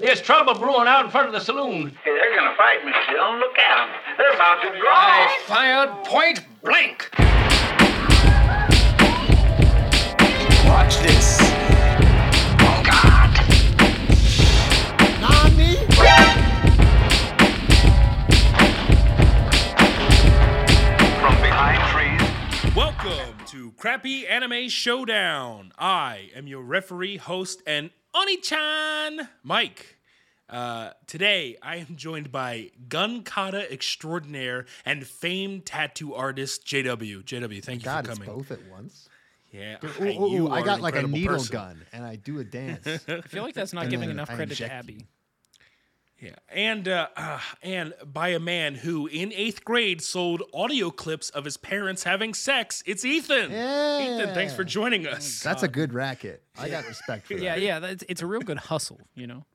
There's trouble brewing out in front of the saloon. Hey, they're gonna fight me, Still. Look at them. They're about to draw. I fired point blank. Watch this. Oh God. Nani? From behind trees. Welcome to Crappy Anime Showdown. I am your referee, host, and Oni-chan, Mike. Uh, today, I am joined by gun kata extraordinaire and famed tattoo artist JW. JW, thank you God, for it's coming. both at once. Yeah, Ooh, I- ooh, you ooh, I got an like a needle person. gun and I do a dance. I feel like that's not And giving enough I credit to inject Abby. Yeah, and uh, uh, and by a man who in eighth grade sold audio clips of his parents having sex. It's Ethan. Yeah. Ethan, thanks for joining us. That's a good racket. I got respect for that. Yeah, yeah, that's, it's a real good hustle, you know.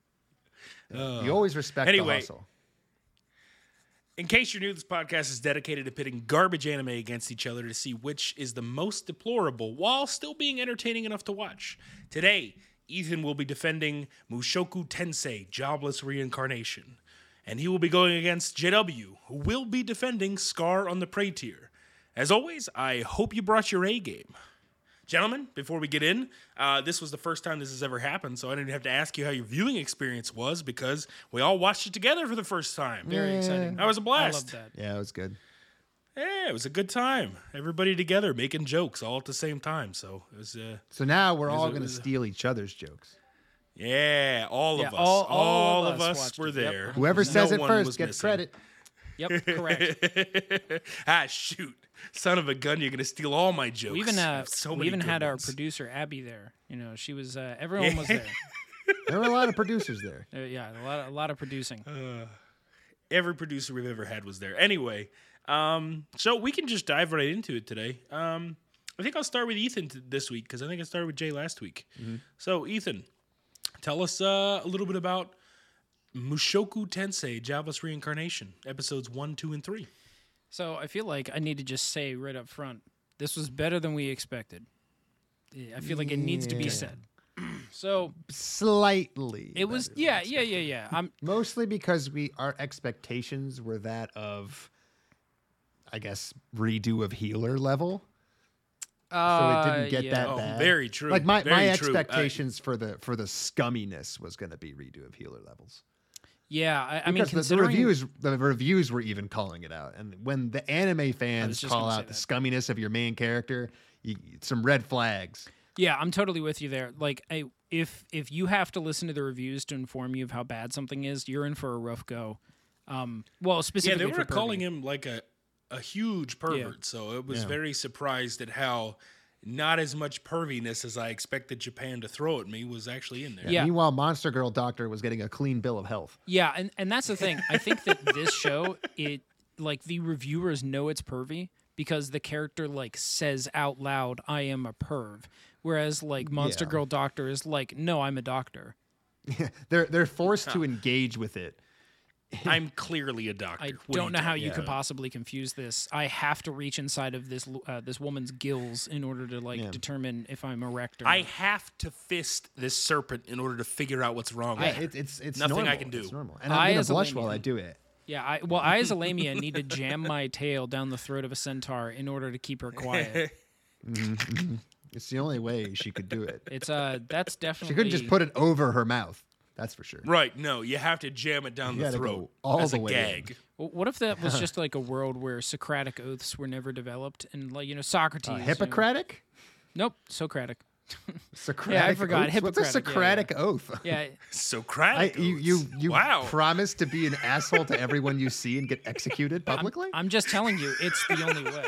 You always respect Anyway. the hustle. In case you're new, this podcast is dedicated to pitting garbage anime against each other to see which is the most deplorable while still being entertaining enough to watch. Today, Ethan will be defending Mushoku Tensei Jobless Reincarnation, and he will be going against JW, who will be defending Scar on the Praeter. As always, I hope you brought your A game. Gentlemen, before we get in, uh, this was the first time this has ever happened, so I didn't have to ask you how your viewing experience was because we all watched it together for the first time. Very exciting. That was a blast. love that. Yeah, it was good. Yeah, it was a good time. Everybody together making jokes all at the same time. So it was, uh, So now we're all going to steal each other's jokes. yeah, all Yeah, of us, all- all, all of of us, us were it, yep. there. Whoever No says it first gets missing. credit. Yep, correct. ah, shoot, son of a gun! You're gonna steal all my jokes. we even I uh, have so we even good had our producer Abby there. You know, she was uh, everyone was there. There were a lot of producers there. Uh, yeah, a lot, a lot of producing. Every producer we've ever had was there. Anyway, um, so we can just dive right into it today. Um, I think I'll start with Ethan t- this week because I think I started with Jay last week. So, Ethan, tell us uh, a little bit about Mushoku Tensei Jobless Reincarnation, episodes one, two, and three. So I feel like I need to just say right up front, this was better than we expected. I feel like it needs to be Yeah. said. So Slightly. it was, better yeah, yeah, yeah, yeah. I'm Mostly because we our expectations were that of, I guess, redo of healer level. So it didn't uh, get yeah. that Oh, bad. very true, Like my, my very true. Uh, expectations for the for the scumminess was going to be redo of healer levels. Yeah, I, I mean, Because the, the reviews the reviews were even calling it out, and when the anime fans just call out the scumminess of your main character, you, some red flags. Yeah, I'm totally with you there. Like, I, if if you have to listen to the reviews to inform you of how bad something is, you're in for a rough go. Um, well, Yeah, specifically they were for calling perving. him like a, a huge pervert. So it was Yeah. very surprised at how not as much perviness as I expected Japan to throw at me was actually in there. Yeah. Meanwhile, Monster Girl Doctor was getting a clean bill of health. Yeah, and and that's the thing. I think that this show, it like the reviewers know it's pervy because the character like says out loud, "I am a perv," whereas like Monster Yeah. Girl Doctor is like, "No, I'm a doctor." Yeah, They're they're forced to engage with it. I'm clearly a doctor. I What don't know how talking you could possibly confuse this. I have to reach inside of this uh, this woman's gills in order to like Yeah. determine if I'm erect or I not. have to fist this serpent in order to figure out what's wrong. Yeah, with it, it's it's Nothing I can do. It's normal, and I, I'm gonna as a blush while I do it. Yeah, I, well, I as a lamia need to jam my tail down the throat of a centaur in order to keep her quiet. It's the only way she could do it. It's uh, that's definitely. She couldn't just put it over her mouth. That's for sure. Right? No, you have to jam it down You the throat all as the a way in. gag. Well, What if that was just like a world where Socratic oaths were never developed and like you know Socrates? Uh, you know- Nope, Socratic. Socratic. yeah, I forgot. oaths? What's a Hippocratic, yeah, yeah. Socratic oath? Yeah, I, Socratic. you you you wow. promise to be an asshole to everyone you see and get executed publicly? I'm just telling you, it's the only way.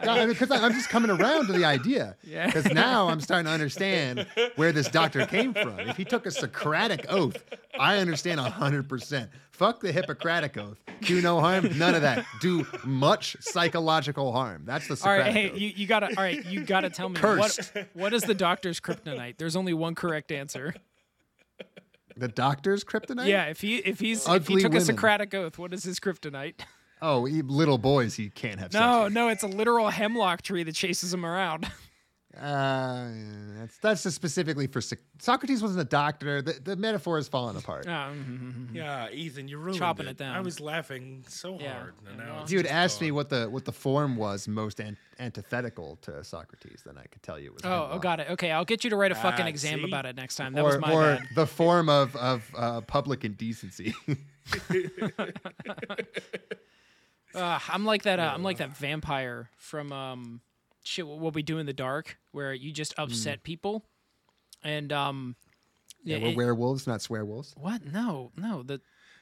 Because I'm just coming around to the idea. Yeah. Because now I'm starting to understand where this doctor came from. If he took a Socratic oath, I understand 100%. Fuck the Hippocratic oath. Do no harm, none of that. Do much psychological harm. That's the All Socratic right, hey, oath. you, you gotta. All right, you gotta tell me Cursed. what what is the doctor's kryptonite? There's only one correct answer. the doctor's kryptonite? Yeah, if he if he's if he took women. a Socratic oath, what is his kryptonite? Oh, he, little boys he can't have sex No, with. no, it's a literal hemlock tree that chases him around. Uh, that's that's just specifically for Soc- Socrates wasn't a doctor. The, the metaphor is falling apart. Ah, mhm. Yeah, Ethan, you ruined Chopping it. it down. I was laughing so Yeah, hard. and I now know. it's If you had just asked me what the what the form was most an- antithetical to Socrates, then I could tell you it was. Oh, oh, got it. Okay, I'll get you to write a fucking Ah, exam see? about it next time. That or was my or bad. the form of of uh, public indecency. Uh, I'm like that. Uh, I'm like that vampire from um, shit. What we do in the dark, where you just upset people, and um, yeah, yeah, we're it- werewolves, not swearwolves. what? No, no. The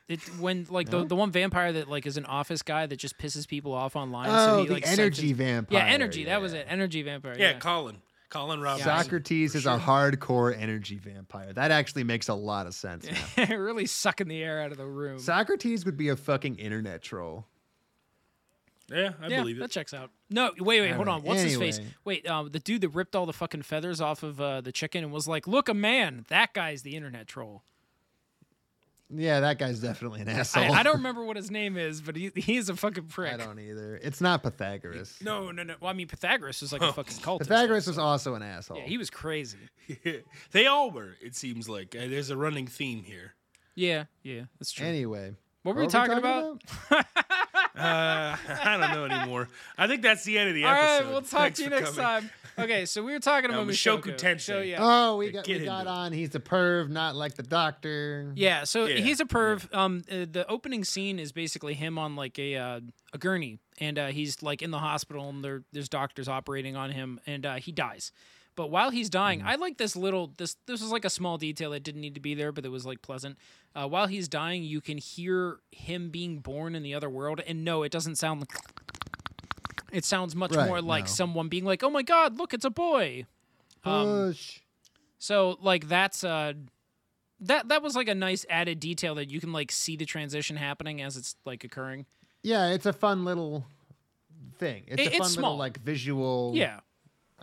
it when like the the one vampire that like is an office guy that just pisses people off online. so Oh, he, the like, energy siphons- vampire. Yeah, energy. That was it. Energy vampire. Yeah, Yeah. Colin. Colin Robinson. Socrates is sure. a hardcore energy vampire. That actually makes a lot of sense. Now. really sucking the air out of the room. Socrates would be a fucking internet troll. Yeah, I yeah, believe it. that checks out. No, wait, wait, hold on. What's his face? Wait, um, the dude that ripped all the fucking feathers off of uh, the chicken and was like, "Look, a man." That guy's the internet troll. Yeah, that guy's definitely an asshole. I don't remember what his name is, but he, he's a fucking prick. I don't either. It's not Pythagoras. No, no, no. Well, I mean, Pythagoras was like a fucking cultist. Pythagoras was also an asshole. Yeah, he was crazy. they all were. It seems like Uh, there's a running theme here. Yeah, yeah, that's true. Anyway, what were we talking, about? Uh, I don't know anymore. I think that's the end of the All episode. right, we'll talk Thanks to you next coming. time. Okay, so we were talking about Mushoku Mushoku. Tensei. So, yeah. Oh, we got get we got into it. on. He's a perv, not like the doctor. Yeah, so Yeah, he's a perv. Um, uh, the opening scene is basically him on like a uh, a gurney, and uh, he's like in the hospital, and there there's doctors operating on him, and uh, he dies. But while he's dying, Mm. I like this little this this was like a small detail that didn't need to be there, but it was like pleasant. Uh, while he's dying, you can hear him being born in the other world, and no, it doesn't sound. like It sounds much Right, more like no. someone being like, "Oh my God, look, it's a boy." Um, Push. So like that's uh that that was like a nice added detail that you can like see the transition happening as it's like occurring. yeah, it's a fun little thing. It's It- a it's fun small. little like visual. Yeah.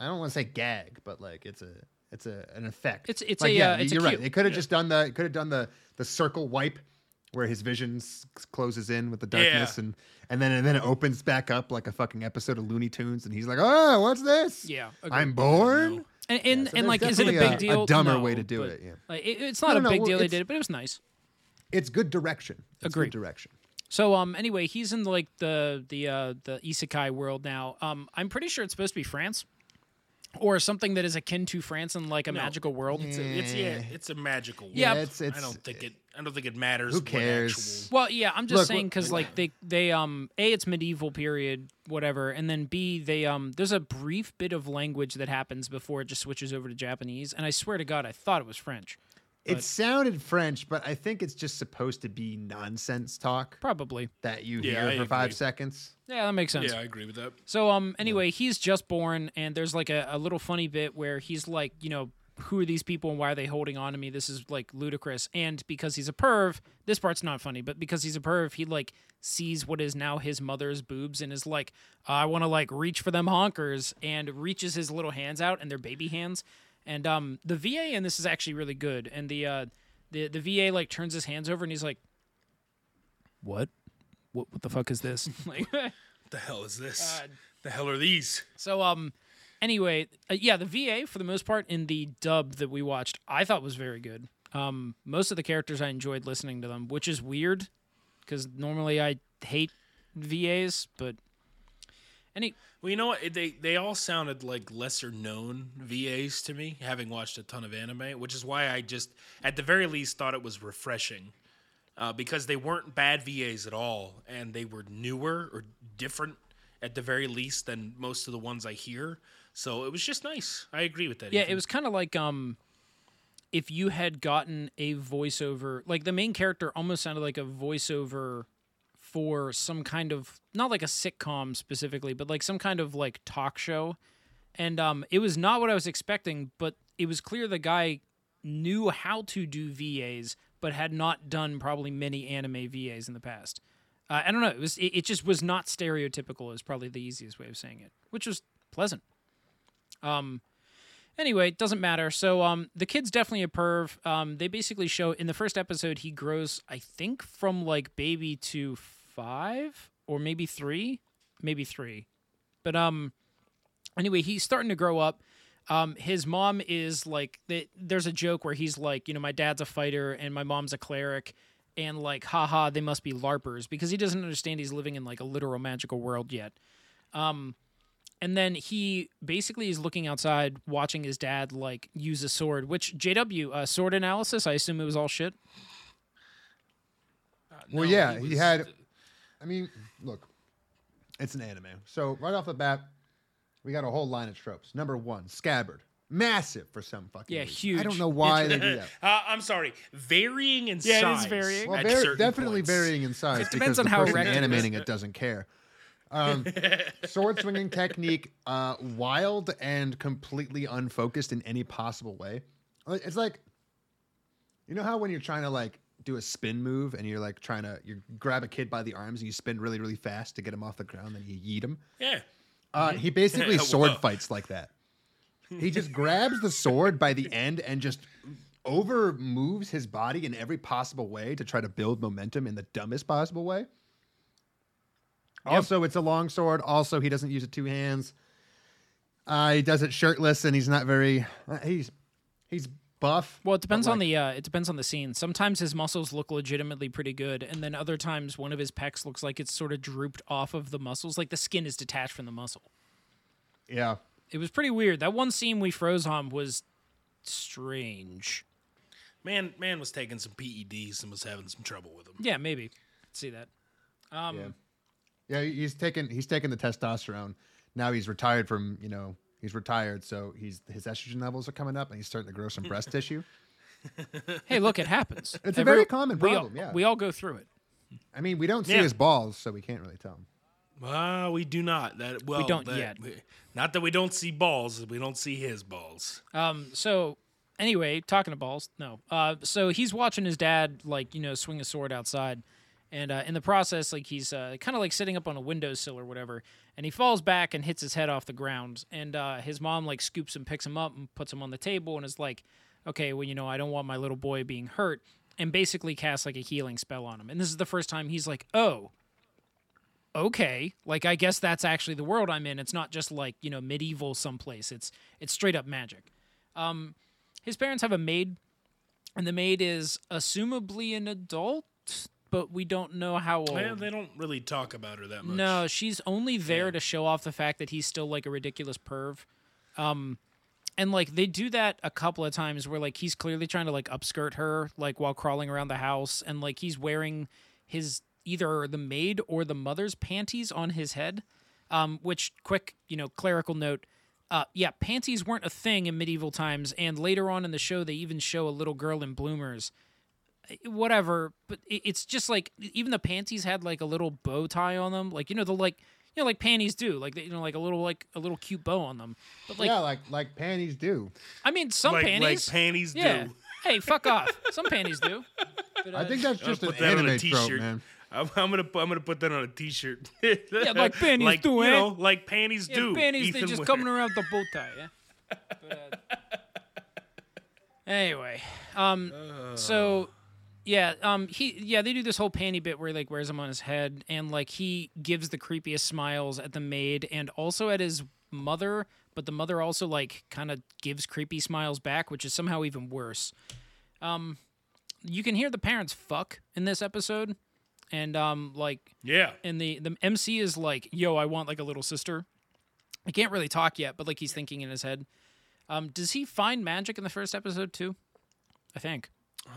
I don't want to say gag, but like it's a it's a an effect. It's- it's like, a, yeah, uh, it's you're right. cue. They could have just done the could have done the the circle wipe where his vision s- closes in with the darkness Yeah. and and then and then it opens back up like a fucking episode of Looney Tunes and he's like, "Oh, what's this? Yeah. I'm born." And and, So and like is it a big deal? A dumber No, way to do it. Yeah. Like, it- it's not No, a no, big well, deal they did it, but it was nice. It's good direction. It's Agreed. Good direction. So um anyway, he's in like the the uh the isekai world now. Um I'm pretty sure it's supposed to be France or something that is akin to France and like a magical world. It's a, it's yeah, it's a magical. World. Yeah, it's it's I don't think it. I don't think it matters. Who cares? actual- Well, yeah, I'm just Look, saying because like they they um a it's medieval period whatever, and then b they um there's a brief bit of language that happens before it just switches over to Japanese, and I swear to God, I thought it was French. It sounded French, but I think it's just supposed to be nonsense talk Probably. that you Yeah, hear I for five seconds. Yeah, that makes sense. Yeah, I agree with that. So um anyway, he's just born and there's like a, a little funny bit where he's like, you know, who are these people and why are they holding on to me? This is like ludicrous. And because he's a perv, this part's not funny, but because he's a perv, he like sees what is now his mother's boobs and is like, I want to like reach for them honkers and reaches his little hands out and they're baby hands. And um the VA in this is actually really good. And the uh the the VA like turns his hands over and he's like, What? What what the fuck is this? like The hell is this? Uh, the hell are these? So um anyway, uh, yeah, the VA for the most part in the dub that we watched, I thought was very good. Um most of the characters I enjoyed listening to them, which is weird cuz normally I hate VAs, but any Well, you know what? They they all sounded like lesser known VAs to me, having watched a ton of anime, which is why I just, at the very least, thought it was refreshing, uh, because they weren't bad VAs at all, and they were newer or different at the very least than most of the ones I hear. So it was just nice. I agree with that. Yeah, it was kind of like um if you had gotten a voiceover, like the main character almost sounded like a voiceover for some kind of not like a sitcom specifically, but like some kind of like talk show. And um it was not what I was expecting, but it was clear the guy knew how to do VAs but had not done probably many anime VAs in the past. Uh, I don't know. It was it, it just was not stereotypical. Is probably the easiest way of saying it, which was pleasant. Um, anyway, it doesn't matter. So um, the kid's definitely a perv. Um, they basically show in the first episode he grows, I think, from like baby to five or maybe three, maybe three. But um, anyway, he's starting to grow up. Um, his mom is like, the, there's a joke where he's like, you know, my dad's a fighter and my mom's a cleric, and like, haha, they must be larpers because he doesn't understand he's living in like a literal magical world yet. Um, and then he basically is looking outside, watching his dad like use a sword. Which JW uh, sword analysis? I assume it was all shit. Well, No, yeah, he he, was- had. I mean, look, it's an anime. So right off the bat, we got a whole line of tropes. Number one, scabbard, massive for some fucking. Yeah, reason. I huge. don't know why they do that. Uh, I'm sorry, varying in size. Yeah, it is varying. Well, at very, certain definitely points. varying in size. It depends on the how person erect animating it doesn't care. Um, sword swinging technique, uh, wild and completely unfocused in any possible way. It's like, you know how when you're trying to like do a spin move and you're like trying to you grab a kid by the arms and you spin really really fast to get him off the ground, then you yeet him. Yeah. Uh, he basically sword fights like that. He just grabs the sword by the end and just over moves his body in every possible way to try to build momentum in the dumbest possible way. Also, it's a long sword. Also, he doesn't use it two hands. Uh, he does it shirtless, and he's not very. Uh, he's he's buff. Well, it depends but, on the uh, it depends on the scene. Sometimes his muscles look legitimately pretty good, and then other times one of his pecs looks like it's sort of drooped off of the muscles, like the skin is detached from the muscle. Yeah, It was pretty weird. That one scene we froze on was strange. Man, man was taking some PEDs and was having some trouble with them. Yeah, maybe. See that. Um, yeah, yeah. He's taken he's taken the testosterone. Now he's retired from you know he's retired, so he's his estrogen levels are coming up, and he's starting to grow some breast tissue. Hey, look, it happens. It's a very common we all- problem, yeah. we all go through it. I mean, we don't see Yeah. his balls, so we can't really tell him. Ah, we do not. That well, don't that- yet. we- not that we don't see balls. We don't see his balls. Um, so anyway, talking to balls, no. Uh, so he's watching his dad, like you know, swing a sword outside, and uh, in the process, like he's uh, kind of like sitting up on a windowsill or whatever, and he falls back and hits his head off the ground, and uh, his mom like scoops him, picks him up, and puts him on the table, and is like, okay, well, you know, I don't want my little boy being hurt, and basically casts like a healing spell on him, and this is the first time he's like, oh. Okay, like I guess that's actually the world I'm in. It's not just like you know medieval someplace. It's it's straight up magic um his parents have a maid, and the maid is assumably an adult, but we don't know how old. Well, they don't really talk about her that much. no, she's only there to show off the fact that he's still like a ridiculous perv. Um, and like they do that a couple of times where like he's clearly trying to like upskirt her like while crawling around the house, and like he's wearing his either the maid or the mother's panties on his head. Um, which quick, you know, clerical note. Uh, yeah, panties weren't a thing in medieval times, and later on in the show, they even show a little girl in bloomers. Eh, Whatever, but it's just like even the panties had like a little bow tie on them, like you know the like you know like panties do, like you know like a little like a little cute bow on them. But like yeah, like like panties do. I mean, some like, panties, like panties yeah. do. Hey, fuck off. Some panties do. But, I uh, think that's I'll just an put that on a anime trope, t-shirt. man. I'm, I'm gonna I'm gonna put that on a t-shirt. yeah, like panties like, do, You eh? know, like panties yeah, do. panties they Ethan just wear. coming around with the bow tie. Yeah. But, uh, anyway, um, so yeah, um, he yeah they do this whole panty bit where he like wears them on his head and like he gives the creepiest smiles at the maid and also at his mother, but the mother also like kind of gives creepy smiles back, which is somehow even worse. Um, you can hear the parents fuck in this episode, and um, like Yeah. and the the MC is like, "Yo, I want like a little sister." I can't really talk yet, but like he's thinking in his head. Um, does he find magic in the first episode too? I think. I'm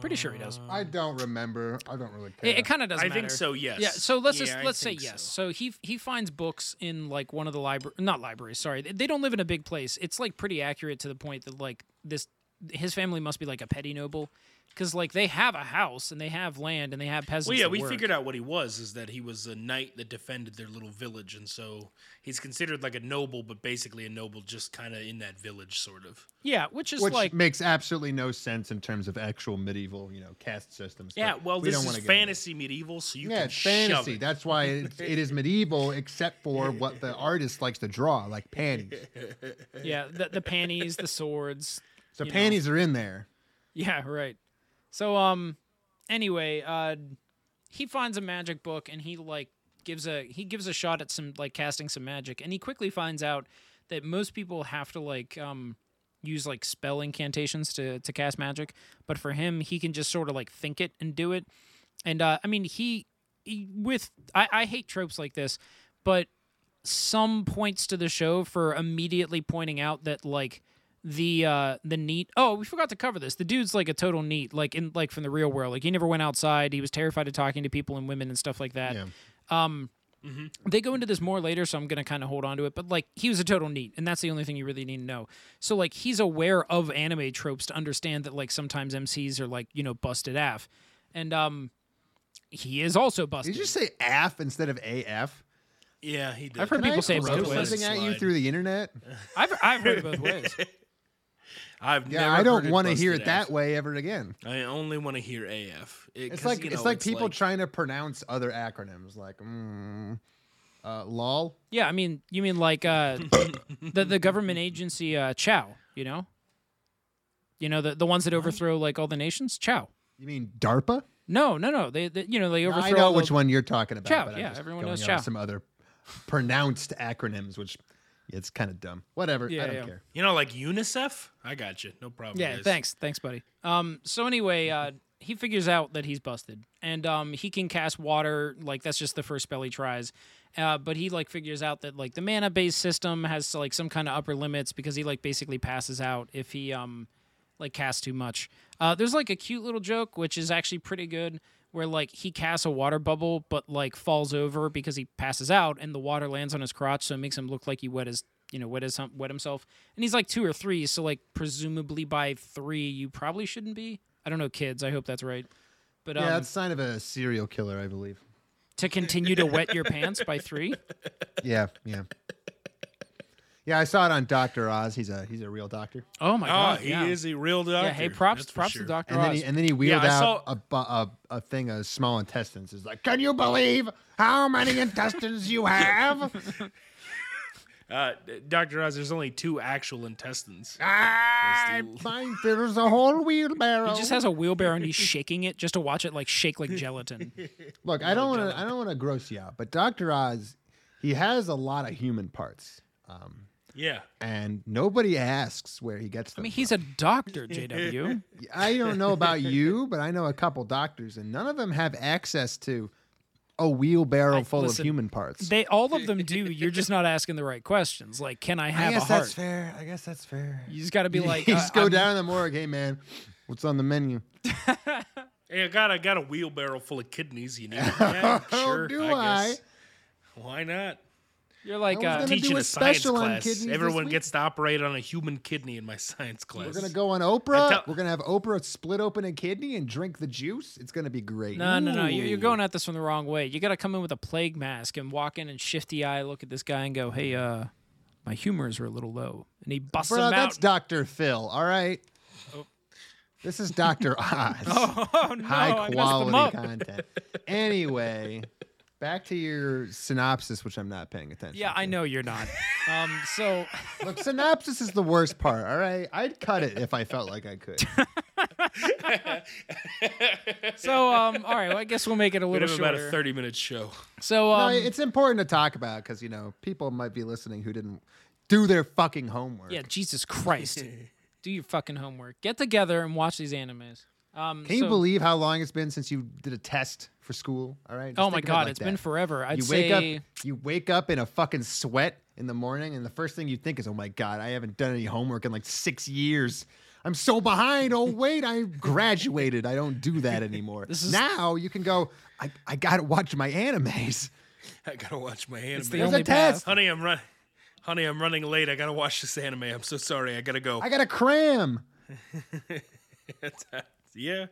pretty sure he does. I don't remember. I don't really care. It, it kind of doesn't matter. I matter. think so. Yes. Yeah. So let's Yeah, just I let's say think yes. so. So. he he finds books in like one of the library, not libraries. Sorry, they, they don't live in a big place. It's like pretty accurate to the point that like this, his family must be like a petty noble, because like they have a house and they have land and they have peasants. Well, yeah, we work. figured out what he was is that he was a knight that defended their little village, and so he's considered like a noble, but basically a noble just kind of in that village, sort of. Yeah, which is Which like makes absolutely no sense in terms of actual medieval, you know, caste systems. Yeah, well, we this don't is wanna get into it. fantasy medieval, so you Yeah, can it's shove fantasy. it. That's why it, it is medieval, except for what the artist likes to draw, like panties. yeah, the, the panties, the swords. So You know. panties are in there. Yeah, right. So um anyway, uh he finds a magic book and he like gives a he gives a shot at some like casting some magic and he quickly finds out that most people have to like um use like spell incantations to to cast magic, but for him he can just sort of like think it and do it. And uh I mean he, he with I I hate tropes like this, but some points to the show for immediately pointing out that like the uh the NEET oh we forgot to cover this the dude's like a total NEET like in like from the real world like he never went outside he was terrified of talking to people and women and stuff like that Yeah. um they go into this more later so i'm gonna kind of hold on to it but like he was a total NEET and that's the only thing you really need to know so like he's aware of anime tropes to understand that like sometimes mcs are like you know busted af and um he is also busted Did you just say AF instead of AF? Yeah, he did. I've heard Can people I say it both ways. something at you through the internet? I've, I've heard it both ways I've Yeah, never I don't want to hear it AF. that way ever again. I only want to hear AF. It- It's 'cause, like you it's know, like people like- trying to pronounce other acronyms, like mm, uh, LOL. Yeah, I mean, you mean like uh, the the government agency uh, Chow, you know? You know the the ones that overthrow like all the nations, Chow. You mean DARPA? No, no, no. They, they you know they overthrow. I know all which the, one you're talking about. Chow, but I'm yeah, just everyone going knows Chow. Some other pronounced acronyms, which it's kind of dumb. Whatever. Yeah, I don't yeah. care. You know, like UNICEF. I got you. No problem. Yeah, guys. thanks, thanks, buddy. Um, so anyway, uh, he figures out that he's busted, and um, he can cast water. Like that's just the first spell he tries. Uh, but he like figures out that like the mana based system has like some kind of upper limits because he like basically passes out if he um like casts too much. Uh, there's like a cute little joke which is actually pretty good where like he casts a water bubble but like falls over because he passes out and the water lands on his crotch so it makes him look like he wet his you know wet his wet himself and he's like two or three so like presumably by three you probably shouldn't be. I don't know kids. I hope that's right. But um, Yeah, that's a sign of a serial killer, I believe. to continue to wet your pants by three. Yeah, yeah. Yeah, I saw it on Doctor Oz. He's a he's a real doctor. Oh my Oh, god! he yeah. is a real doctor. Yeah, hey, props, that's props sure. to Doctor And then Oz. he and then he wheeled I out saw- a, a a thing of small intestines. Is like, can you believe how many intestines you have? Uh, Dr. Oz, there's only two actual intestines. I mine fills a whole wheelbarrow. He just has a wheelbarrow and he's shaking it just to watch it like shake like gelatin. Look, I don't want to. I don't want to gross you out, but Doctor Oz, he has a lot of human parts, um, Yeah. and nobody asks where he gets them. I mean, he's a doctor, JW. I don't know about you, but I know a couple doctors, and none of them have access to a wheelbarrow I- full listen, of human parts. They all of them do. You're just not asking the right questions. Like, can I I have guess a heart? that's fair. I guess that's fair. You just got to be like, you uh, just go I'm- down to the morgue. Hey, man, what's on the menu? Hey, I got I got a wheelbarrow full of kidneys. You need? Yeah, sure. Oh, do I? I? guess. Why not? You're like, uh, Teaching a a science class. Everyone gets to operate on a human kidney in my science class. We're gonna go on Oprah. We're gonna have Oprah split open a kidney and drink the juice. It's gonna be great. no, no, no. You're, you're going at this from the wrong way. You got to come in with a plague mask and walk in and shifty eye look at this guy and go, hey, uh, my humors are a little low. And he busts Bro, him that's out. Dr. Phil. All right. This is Dr. Oz. oh, no. High I messed him quality content. Anyway, back to your synopsis, which I'm not paying attention. Yeah, I know you're not. Um, so Look, synopsis is the worst part. All right, I'd cut it if I felt like I could. so um, all right. Well, I guess we'll make it a We little have about shorter. a 30 minute show. so no, um, it's important to talk about because you know people might be listening who didn't do their fucking homework. yeah, Jesus Christ, do your fucking homework. Get together and watch these animes. Um, Can you so- believe how long it's been since you did a test for school? All right. Just Oh my god, it God, like it's that. been forever. I'd you say wake up you wake up in a fucking sweat in the morning and the first thing you think is oh my god i haven't done any homework in like six years i'm so behind oh wait i graduated i don't do that anymore This is- now you can go i, I gotta watch my animes I gotta watch my anime. the There's only a test Honey, I'm running. Honey, I'm running late. I gotta watch this anime. I'm so sorry. I gotta go. i gotta cram yeah,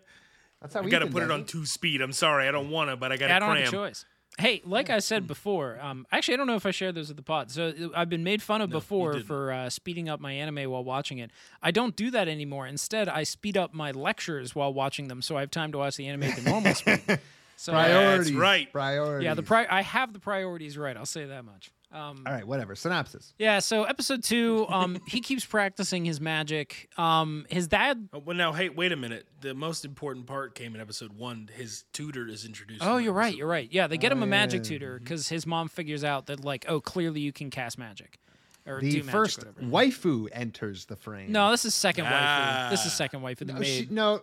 that's how we gotta put it on two speed. I'm sorry. I don't wanna, but I gotta I don't cram. have a choice. Hey, like I said before, um, actually, I don't know if I shared those with the pod. So uh, I've been made fun of before for uh, speeding up my anime while watching it. I don't do that anymore. Instead, I speed up my lectures while watching them, so I have time to watch the anime at the normal speed. So priorities right. priorities yeah, the pri- I have the priorities right. I'll say that much. Um, all right whatever synopsis yeah. So episode two, um, he keeps practicing his magic. Um, his dad. Oh, well, now, hey, wait a minute. The most important part came in episode one. His tutor is introduced. Oh, in you're right. episode You're right. Yeah, they get him a magic yeah. tutor because his mom figures out that like, oh, clearly you can cast magic, or the do magic, first whatever. waifu enters the frame. No, this is second waifu. This Ah. is second waifu. The No, she- maid. no,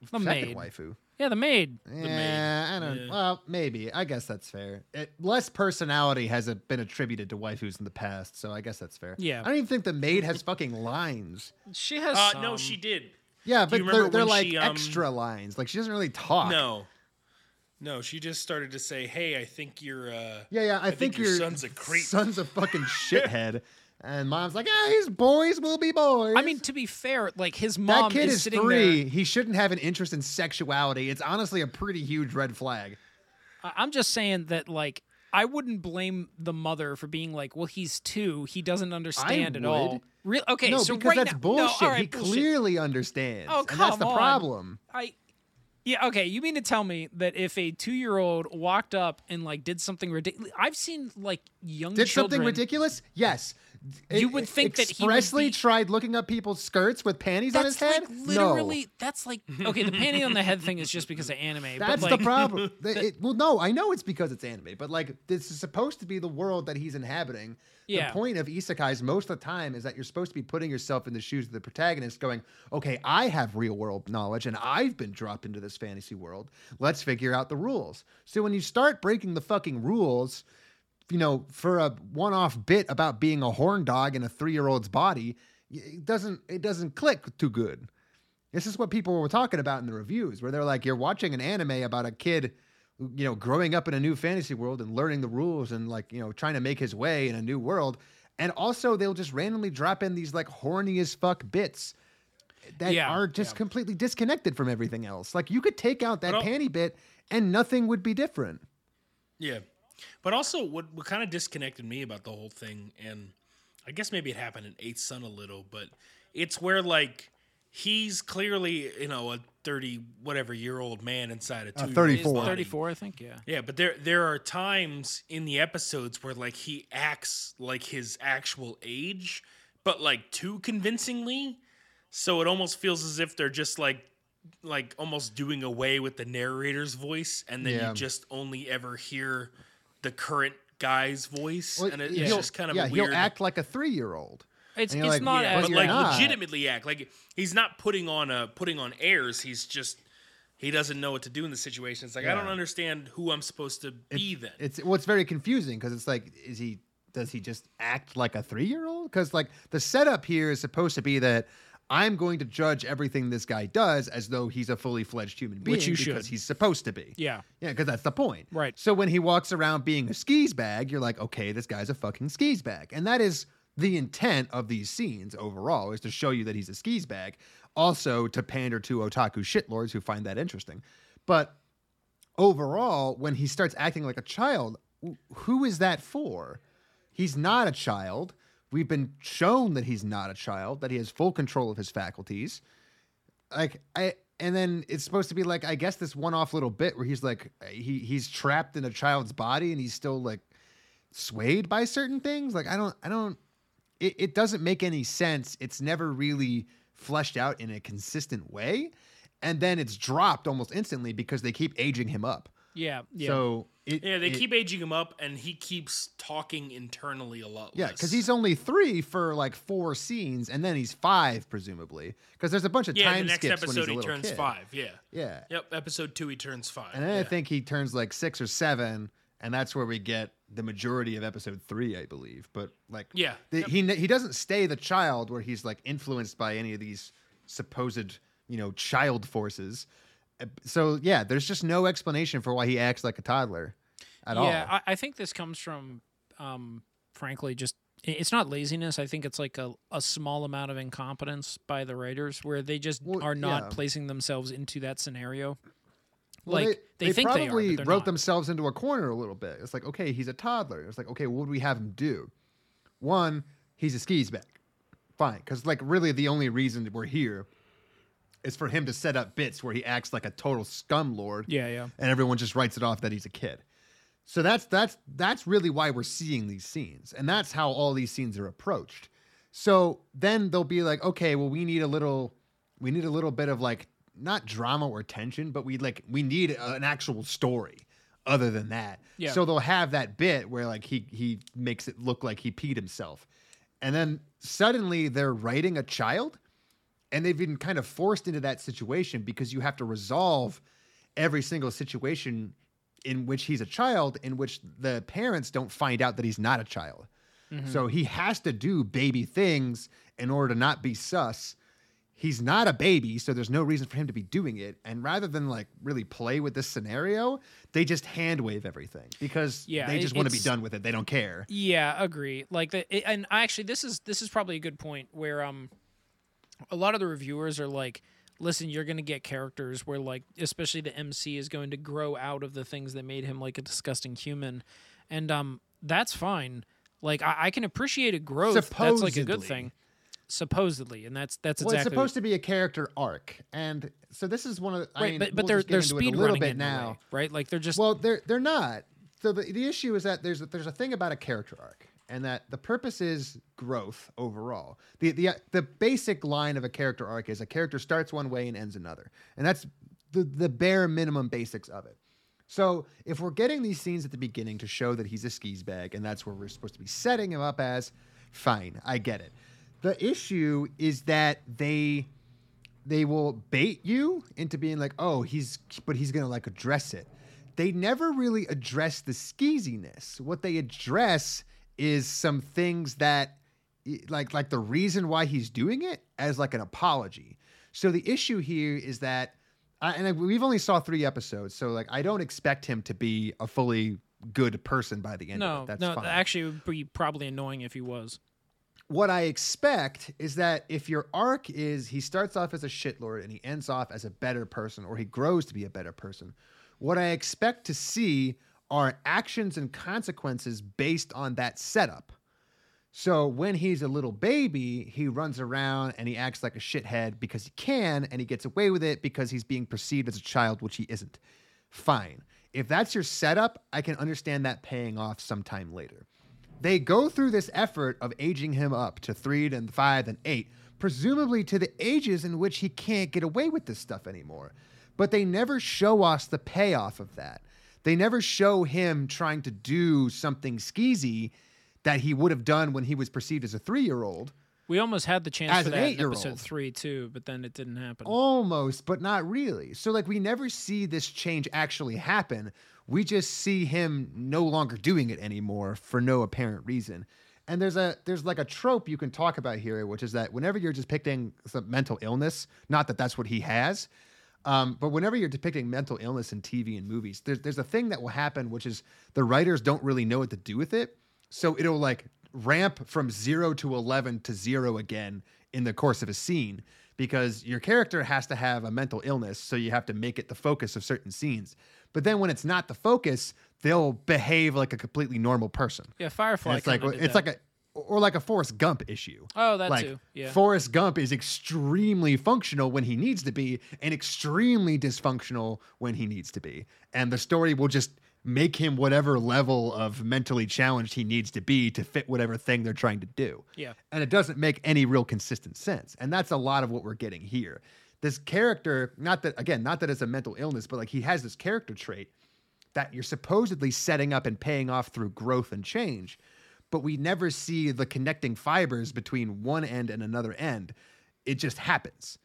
the second maid. waifu. Yeah, the maid. Yeah, I don't. Well, maybe. I guess that's fair. It, less personality has been attributed to waifus in the past, so I guess that's fair. Yeah. I don't even think the maid has fucking lines. She has. Uh, some. no, she did. Yeah, Do but they're, they're like she, um, extra lines. Like she doesn't really talk. No. No, she just started to say, "Hey, I think you're." Uh, Yeah, yeah. I, think your son's a creep. Son's a fucking shithead. And mom's like, yeah, his boys will be boys. I mean, to be fair, like his that mom kid is, is sitting three. there. He shouldn't have an interest in sexuality. It's honestly a pretty huge red flag. I- I'm just saying that, like, I wouldn't blame the mother for being like, "Well, he's two. He doesn't understand at all." would. Real? Okay, no, so because right that's now, bullshit. No, all right, he bullshit. clearly understands. Oh, and that's the on. problem. I yeah, okay. You mean to tell me that if a two-year-old walked up and like did something ridiculous? I've seen like young Did children. something ridiculous? Yes. You would think that he would expressly be- tried looking up people's skirts with panties on his head. like literally. That's like okay. The panty on the head thing is just because of anime. No. but That's like, the problem. The- it- well, no, I know it's because it's anime, but like this is supposed to be the world that he's inhabiting. Yeah. The point of isekais most of the time is that you're supposed to be putting yourself in the shoes of the protagonist, going, "Okay, I have real world knowledge, and I've been dropped into this fantasy world. Let's figure out the rules." So when you start breaking the fucking rules, you know, for a one-off bit about being a horn dog in a three-year-old's body, it doesn't it doesn't click too good. This is what people were talking about in the reviews, where they're like, "You're watching an anime about a kid, you know, growing up in a new fantasy world and learning the rules and like, you know, trying to make his way in a new world." And also, they'll just randomly drop in these like horny as fuck bits that Yeah, are just completely disconnected from everything else. Like, you could take out that panty bit, and nothing would be different. Yeah. But also, what, what kind of disconnected me about the whole thing, and I guess maybe it happened in Eighth Son a little, but it's where, like, he's clearly, you know, a 30 whatever year old man inside a uh, two 34. Thirty-four, I think. Yeah. Yeah, but there there are times in the episodes where like he acts like his actual age, but like too convincingly. So it almost feels as if they're just like like almost doing away with the narrator's voice and then Yeah. you just only ever hear the current guy's voice Well, and it, it's just kind of yeah, weird he'll act like a three-year-old. It's it's like, not yeah, as but like not. legitimately act like he's not putting on a putting on airs he's just he doesn't know what to do in the situation it's like i don't understand who i'm supposed to be then It's well, it's very confusing because it's like, is he? Does he just act like a three-year-old? Because like the setup here is supposed to be that I'm going to judge everything this guy does as though he's a fully fledged human being, Which you because should. he's supposed to be. Yeah. Yeah, because that's the point. Right. So when he walks around being a skis bag, you're like, okay, this guy's a fucking skis bag. And that is the intent of these scenes overall, is to show you that he's a skis bag. Also to pander to otaku shitlords who find that interesting. But overall, when he starts acting like a child, who is that for? He's not a child. We've been shown that he's not a child, that he has full control of his faculties like I and then it's supposed to be like I guess this one-off little bit where he's like he he's trapped in a child's body and he's still like swayed by certain things. Like I don't I don't it, it doesn't make any sense. It's never really fleshed out in a consistent way. And then it's dropped almost instantly because they keep aging him up. Yeah. Yeah. So it, Yeah, they it- keep aging him up, and he keeps talking internally a lot. Yeah, because he's only three for like four scenes, and then he's five presumably. Because there's a bunch of yeah. time The next skips when he's episode a he little turns kid. five. Yeah. Yeah, Yep. Episode two he turns five. And then I think he turns like six or seven, and that's where we get the majority of episode three, I believe. But like, Yeah. the, he he doesn't stay the child where he's like influenced by any of these supposed you know child forces. So yeah, there's just no explanation for why he acts like a toddler at all. yeah, I, I think this comes from, um, frankly, just it's not laziness. I think it's like a, a small amount of incompetence by the writers where they just Well, are not yeah. placing themselves into that scenario. Well, like they, think they are, probably they're wrote not. themselves into a corner a little bit. It's like, okay, he's a toddler. It's like, okay, what would we have him do? One, he's a skis back. Fine, because like really the only reason we're here is for him to set up bits where he acts like a total scum lord. Yeah, yeah. And everyone just writes it off that he's a kid. So that's that's that's really why we're seeing these scenes, and that's how all these scenes are approached. So then they'll be like, okay, well, we need a little, we need a little bit of like not drama or tension, but we like we need a- an actual story. Other than that, Yeah. so they'll have that bit where like he he makes it look like he peed himself, and then suddenly they're writing a child, and they've been kind of forced into that situation because you have to resolve every single situation in which he's a child, in which the parents don't find out that he's not a child. So he has to do baby things in order to not be sus. He's not a baby, so there's no reason for him to be doing it. And rather than like really play with this scenario, they just hand wave everything because Yeah, they just want to be done with it. They don't care. Yeah, agree. Like the it, and actually this is this is probably a good point where um a lot of the reviewers are like listen, you're going to get characters where like especially the MC is going to grow out of the things that made him like a disgusting human. And um that's fine. Like I, I can appreciate a growth. That's like a good Supposedly. thing. Supposedly, and that's that's Well, exactly it's supposed to be a character arc, and so this is one of the. I right. mean, but but we'll they're just get they're into it speed a little running bit it in a now. right? Like they're just Well, they're they're not. So the, the issue is that there's a, there's a thing about a character arc, and that the purpose is growth overall. The the the basic line of a character arc is a character starts one way and ends another, and that's the the bare minimum basics of it. So if we're getting these scenes at the beginning to show that he's a skis bag, and that's where we're supposed to be setting him up as, fine, I get it. The issue is that they they will bait you into being like, oh, he's, but he's gonna like address it. They never really address the skeeziness. What they address is some things that, like, like the reason why he's doing it as like an apology. So the issue here is that, and I- we've only saw three episodes, so like I don't expect him to be a fully good person by the end of no. That's no. fine Actually, it would be probably annoying if he was. what I expect is that if your arc is he starts off as a shitlord and he ends off as a better person or he grows to be a better person, what I expect to see are actions and consequences based on that setup. So when he's a little baby, he runs around and he acts like a shithead because he can and he gets away with it because he's being perceived as a child, which he isn't. Fine. If that's your setup, I can understand that paying off sometime later they go through this effort of aging him up to three and five and eight, presumably to the ages in which he can't get away with this stuff anymore. But they never show us the payoff of that. They never show him trying to do something skeezy that he would have done when he was perceived as a three year old. We almost had the chance As for that in episode three too, but then it didn't happen. Almost, but not really. So, like, we never see this change actually happen. We just see him no longer doing it anymore for no apparent reason. And there's a there's like a trope you can talk about here, which is that whenever you're depicting some mental illness, not that that's what he has, um, but whenever you're depicting mental illness in TV and movies, there's there's a thing that will happen, which is the writers don't really know what to do with it. So it'll like ramp from zero to eleven to zero again in the course of a scene because your character has to have a mental illness, so you have to make it the focus of certain scenes. But then when it's not the focus, they'll behave like a completely normal person. yeah, Firefly. And it's like it's that. like a or like a Forrest Gump issue. Oh, that like, too, yeah. Forrest Gump is extremely functional when he needs to be, and extremely dysfunctional when he needs to be. And the story will just make him whatever level of mentally challenged he needs to be to fit whatever thing they're trying to do. Yeah. And it doesn't make any real consistent sense. And that's a lot of what we're getting here. This character, not that again, not that it's a mental illness, but like he has this character trait that you're supposedly setting up and paying off through growth and change, but we never see the connecting fibers between one end and another end. It just happens.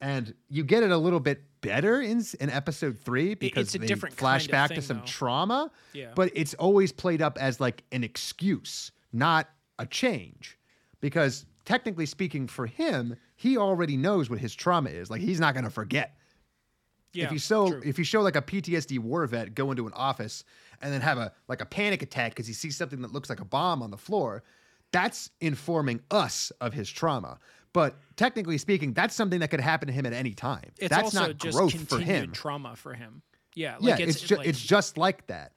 And you get it a little bit better in in episode three because it's a they different flash kind of back thing, to some though. trauma. Yeah. But it's always played up as like an excuse, not a change. Because technically speaking, for him, he already knows what his trauma is. Like he's not gonna forget yeah, if you show true. if you show like a PTSD war vet go into an office and then have a like a panic attack because he sees something that looks like a bomb on the floor, that's informing us of his trauma. But technically speaking, that's something that could happen to him at any time. it's that's also not just growth continued for him. trauma for him. Yeah, yeah, like it's, just like- it's just like that.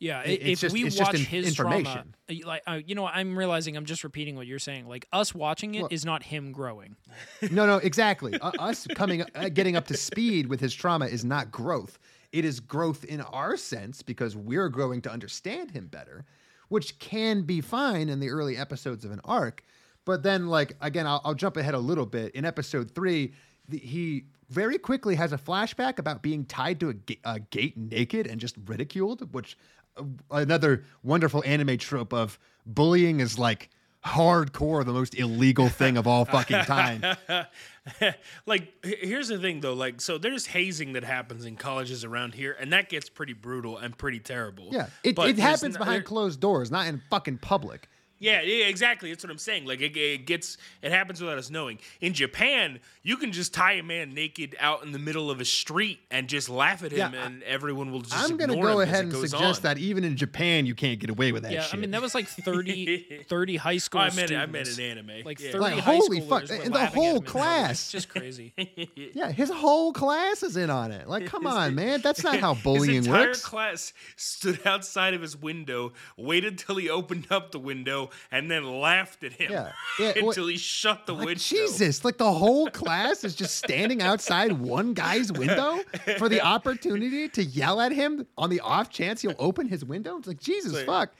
Yeah, It- it's if just- we it's watch his trauma, uh, like uh, you know, I'm realizing I'm just repeating what you're saying. Like us watching it is Well- not him growing. No, no, exactly. U- us coming, uh, getting up to speed with his trauma is not growth. It is growth in our sense because we're growing to understand him better, which can be fine in the early episodes of an arc. But then, like again, I'll, I'll jump ahead a little bit. In episode three, the, he very quickly has a flashback about being tied to a, ga- a gate naked and just ridiculed, which uh, another wonderful anime trope of bullying is like hardcore the most illegal thing of all fucking time. like here's the thing though like so there's hazing that happens in colleges around here and that gets pretty brutal and pretty terrible Yeah, it, it happens n- behind closed doors, not in fucking public. Yeah, yeah exactly that's what i'm saying like it, it gets it happens without us knowing in japan you can just tie a man naked out in the middle of a street and just laugh at him Yeah, I- and everyone will just I'm gonna go him ahead and suggest on. that even in Japan, you can't get away with that Yeah, shit. I mean that was like 30, 30 high school Oh, I meant it, I students. meant an anime. Like Yeah. 30 Like, high holy schoolers fuck, were and the whole him in public. class. It's just crazy. yeah, his whole class is in on it. Like, come on, man, that's not how bullying works. his entire works. class stood outside of his window, waited till he opened up the window, and then laughed at him Yeah. Yeah, until he shut the Like, window. Jesus, like the whole class is just standing outside one guy's window for the opportunity to yell at him on the off chance he'll open his window. It's like Jesus Like- fuck.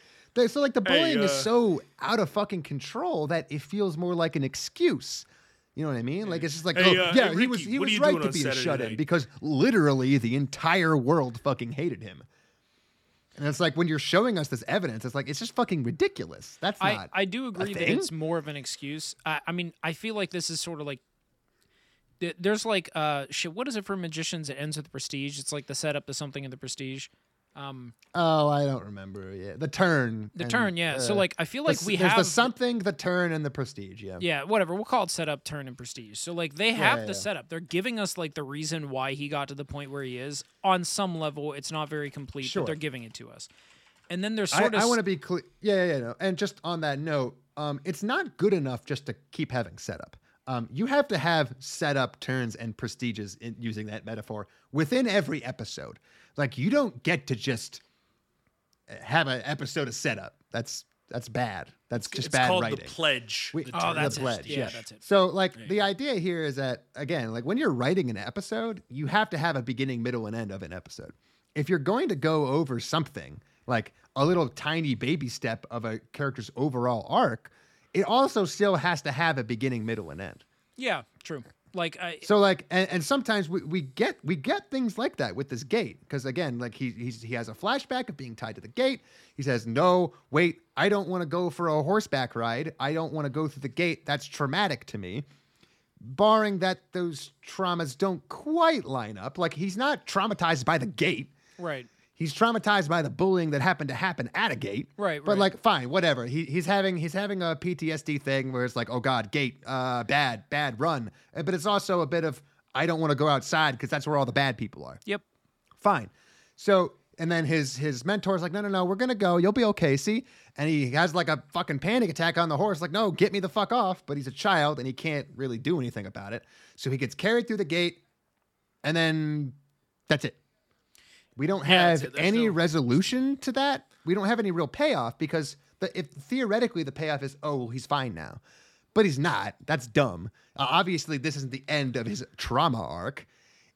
So like the Hey, bullying is uh, so out of fucking control that it feels more like an excuse. You know what I mean? Like it's just like, Hey, oh uh, yeah, hey, he was he was right to be a shut in because literally the entire world fucking hated him. And it's like when you're showing us this evidence, it's like it's just fucking ridiculous. That's I, not. I do agree that it's more of an excuse. I, I mean, I feel like this is sort of like there's like uh shit. What is it for magicians? It ends with prestige. It's like the setup to something in the prestige. Um, oh, I don't remember. Yeah, the turn. the and, turn, yeah. so uh, like, I feel like s- we there's have the something, the turn, and the prestige. Yeah. Yeah, whatever. We'll call it setup, turn, and prestige. So like they have yeah, the yeah. setup. They're giving us like the reason why he got to the point where he is. On some level, it's not very complete, Sure. but they're giving it to us. And then there's I, sort of I want to be clear. Yeah, yeah, yeah. No. And just on that note, um, it's not good enough just to keep having setup. Um, you have to have setup, turns, and prestiges in using that metaphor within every episode. Like you don't get to just uh, have an episode of setup. That's that's bad. That's just it's bad called writing. the pledge. We- the Oh, that's the pledge. Yeah, Yeah, that's it. So, like, the idea here is that again, like when you're writing an episode, you have to have a beginning, middle, and end of an episode. If you're going to go over something like a little tiny baby step of a character's overall arc, it also still has to have a beginning, middle, and end. yeah, true. Like I So like, and, and sometimes we, we get we get things like that with this gate because again, like he he's, he has a flashback of being tied to the gate. He says, "No, wait, I don't want to go for a horseback ride. I don't want to go through the gate. That's traumatic to me." Barring that those traumas don't quite line up, like he's not traumatized by the gate. right. He's traumatized by the bullying that happened to happen at a gate. Right, But right. like, fine, whatever. He, he's having he's having a PTSD thing where it's like, oh god, gate, uh, bad, bad, run. Uh, But it's also a bit of I don't want to go outside because that's where all the bad people are. Yep. Fine. So and then his his mentor's like, no, no, no, we're gonna go. You'll be okay. See. And he has like a fucking panic attack on the horse. Like, no, get me the fuck off. But he's a child and he can't really do anything about it. So he gets carried through the gate, and then that's it. We don't have. There's any no- resolution to that. We don't have any real payoff because the, if theoretically the payoff is, oh, he's fine now, but he's not. That's dumb. Uh, obviously, this isn't the end of his trauma arc.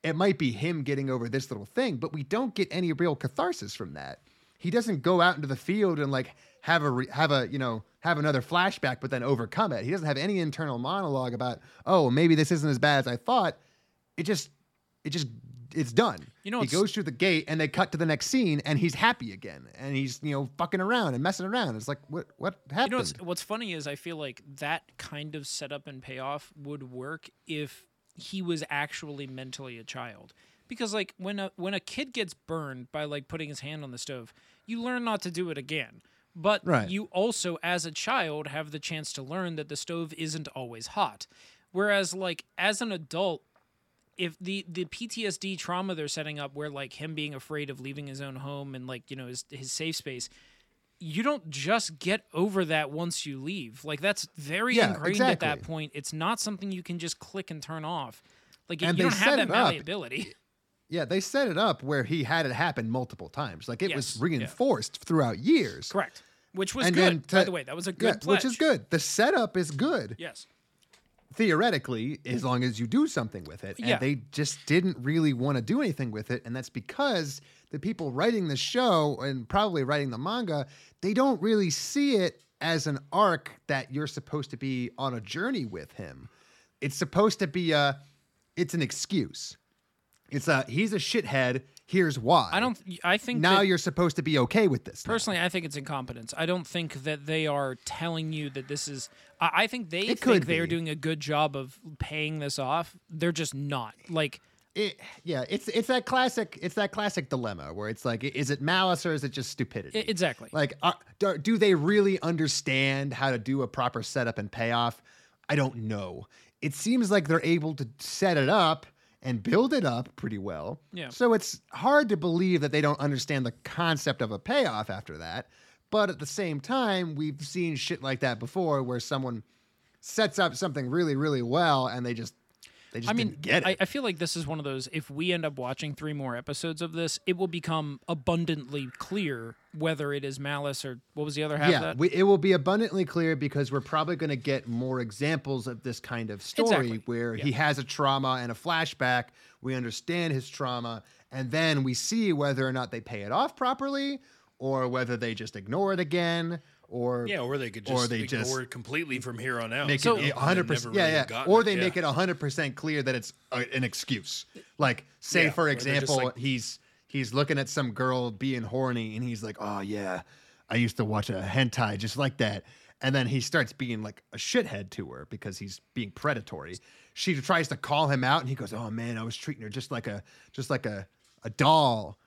It might be him getting over this little thing, but we don't get any real catharsis from that. He doesn't go out into the field and like have a re- have a you know have another flashback, but then overcome it. He doesn't have any internal monologue about, oh, maybe this isn't as bad as I thought. It just it just it's done. You know, he goes through the gate and they cut to the next scene and he's happy again and he's you know fucking around and messing around. It's like what what happened? You know what's, what's funny is I feel like that kind of setup and payoff would work if he was actually mentally a child. Because like when a when a kid gets burned by like putting his hand on the stove, you learn not to do it again. But Right. you also as a child have the chance to learn that the stove isn't always hot. Whereas like as an adult if the the PTSD trauma they're setting up where like him being afraid of leaving his own home and like you know his his safe space you don't just get over that once you leave like that's very Yeah, ingrained at that point it's not something you can just click and turn off like you don't have that it malleability Yeah, they set it up where he had it happen multiple times. Like it was Yes, yeah. reinforced throughout years. correct which was And good then by the way that was a Yeah, good which is good. The setup is good. yes theoretically, as long as you do something with it. And Yeah. they just didn't really want to do anything with it. And that's because the people writing the show and probably writing the manga, they don't really see it as an arc that you're supposed to be on a journey with him. It's supposed to be a it's an excuse. It's a he's a shithead. Here's why. I don't. I think Now that- you're supposed to be okay with this. now. Personally, I think it's incompetence. I don't think that they are telling you that this is. I, I think they It think could they are doing a good job of paying this off. They're just not. Like, it, yeah, it's it's that classic it's that classic dilemma where it's like, is it malice or is it just stupidity? Exactly. Like, uh, do, do they really understand how to do a proper setup and payoff? I don't know. It seems like they're able to set it up and build it up pretty well. Yeah. So it's hard to believe that they don't understand the concept of a payoff after that. But at the same time, we've seen shit like that before where someone sets up something really, really well and they just they just I mean, didn't get it. I, I feel like this is one of those. If we end up watching three more episodes of this, it will become abundantly clear whether it is malice or what was the other half yeah, of that? we, it will be abundantly clear because we're probably going to get more examples of this kind of story Exactly. where he has a trauma and a flashback. We understand his trauma, and then we see whether or not they pay it off properly, or whether they just ignore it again, or Yeah, or they could just or just they ignore just it completely from here on out. make So- it hundred percent. Yeah, really yeah. gotten Or it, they yeah. make it hundred percent clear that it's a, an excuse. Like, say Yeah, for where they're just example, like- he's he's looking at some girl being horny, and he's like, "Oh yeah, I used to watch a hentai just like that." And then he starts being like a shithead to her because he's being predatory. She tries to call him out, and he goes, "Oh man, I was treating her just like a just like a a doll."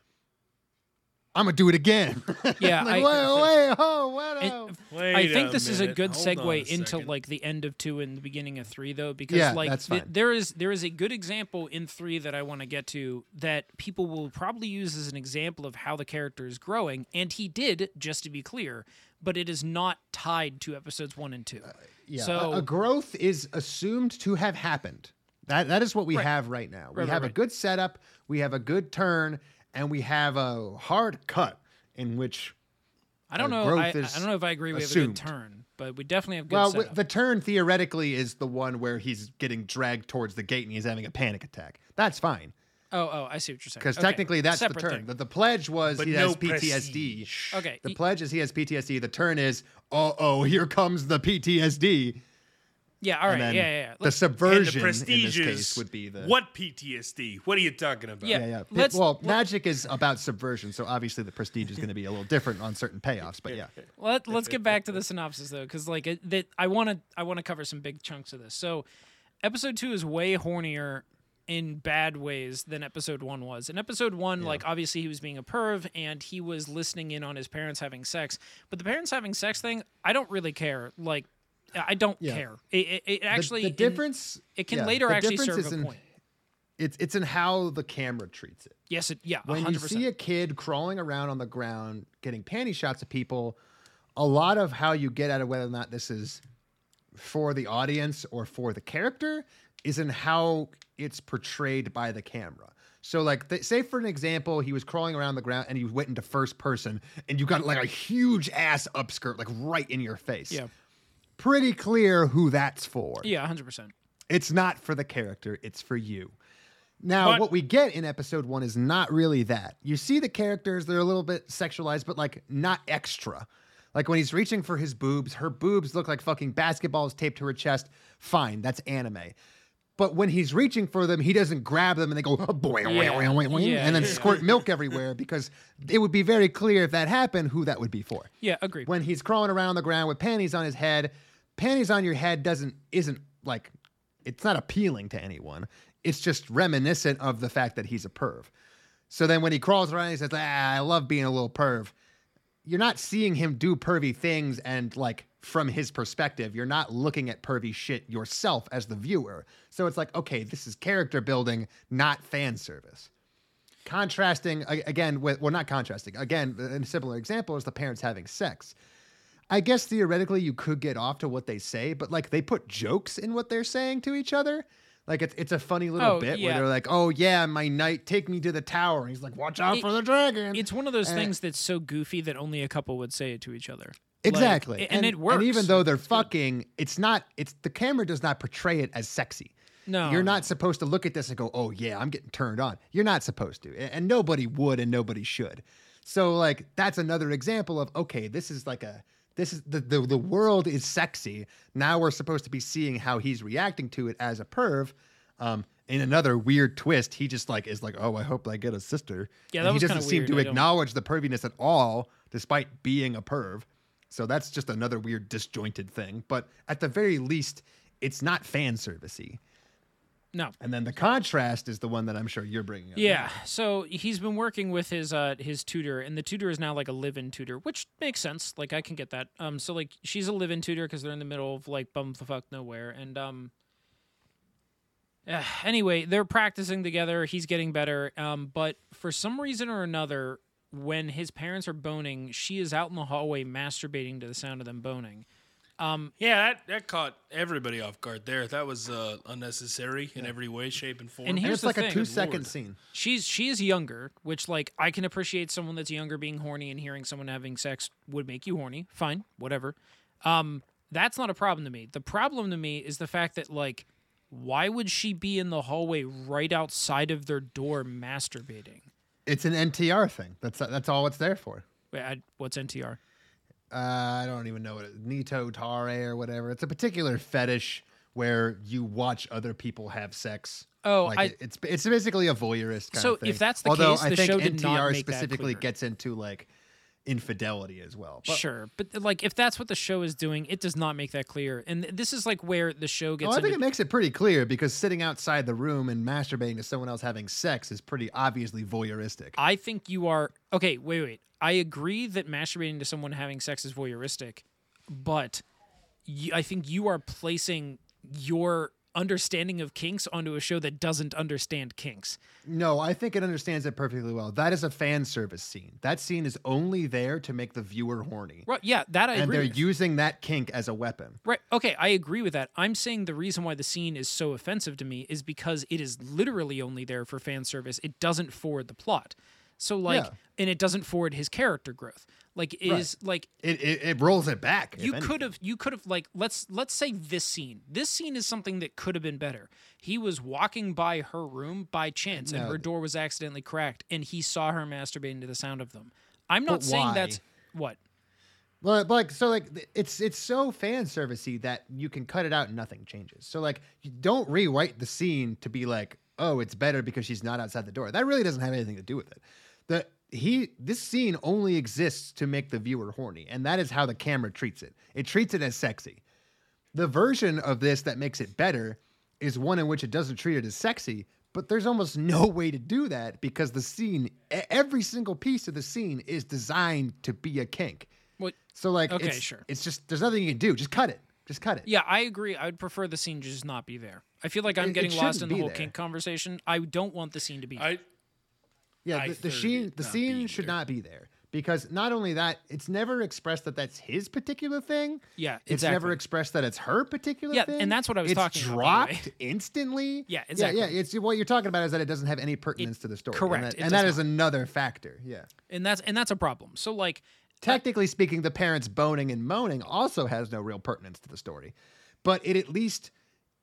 I'm gonna do it again. Yeah, like, I- wait, wait, oh, what? And- oh." Wait I think a this is a good Hold segue a into like the end of two and the beginning of three, though, because Yeah, like that's th- there is there is a good example in three that I want to get to that people will probably use as an example of how the character is growing, and he did, just to be clear, but it is not tied to episodes one and two. Uh, yeah, so a, a growth is assumed to have happened. That that is what we Right. have right now. We Right, right, have a good setup, we have a good turn, and we have a hard cut in which I don't know. growth I, is I don't know if I agree we have a good turn, but we definitely have good well, setup. the turn theoretically is the one where he's getting dragged towards the gate and he's having a panic attack. That's fine oh, oh, I see what you're saying. because Okay, technically that's separate the turn. thing. The, the pledge was But he no has PTSD. prestige. Okay, The y- pledge is he has PTSD. The turn is oh oh here comes the PTSD. Yeah, all right, yeah, yeah. yeah. The Let's- subversion and the prestige in this case would be the what PTSD? What are you talking about? Yeah. Yeah, yeah. Let's- well, let- magic is about subversion, so obviously the prestige is going to be a little different on certain payoffs. But yeah, Let, let's get back to the synopsis though, because like it, that, I want to I want to cover some big chunks of this. So, episode two is way hornier in bad ways than episode one was. In episode one, like obviously he was being a perv and he was listening in on his parents having sex, but the parents having sex thing, I don't really care. Like, I don't Yeah. care. It, it, it actually the, in- difference it can yeah, later the actually serve a in- point. It's it's in how the camera treats it. Yes, it, yeah, When 100%. you see a kid crawling around on the ground getting panty shots of people, a lot of how you get at it whether or not this is for the audience or for the character is in how it's portrayed by the camera. So, like, th- say for an example, he was crawling around the ground and he went into first person, and you got like a huge ass upskirt, like right in your face. yeah, pretty clear who that's for. yeah, 100%. It's not for the character, it's for you. Now, But- what we get in episode one is not really that. You see the characters, they're a little bit sexualized, but like not extra. Like when he's reaching for his boobs, her boobs look like fucking basketballs taped to her chest. Fine, that's anime. But when he's reaching for them, he doesn't grab them and they go "Oh, boing, Yeah. boing, boing, boing," Yeah, and then yeah. squirt milk everywhere because it would be very clear if that happened who that would be for Yeah, agree. when he's crawling around the ground with panties on his head panties on your head doesn't isn't like it's not appealing to anyone. It's just reminiscent of the fact that he's a perv. So then when he crawls around and he says ah, i love being a little perv. You're not seeing him do pervy things and like from his perspective you're not looking at pervy shit yourself as the viewer. So it's like okay this is character building not fan service. Contrasting again with well not contrasting again a similar example is the parents having sex i guess theoretically you could get off to what they say but like they put jokes in what they're saying to each other like it's, it's a funny little Oh, bit yeah. where they're like oh yeah my knight take me to the tower and he's like watch out It- for the dragon it's one of those Uh, things that's so goofy that only a couple would say it to each other. exactly Like, and, it works. and even though they're fucking it's not it's the camera does not portray it as sexy No, You're not supposed to look at this and go, "Oh yeah, I'm getting turned on." You're not supposed to, and nobody would, and nobody should. So like that's another example of okay, this is like a this is the the, the world is sexy. Now we're supposed to be seeing how he's reacting to it as a perv. Um, in another weird twist, he just like is like, oh, I hope I get a sister. Yeah, And he doesn't seem weird. to I don't- acknowledge the perviness at all, despite being a perv. So that's just another weird disjointed thing. But at the very least, it's not fan servicey. No. And then the contrast is the one that I'm sure you're bringing up. Yeah. So he's been working with his uh his tutor, and the tutor is now like a live-in tutor, which makes sense. Like I can get that. Um. So like she's a live-in tutor because they're in the middle of like bum the fuck nowhere, and um. eh, anyway, they're practicing together. He's getting better. Um. But for some reason or another, when his parents are boning, she is out in the hallway masturbating to the sound of them boning. Yeah, that, that caught everybody off guard there. That was uh, unnecessary in every way, shape, and form. And And here's it's the like a thing. two second Lord. scene. she's she is younger, which like I can appreciate someone that's younger being horny and hearing someone having sex would make you horny. Fine, whatever. Um, that's not a problem to me. The problem to me is the fact that like, why would she be in the hallway right outside of their door masturbating? It's an NTR thing. That's that's all it's there for. Wait, I, what's NTR? Uh, I don't even know what it Nito Tare or whatever. It's a particular fetish where you watch other people have sex. Oh, like I- it- it's it's basically a voyeurist kind So of thing. if that's the Although case, I the think show NTR specifically gets into like infidelity as well. But, sure, but like if that's what the show is doing, it does not make that clear. And this is like where the show gets. No, I think it makes it pretty clear because sitting outside the room and masturbating to someone else having sex is pretty obviously voyeuristic. I think you are okay. Wait, wait. I agree that masturbating to someone having sex is voyeuristic, but you, I think you are placing your understanding of kinks onto a show that doesn't understand kinks. No, I think it understands it perfectly well. That is a fan service scene. That scene is only there to make the viewer horny. Right? Yeah, that I and agree. they're with. using that kink as a weapon. Right. Okay, I agree with that. I'm saying the reason why the scene is so offensive to me is because it is literally only there for fan service. It doesn't forward the plot. So like Yeah. and it doesn't forward his character growth. Like it Right. is like It, it, it rolls it back. you could have you could have like let's let's say this scene this scene is something that could have been better he was walking by her room by chance and No. her door was accidentally cracked and he saw her masturbating to the sound of them i'm not But saying why? that's what Well, but like so, like it's it's so fan servicey that you can cut it out and nothing changes. So like, you don't rewrite the scene to be like, oh, it's better because she's not outside the door. That really doesn't have anything to do with it. The he this scene only exists to make the viewer horny, and that is how the camera treats it. It treats it as sexy. The version of this that makes it better is one in which it doesn't treat it as sexy, but there's almost no way to do that because the scene, every single piece of the scene is designed to be a kink. what So like, Okay, it's, sure. It's just there's nothing you can do. Just cut it. Just cut it. yeah i agree i would prefer the scene just not be there i feel like i'm It- it getting lost in the whole there. kink conversation i don't want the scene to be there. I yeah. The, the scene, the scene should there. not be there because not only that, it's never expressed that that's his particular thing. Yeah, it's never expressed that it's her particular Yeah, thing. and that's what I was it's talking about, way. dropped instantly. Yeah, Yeah, yeah. It's what you're talking about is that it doesn't have any pertinence to the story. correct, and that, and that is another factor. Yeah. and that's and that's a problem so like Technically speaking, the parents boning and moaning also has no real pertinence to the story, but it at least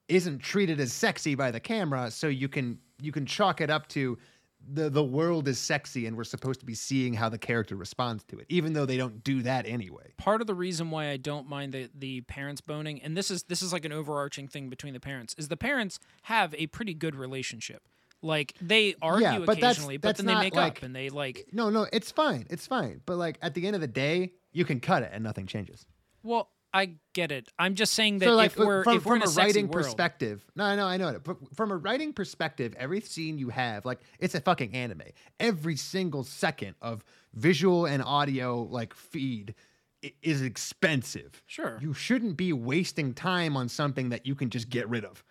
isn't treated as sexy by the camera, so you can you can chalk it up to the the world is sexy and we're supposed to be seeing how the character responds to it, even though they don't do that anyway. part of the reason why I don't mind the the parents boning, and this is this is like an overarching thing between the parents, is the parents have a pretty good relationship. Like they argue but that's- occasionally, but then they make like- up and they like. No, no, it's fine, it's fine. But like at the end of the day, you can cut it and nothing changes. Well, I get it. I'm just saying that so like if we're from, if we're in a, a writing world, perspective no no i know it but from a writing perspective every scene you have like it's a fucking anime every single second of visual and audio like feed is expensive Sure. you shouldn't be wasting time on something that you can just get rid of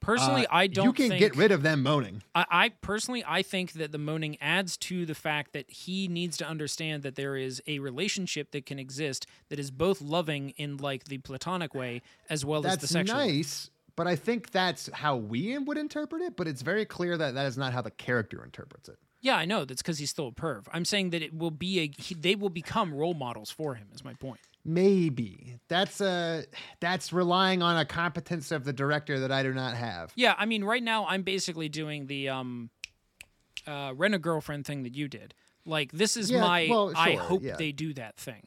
personally, Uh, I don't. you can think, get rid of them moaning I, I personally, I think that the moaning adds to the fact that he needs to understand that there is a relationship that can exist that is both loving in like the platonic way as well as the that's sexual. way. nice but i think that's how we would interpret it but it's very clear that that is not how the character interprets it Yeah, I know. That's because he's still a perv. I'm saying that it will be a. He, they will become role models for him. Is my point. Maybe that's a that's relying on a competence of the director that I do not have. Yeah, I mean, right now I'm basically doing the um, uh, rent a girlfriend thing that you did. Like this is Yeah, my. well, I hope yeah. they do that thing.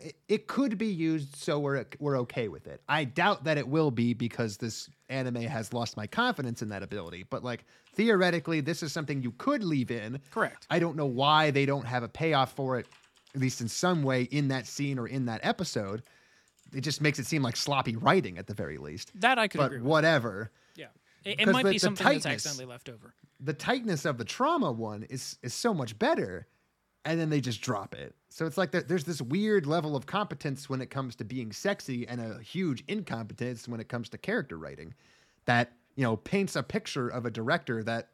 it- it could be used, so we're we're okay with it. I doubt that it will be because this anime has lost my confidence in that ability. But like theoretically, this is something you could leave in. Correct. I don't know why they don't have a payoff for it, at least in some way in that scene or in that episode. It just makes it seem like sloppy writing at the very least. That I could But agree with. whatever. Yeah. It, it might the- be something that's tightness- accidentally left over. the tightness of the trauma one is is so much better and then they just drop it so it's like there- there's this weird level of competence when it comes to being sexy and a huge incompetence when it comes to character writing that you know paints a picture of a director that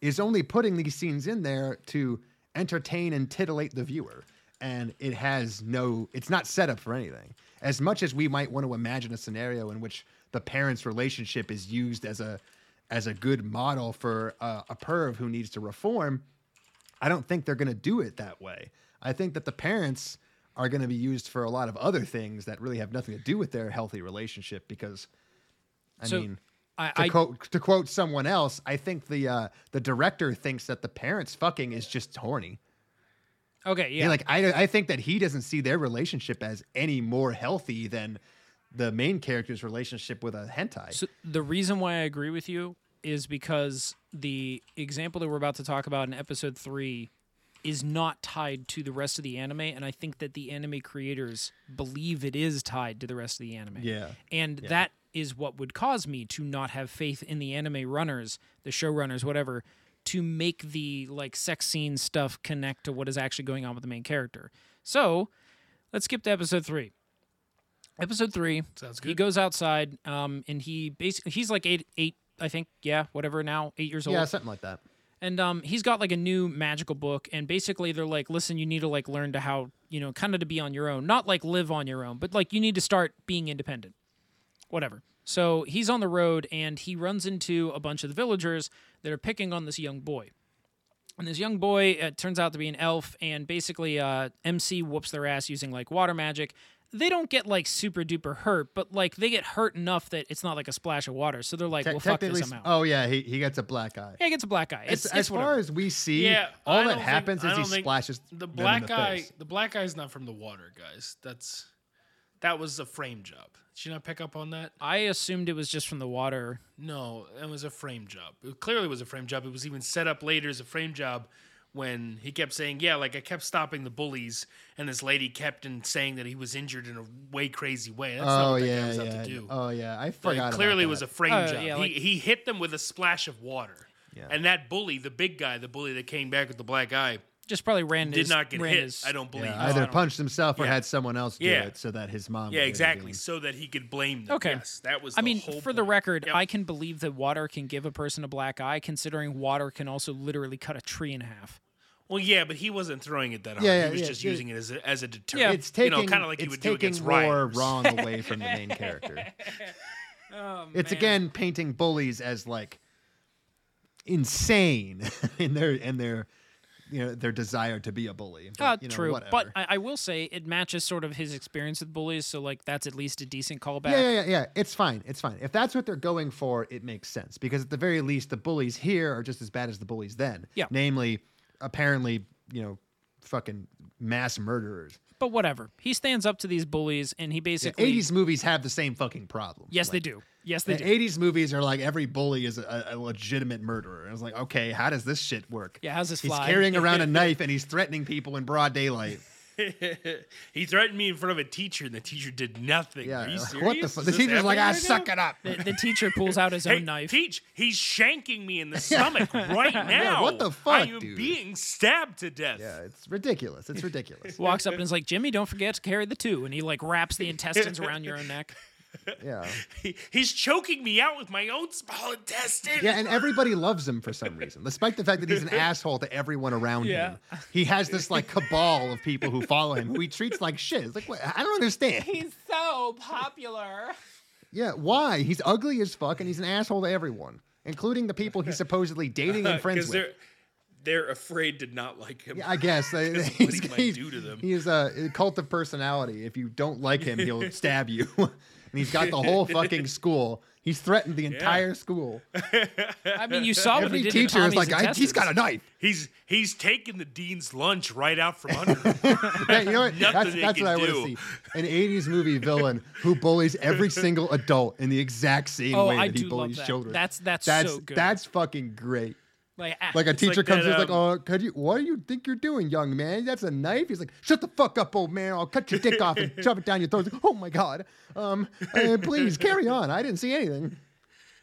is only putting these scenes in there to entertain and titillate the viewer and it has no it's not set up for anything as much as we might want to imagine a scenario in which the parents relationship is used as a as a good model for a, a perv who needs to reform i don't think they're going to do it that way i think that the parents are going to be used for a lot of other things that really have nothing to do with their healthy relationship because i So, mean I, to I quote to quote someone else, I think the uh, the director thinks that the parents fucking is just horny. Okay, Yeah. yeah. like I I think that he doesn't see their relationship as any more healthy than the main character's relationship with a hentai. So the reason why I agree with you is because the example that we're about to talk about in episode three is not tied to the rest of the anime, and I think that the anime creators believe it is tied to the rest of the anime. Yeah. And that is what would cause me to not have faith in the anime runners, the showrunners, whatever, to make the like sex scene stuff connect to what is actually going on with the main character. So let's skip to episode three. Episode three. Sounds good. He goes outside, um, and he basically he's like eight, eight, I think, yeah, whatever now, eight years old. yeah, something like that. And um, he's got like a new magical book, and basically they're like, listen, you need to like learn to how you know, kind of to be on your own, not like live on your own, but like you need to start being independent. Whatever. So he's on the road, and he runs into a bunch of the villagers that are picking on this young boy. And this young boy uh, turns out to be an elf, and basically, uh, MC whoops their ass using like water magic. They don't get like super duper hurt, but like they get hurt enough that it's not like a splash of water. So they're like, Te- "Well, fuck this, technically, I'm out." oh yeah, he, he gets a black eye. Yeah, he gets a black eye. It's, as it's as far whatever. as we see, Yeah, all I that don't think- happens is he splashes the them in black the guy. face. The black guy's not from the water, guys. That's that was a frame job. Did you not pick up on that? I assumed it was just from the water. No, it was a frame job. It clearly was a frame job. It was even set up later as a frame job when he kept saying, "Yeah, like I kept stopping the bullies," and this lady kept in saying that he was injured in a way crazy way. That's not Oh what that guy yeah, was out yeah. to do. Oh yeah, I Like, forgot. clearly about was a frame Oh, job. yeah, he, he hit them with a splash of water. Yeah. And that bully, the big guy, the bully that came back with the black eye, Just probably ran did his, not get ran hit. his- I don't believe. Yeah, either don't- punched himself or Yeah. had someone else do Yeah. it so that his mom. Yeah, exactly. intervene. So that he could blame them. Okay. Yes, that was. I the mean, whole for the record, Yep. I can believe that water can give a person a black eye, considering water can also literally cut a tree in half. Well, yeah, but he wasn't throwing it that hard. Yeah, yeah, he was yeah, just yeah. using it as a, as a deterrent. Yeah. It's taking you know, kind of like it's you would do against more rioters. wrong away from the main character. Oh, It's again painting bullies as like insane in their in their you know their desire to be a bully. But, Uh, you know, true, whatever. but I, I will say it matches sort of his experience with bullies, so like that's at least a decent callback. yeah, yeah, yeah, yeah. It's fine. It's fine. If that's what they're going for, it makes sense because at the very least, the bullies here are just as bad as the bullies then. Yeah. Namely, apparently, you know, fucking mass murderers. But whatever, he stands up to these bullies, and he basically Eighties movies have the same fucking problem. Yes, they do. Yes, they The do. 80s movies are like every bully is a, a legitimate murderer. I was like, okay, how does this shit work? Yeah, how's this He's fly? carrying around a knife and he's threatening people in broad daylight. he threatened me in front of a teacher, and the teacher did nothing. Yeah, Are you like, serious? what the fuck? The teacher's like, ah, "I right suck now? it up. The, the teacher pulls out his own Hey, knife. teach! He's shanking me in the stomach right now. what the I fuck, am dude? being stabbed to death. Yeah, it's ridiculous. It's ridiculous. walks up and is like, Jimmy, don't forget to carry the two. And he like wraps the intestines around your own neck. Yeah. He, he's choking me out with my own small intestine. Yeah, and everybody loves him for some reason, despite the fact that he's an asshole to everyone around Yeah. him. He has this like cabal of people who follow him, who he treats like shit. It's like, what? I don't understand. He's so popular. Yeah, why? He's ugly as fuck, and he's an asshole to everyone, including the people he's supposedly dating and friends because with. they're they're afraid to not like him. Yeah, I guess uh, what he's, he might he's- do to them. He's a, a cult of personality. If you don't like him, he'll stab you. And he's got the whole fucking school. He's threatened the entire school. I mean, you saw what Every he did teacher to is like, I, he's got a knife. He's he's taking the dean's lunch right out from under. him. Yeah, you know what? Nothing That's, they that's can what I want to do. see. An 80s movie villain who bullies every single adult in the exact same Oh, way I that he do love bullies that. children. That's- that's that's so good. That's fucking great. Like, ah, Like a teacher like comes that, in, like, um, "Oh, could you? What do you think you're doing, young man? That's a knife." He's like, "Shut the fuck up, old man! I'll cut your dick off and shove it down your throat." Like, oh my god! Um, uh, please carry on. I didn't see anything.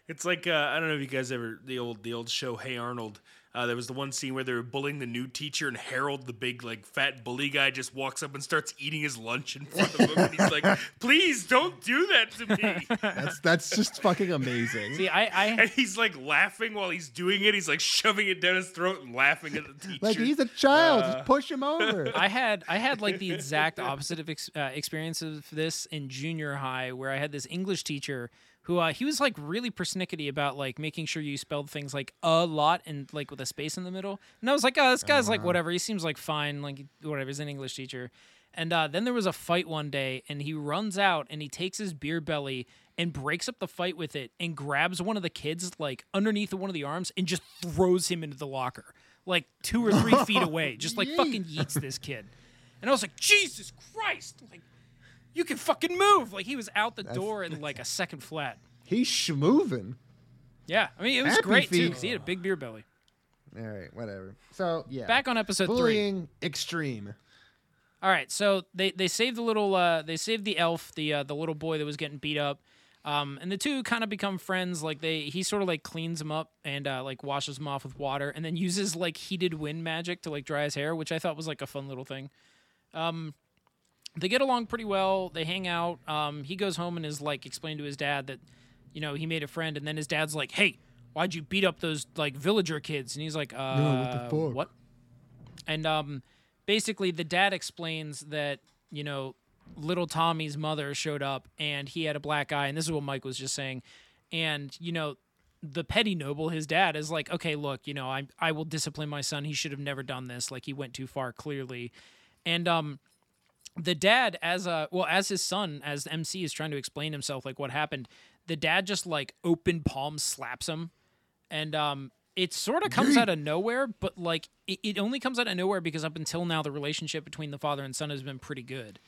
It's like uh, I don't know if you guys ever the old the old show Hey Arnold. Uh, there was the one scene where they were bullying the new teacher, and Harold, the big like fat bully guy, just walks up and starts eating his lunch in front of him, and he's like, "Please don't do that to me." That's that's just fucking amazing. see, I, I, and he's like laughing while he's doing it. He's like shoving it down his throat and laughing at the teacher. Like he's a child. Uh, Just push him over. I had I had like the exact opposite of ex- uh, experience of this in junior high, where I had this English teacher who uh, he was like really persnickety about like making sure you spelled things like a lot and like with a space in the middle. And I was like, oh, this guy's like whatever. He seems like fine, like whatever. He's an English teacher. And uh, then there was a fight one day, and he runs out and he takes his beer belly and breaks up the fight with it and grabs one of the kids like underneath one of the arms and just throws him into the locker like two or three feet away, just like fucking yeets this kid. And I was like, Jesus Christ! Like, you can fucking move! Like he was out the door in like a second flat. He's schmoovin'. Yeah, I mean it was Happy great too. feet. 'cause he had a big beer belly. All right, whatever. So yeah, Back on episode three. bullying extreme. All right, so they they saved the little uh they saved the elf, the uh, the little boy that was getting beat up. Um, and the two kind of become friends. Like they, he sort of like cleans him up and uh, like washes him off with water, and then uses like heated wind magic to like dry his hair, which I thought was like a fun little thing. Um, they get along pretty well. They hang out. Um, he goes home and is like explaining to his dad that, you know, he made a friend, and then his dad's like, "Hey, why'd you beat up those like villager kids?" And he's like, "Uh, what the fuck?" what?" And um, basically, the dad explains that you know, little Tommy's mother showed up, and he had a black eye, and this is what Mike was just saying, and you know. The petty noble, his dad, is like, okay, look, you know, I I will discipline my son. He should have never done this. Like he went too far, clearly, and um, the dad as a well as his son as mc is trying to explain himself like what happened the dad just like open palm slaps him. And um it sort of comes out of nowhere but like it, it only comes out of nowhere because up until now the relationship between the father and son has been pretty good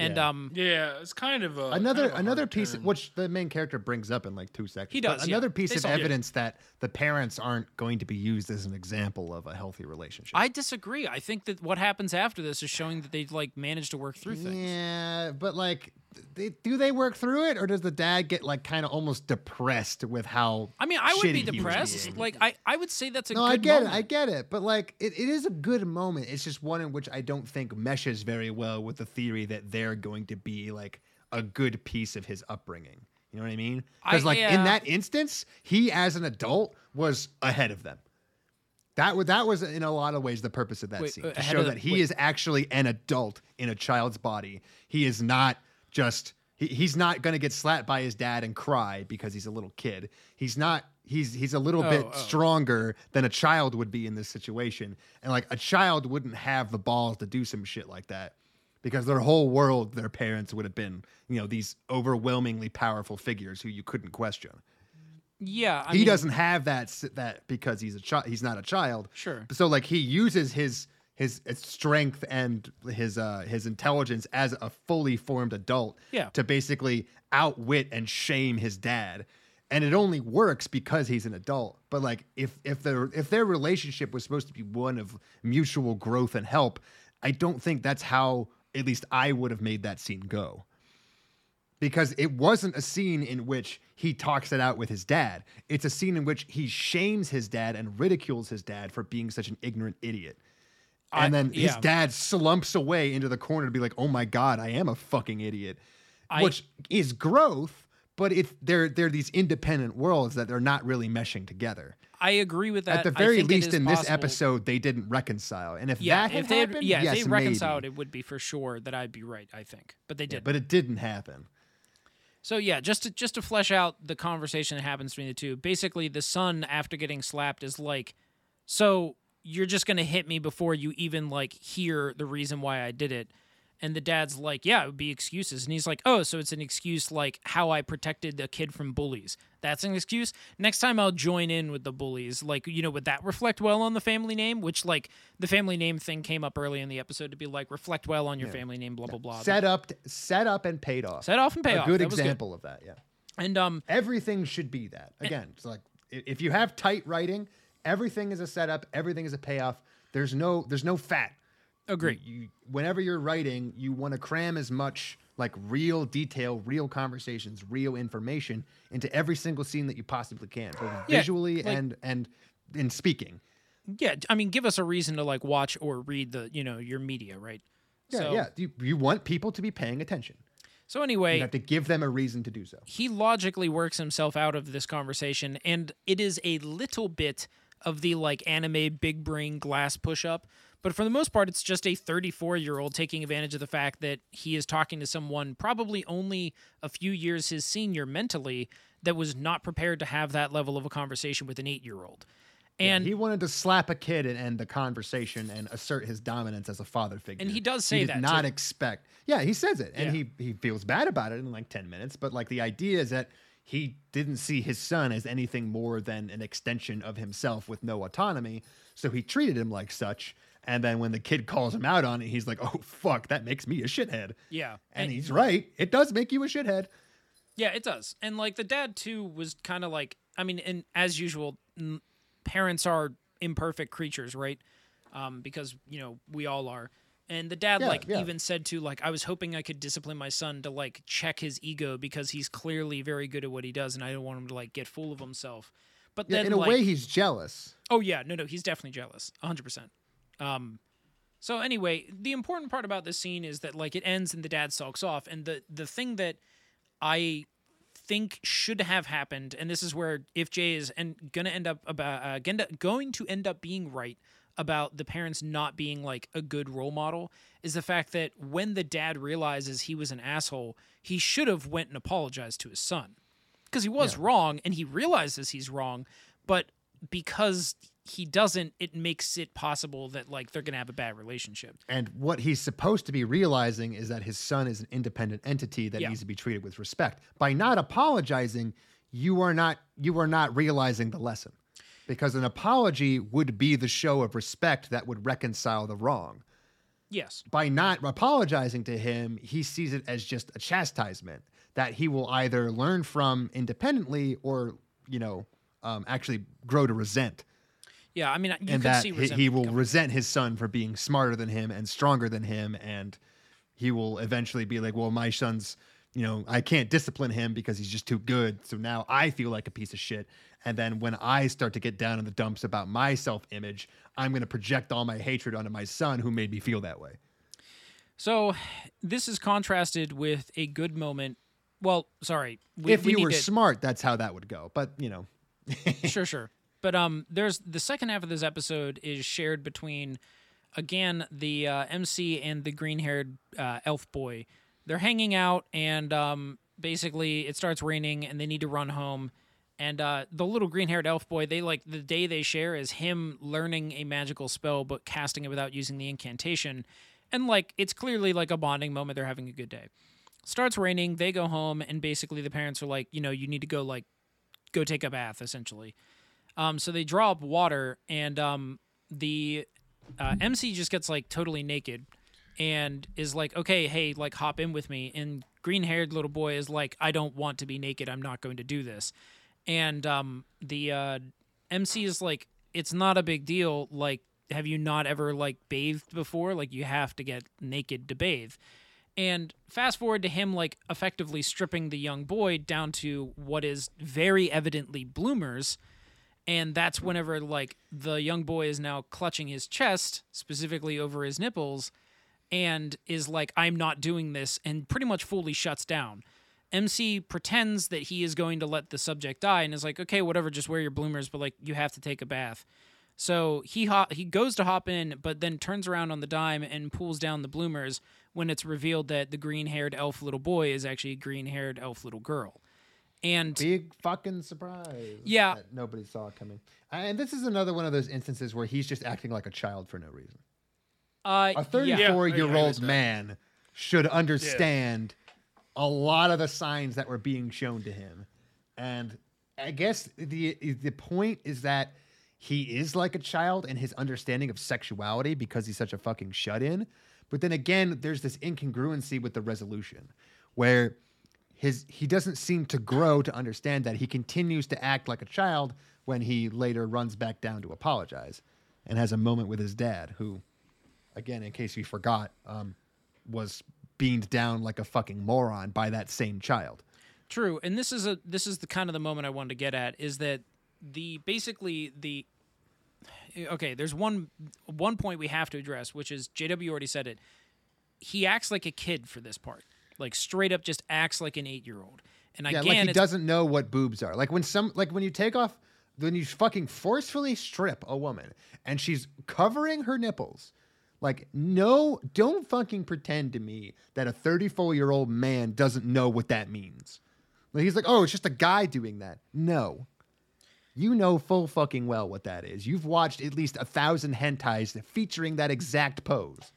and Yeah. um yeah, it's kind of a another kind of a another piece turn. which the main character brings up in like two seconds. He but does, yeah. Another piece They of saw it. evidence that the parents aren't going to be used as an example of a healthy relationship. i disagree i think that what happens after this is showing that they like managed to work through things Yeah, but like, they, do they work through it, or does the dad get like kind of almost depressed with how? i mean i would be shitty he was depressed like i i would say that's a no, good I get moment. it, I get it, but like, it, it is a good moment. It's just one in which I don't think meshes very well with the theory that they're going to be like a good piece of his upbringing. You know what I mean? Because like in that instance, he as an adult was ahead of them. That was that was in a lot of ways the purpose of that Wait, scene uh, to show the- that he wait. is actually an adult in a child's body. He is not just he, he's not going to get slapped by his dad and cry because he's a little kid. He's not he's he's a little bit Oh, oh. stronger than a child would be in this situation. And like a child wouldn't have the balls to do some shit like that because their whole world their parents would have been, you know, these overwhelmingly powerful figures who you couldn't question yeah I he mean, doesn't have that that because he's a child he's not a child Sure. so like he uses his his his strength and his uh his intelligence as a fully formed adult Yeah. to basically outwit and shame his dad and it only works because he's an adult but like if if their if their relationship was supposed to be one of mutual growth and help i don't think that's how at least i would have made that scene go because it wasn't a scene in which he talks it out with his dad. It's a scene in which he shames his dad and ridicules his dad for being such an ignorant idiot. And I- then his yeah. dad slumps away into the corner to be like, "Oh my god, I am a fucking idiot," I- which is growth. But it's they're they're these independent worlds that they're not really meshing together. I agree with that. At the very least, in this episode, they didn't reconcile. And if Yeah, that had if they had, happened, yeah, yes, if they maybe. reconciled, it would be for sure that I'd be right. I think, but they Yeah, did. but it didn't happen. so yeah, just to just to flesh out the conversation that happens between the two. Basically, the son after getting slapped is like, "So you're just gonna hit me before you even like hear the reason why I did it. And the dad's like, yeah, it would be excuses. And he's like, oh, so it's an excuse like how I protected the kid from bullies. That's an excuse. Next time I'll join in with the bullies. Like, you know, would that reflect well on the family name? Which, like, the family name thing came up early in the episode to be like, reflect well on your family name, blah, blah, blah. Set up, set up, and paid off. Set off and pay a off. good That example of that. Yeah. And, um, Everything should be that. Again, it's like if you have tight writing, everything is a setup, everything is a payoff. There's no there's no fat. agree. You whenever you're writing, you want to cram as much like real detail, real conversations, real information into every single scene that you possibly can, both Yeah, visually like- and and in speaking. Yeah. I mean, give us a reason to like watch or read the, you know, your media, right? Yeah, so, yeah. You, you want people to be paying attention. So, anyway. You have to give them a reason to do so. he logically works himself out of this conversation and it is a little bit of the like anime big brain glass push up but for the most part it's just a 34 year old taking advantage of the fact that he is talking to someone probably only a few years his senior mentally that was not prepared to have that level of a conversation with an 8 year old and he wanted to slap a kid and end the conversation and assert his dominance as a father figure. And he does say he that, did not too. expect. Yeah, he says it, and Yeah. he he feels bad about it in like ten minutes. But like the idea is that he didn't see his son as anything more than an extension of himself with no autonomy, so he treated him like such. And then when the kid calls him out on it, he's like, "Oh fuck, that makes me a shithead." yeah And he's right. It does make you a shithead. Yeah, it does. And like the dad too was kind of like I mean, and as usual, parents are imperfect creatures, right? Um, because you know we all are. And the dad Yeah, like yeah. even said to like I was hoping I could discipline my son to like check his ego because he's clearly very good at what he does, and I don't want him to like get full of himself. But Yeah, then in a like, way, he's jealous. Oh yeah, no, no, he's definitely jealous, hundred percent. Um, so anyway, the important part about this scene is that like it ends and the dad sulks off, and the the thing that I think should have happened, and this is where if Jay is and gonna end up about uh, going to end up being right about the parents not being like a good role model is the fact that when the dad realizes he was an asshole, he should have went and apologized to his son because he was wrong and he realizes he's wrong, but because he doesn't, it makes it possible that like they're gonna have a bad relationship. And what he's supposed to be realizing is that his son is an independent entity that Yeah. needs to be treated with respect. By not apologizing, you are not you are not realizing the lesson. Because an apology would be the show of respect that would reconcile the wrong. Yes. By not apologizing to him, he sees it as just a chastisement that he will either learn from independently or, you know, um, actually grow to resent Yeah. I mean, you and that see he, he will coming. resent his son for being smarter than him and stronger than him and he will eventually be like well my son's you know i can't discipline him because he's just too good so now i feel like a piece of shit and then when i start to get down in the dumps about my self-image i'm going to project all my hatred onto my son who made me feel that way So this is contrasted with a good moment. Well, sorry. We, if we you were to- smart that's how that would go but you know sure, sure. But um, there's the second half of this episode is shared between, again, the uh, MC and the green-haired uh, elf boy. They're hanging out, and um, basically it starts raining, and they need to run home. And uh, the little green-haired elf boy, they like the day they share is him learning a magical spell, but casting it without using the incantation. And like it's clearly like a bonding moment. They're having a good day. Starts raining. They go home, and basically the parents are like, you know, you need to go like go take a bath essentially. Um, so they draw up water, and um, the uh, MC just gets like totally naked and is like, okay, hey, like hop in with me. And green haired little boy is like, I don't want to be naked. I'm not going to do this. And um, the uh, MC is like, it's not a big deal. Like, have you not ever like bathed before? Like, you have to get naked to bathe. And fast forward to him like effectively stripping the young boy down to what is very evidently bloomers. And that's whenever like the young boy is now clutching his chest, specifically over his nipples, and is like, I'm not doing this, and pretty much fully shuts down. MC pretends that he is going to let the subject die and is like, okay, whatever, just wear your bloomers, but like you have to take a bath. So he hop- he goes to hop in, but then turns around on the dime and pulls down the bloomers when it's revealed that the green haired elf little boy is actually a green haired elf little girl. And Big fucking surprise. Yeah. nobody saw coming. And this is another one of those instances where he's just acting like a child for no reason. Uh, A yeah. 34 year I old get that. man should understand a lot of the signs that were being shown to him. And I guess the the point is that he is like a child in his understanding of sexuality because he's such a fucking shut in. But then again, there's this incongruency with the resolution where his he doesn't seem to grow to understand that he continues to act like a child when he later runs back down to apologize and has a moment with his dad who again in case you forgot um, was beamed down like a fucking moron by that same child True, and this is a this is the kind of the moment I wanted to get at is that the basically the okay. There's one one point we have to address, which is JW already said it. He acts like a kid for this part, like straight up, just acts like an eight year old. And yeah again, like he doesn't know what boobs are like when some like when you take off when you fucking forcefully strip a woman and she's covering her nipples like no don't fucking pretend to me that a 34 year old man doesn't know what that means. Like he's like oh it's just a guy doing that. No. You know full fucking well what that is. You've watched at least a thousand hentais featuring that exact pose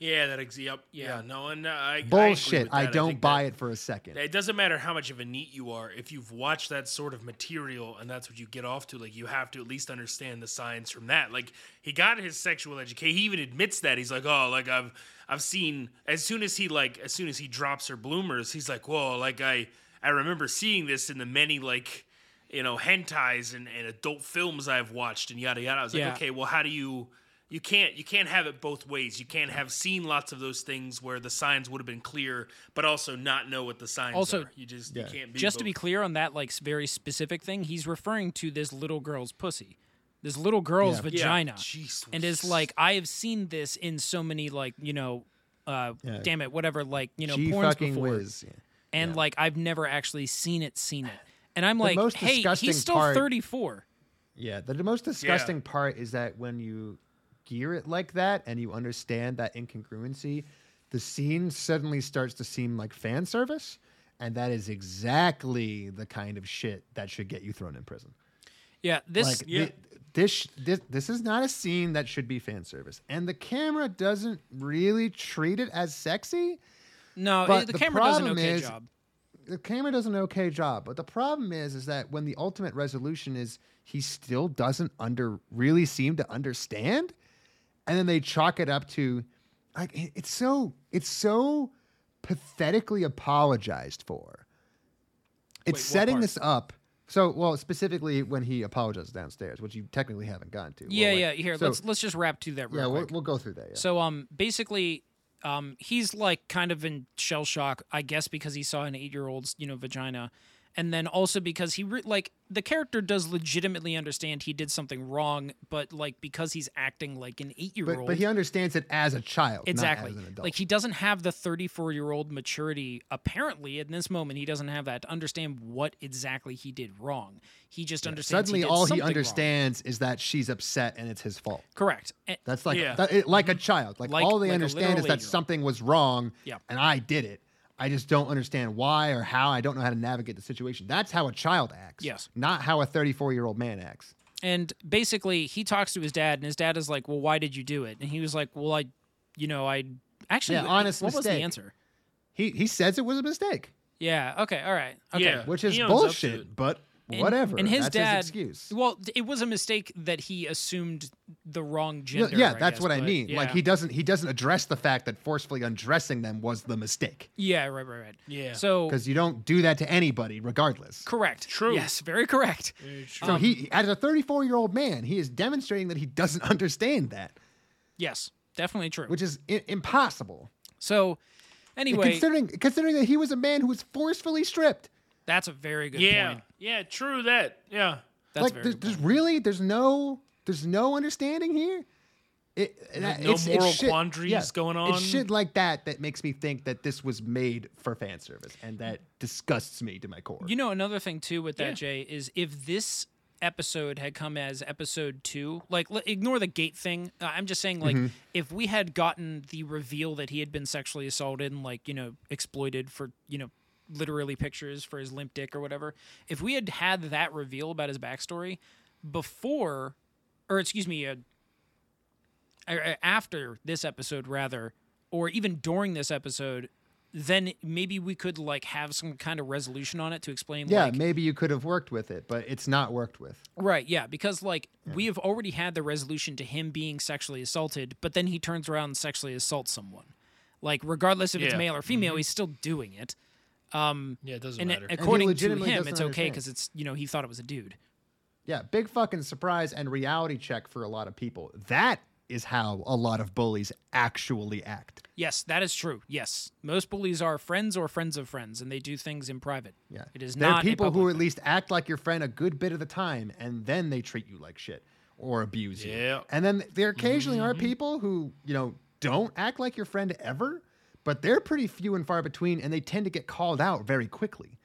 Yeah, that ex- yep. Yeah, no, and uh, I bullshit I, i, agree with that. don't think buy that- it for a second It doesn't matter how much of a NEET you are. If you've watched that sort of material and that's what you get off to, like you have to at least understand the science from that. Like he got his sexual education. He even admits that. He's like, oh, like I've I've seen. As soon as he like, as soon as he drops her bloomers, he's like, whoa, like I I remember seeing this in the many like you know hentais and, and adult films I've watched and yada yada. I was like, okay, well, how do you? You can't you can't have it both ways. You can't have seen lots of those things where the signs would have been clear, but also not know what the signs Also, are. You just you can't be just to be clear on that like very specific thing, he's referring to this little girl's pussy, this little girl's Yeah. vagina, Jeez, and is like I have seen this in so many like you know, uh, Yeah. damn it, whatever like you know, G porns fucking before, whiz yeah. and like I've never actually seen it, seen it, and I'm The like, most hey, disgusting he's still part- 34. Yeah, the, the most disgusting part is that when you gear it like that and you understand that incongruency, the scene suddenly starts to seem like fan service, and that is exactly the kind of shit that should get you thrown in prison. Yeah, this like thi- this, this this is not a scene that should be fan service, and the camera doesn't really treat it as sexy. no, but the, the camera does an okay is- job. the camera does an okay job, but the problem is, is that when the ultimate resolution is he still doesn't under really seem to understand, and then they chalk it up to, like it's so it's so pathetically apologized for. It's what setting part? this up. So, well, specifically when he apologizes downstairs, which you technically haven't gotten to. Well, Yeah, like- yeah. Here, so- let's let's just wrap to that. Real yeah, we'll, we'll go through that. Yeah. So um basically um he's like kind of in shell shock I guess because he saw an 8-year-old's, you know, vagina and then also because he re- like the character does legitimately understand he did something wrong but like because he's acting like an 8-year-old but, but he understands it as a child, Exactly. not as an adult. Like he doesn't have the 34 year old maturity. Apparently, in this moment, he doesn't have that to understand what exactly he did wrong. He just understands. Suddenly, he did all he something wrong. understands is that she's upset and it's his fault. Correct. And- That's like Yeah. that- it- like a child. Like, Like- all they like understand is that something was wrong, Yeah. and I did it. I just don't understand why or how. I don't know how to navigate the situation. That's how a child acts. Yes. Not how a 34 year old man acts. And basically, he talks to his dad, and his dad is like, "Well, why did you do it?" And he was like, "Well, I, you know, I actually, Yeah, honest what was the answer?" He he says it was a mistake, Yeah. Okay. All right. Okay. Yeah. which is He owns up to bullshit. But And- whatever. And his That's dad, his excuse. well, it was a mistake that he assumed the wrong Yeah, gender. yeah, I that's guess, what I but mean. Like he doesn't he doesn't address the fact that forcefully undressing them was the mistake Yeah. Right. Right. Right. Yeah. So because you don't do that to anybody regardless. correct. True. Yes. Very correct. So he, as a 34 year old man, he is demonstrating that he doesn't understand that, Yes. Definitely true. which is I- impossible. so, anyway, considering considering that he was a man who was forcefully stripped. that's a very good yeah, point. Yeah, true that. Yeah, That's like, very there's, there's really there's no there's no understanding here. It, that- no it's- it's moral shit- quandaries going on? It's shit like that that makes me think that this was made for fan service, and that disgusts me to my core. You know, another thing too with that, Yeah. Jay, is if this episode had come as episode two, like l- ignore the gate thing. Uh, I'm just saying, like, Mm-hmm. if we had gotten the reveal that he had been sexually assaulted and like you know exploited for you know literally pictures for his limp dick or whatever. If we had had that reveal about his backstory before, or excuse me, uh, uh, after this episode rather, or even during this episode, then maybe we could like have some kind of resolution on it to explain. Yeah, like, maybe you could have worked with it, but it's not worked with. Right, yeah, because like we have already had the resolution to him being sexually assaulted, but then he turns around and sexually assaults someone. Like regardless if it's male or female, he's still doing it. Um Yeah, it doesn't and matter. according to him, it's okay because it's you know he thought it was a dude. Yeah, big fucking surprise and reality check for a lot of people. That is how a lot of bullies actually act. Yes, that is true. Yes, most bullies are friends or friends of friends, and they do things in private. Yeah. it is They're not people who public at least act like your friend a good bit of the time and then they treat you like shit or abuse you. Yeah. And then there occasionally are Mm-hmm. people who, you know, don't act like your friend ever, but they're pretty few and far between and they tend to get called out very quickly.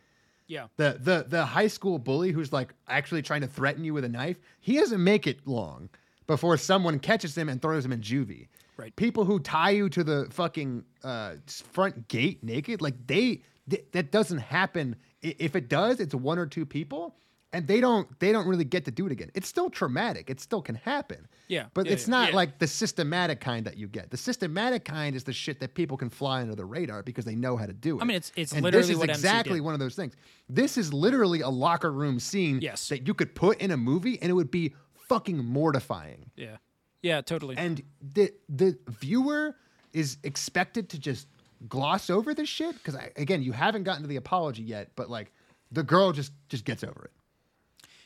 Yeah, The the the high school bully who's like actually trying to threaten you with a knife, he doesn't make it long before someone catches him and throws him in juvie. Right. People who tie you to the fucking uh, front gate naked, like they th- that doesn't happen. If it does, it's one or two people, and they don't they don't really get to do it again. It's still traumatic. It still can happen. Yeah, But yeah, it's yeah. not Yeah. like the systematic kind that you get. The systematic kind is the shit that people can fly under the radar because they know how to do it. I mean, it's- it's and literally this is exactly one of those things. This is literally a locker room scene Yes. that you could put in a movie and it would be fucking mortifying. yeah, yeah, totally. And the the viewer is expected to just gloss over this shit because again, you haven't gotten to the apology yet, but like the girl just just gets over it,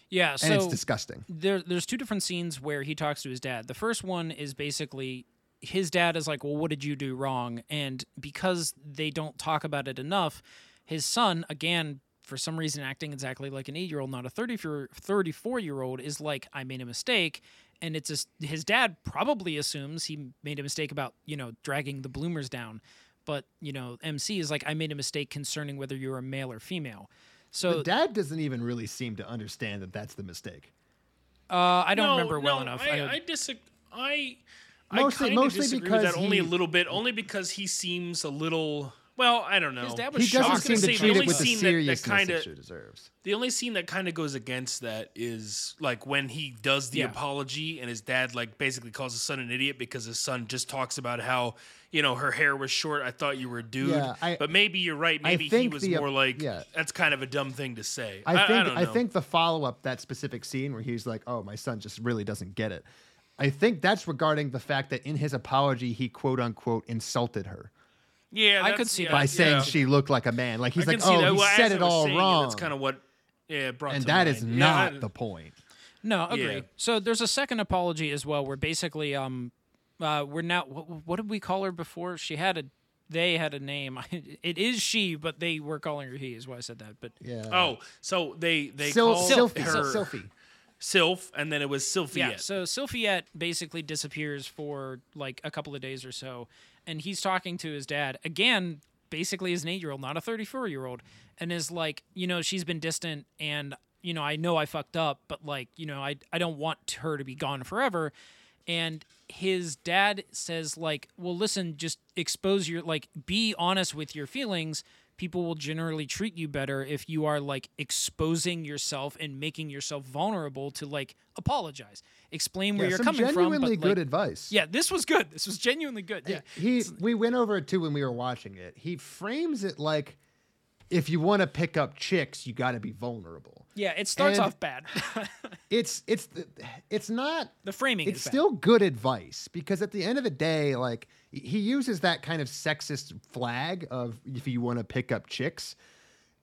yeah, and so it's disgusting. there, there's two different scenes where he talks to his dad. The first one is basically his dad is like, "Well, what did you do wrong?" And because they don't talk about it enough, his son, again, for some reason, acting exactly like an eight-year-old, not a 34-year-old, is like, "I made a mistake." And it's just, his dad probably assumes he made a mistake about you know dragging the bloomers down, but you know MC is like, "I made a mistake concerning whether you're a male or female." So The dad doesn't even really seem to understand that that's the mistake. uh, I don't no, remember well enough. I, I- I disagree. I Mostly- I mostly disagree with because that only a little bit, only because he seems a little. Well, I don't know. His dad was He shocked. I doesn't gonna seem to say, the treat it only with the scene that- that seriousness kinda- it deserves. The only scene that kind of goes against that is like when he does the Yeah. apology and his dad like basically calls his son an idiot because his son just talks about how you know her hair was short. I thought you were a dude, Yeah, I- but maybe you're right. Maybe he was the, more like yeah. that's kind of a dumb thing to say. I think don't I, think the follow up that specific scene where he's like, "Oh, my son just really doesn't get it." I think that's regarding the fact that in his apology he quote unquote insulted her yeah, I could see yeah, by yeah. saying she looked like a man. Like he's like, "Oh, that. he Well, said it all saying wrong," That's kind of what yeah brought and to that mind. is not I- the point. No, agree. Yeah. So there's a second apology as well, where basically, um, uh, we're now. What, what did we call her before? She had a. They had a name. It is she, but they were calling her he. Is why I said that. But Yeah. Oh, so they they Sil- called Sylphie. her Sylphie. Sylph, and then it was Sylphie. yeah. So Sylphiette basically disappears for like a couple of days or so, and he's talking to his dad again, basically as an eight-year-old, not a thirty-four-year-old, and is like, you know, she's been distant, and you know, I know I fucked up, but like, you know, I I don't want her to be gone forever. And his dad says like, well, listen, just expose your like, be honest with your feelings. People will generally treat you better if you are like exposing yourself and making yourself vulnerable to like apologize, explain where Yeah, you're coming from. genuinely But, good like, advice. yeah, this was good. This was genuinely good. Yeah. He we went over it too when we were watching it. He frames it like if you want to pick up chicks, you got to be vulnerable. Yeah, it starts And- off bad. It's it's it's not the framing it's still good advice because at the end of the day, like he uses that kind of sexist flag of if you want to pick up chicks.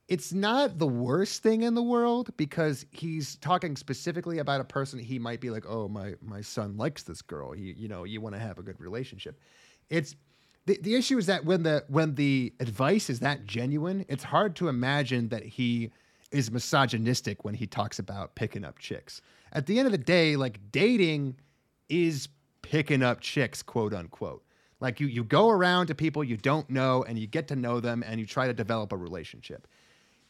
It's not the worst thing in the world because he's talking specifically about a person he might be like, oh my my son likes this girl. You you know you want to have a good relationship. It's the, the issue is that when the when the advice is that genuine, it's hard to imagine that he is misogynistic when he talks about picking up chicks. At the end of the day, like dating is picking up chicks, quote unquote. Like you you go around to people you don't know and you get to know them and you try to develop a relationship.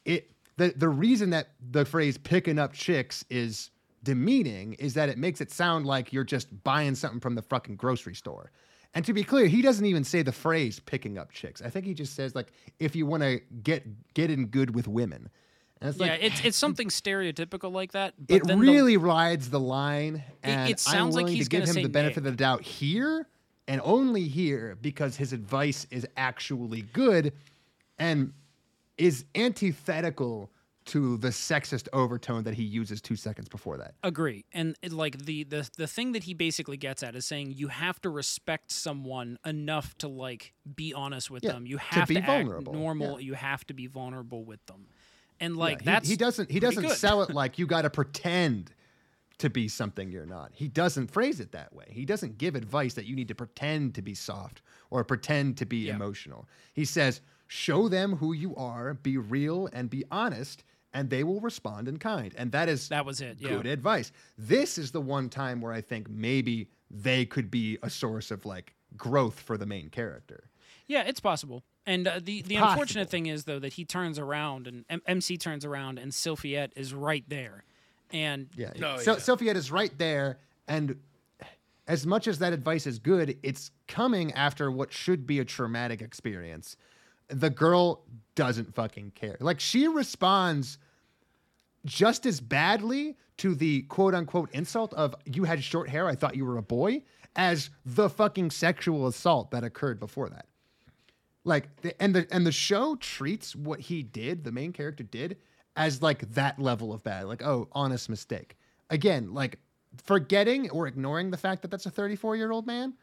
It the the reason that the phrase picking up chicks is demeaning is that it makes it sound like you're just buying something from the fucking grocery store. And to be clear, he doesn't even say the phrase "picking up chicks." I think he just says like, "If you want to get get in good with women." And it's yeah, like, it's it's something stereotypical like that. But it then the- really rides the line, and it sounds I'm like he's to give him the benefit nay. of the doubt here, and only here because his advice is actually good, and is antithetical to the sexist overtone that he uses two seconds before that. Agree. And like the, the the thing that he basically gets at is saying you have to respect someone enough to like be honest with Yeah, them. You have to, be act vulnerable. normal. Yeah. You have to be vulnerable with them. And like Yeah, he- that's he, doesn't he doesn't good. sell it like you got to pretend to be something you're not. He doesn't phrase it that way. He doesn't give advice that you need to pretend to be soft or pretend to be emotional. He says, "Show them who you are, be real and be honest." And they will respond in kind. And that is That was it, yeah. good advice. This is the one time where I think maybe they could be a source of like growth for the main character. Yeah, it's possible. And uh, the the possible. unfortunate thing is though that he turns around and M- MC turns around and Sylphiette is right there. And Yeah. No, so yeah. Sophia is right there, and as much as that advice is good, it's coming after what should be a traumatic experience. The girl doesn't fucking care. Like she responds just as badly to the quote unquote insult of you had short hair, I thought you were a boy, as the fucking sexual assault that occurred before that. Like the, and the and the show treats what he did, the main character did, as like that level of bad. Like, oh, honest mistake. Again, like forgetting or ignoring the fact that that's a 34 year old man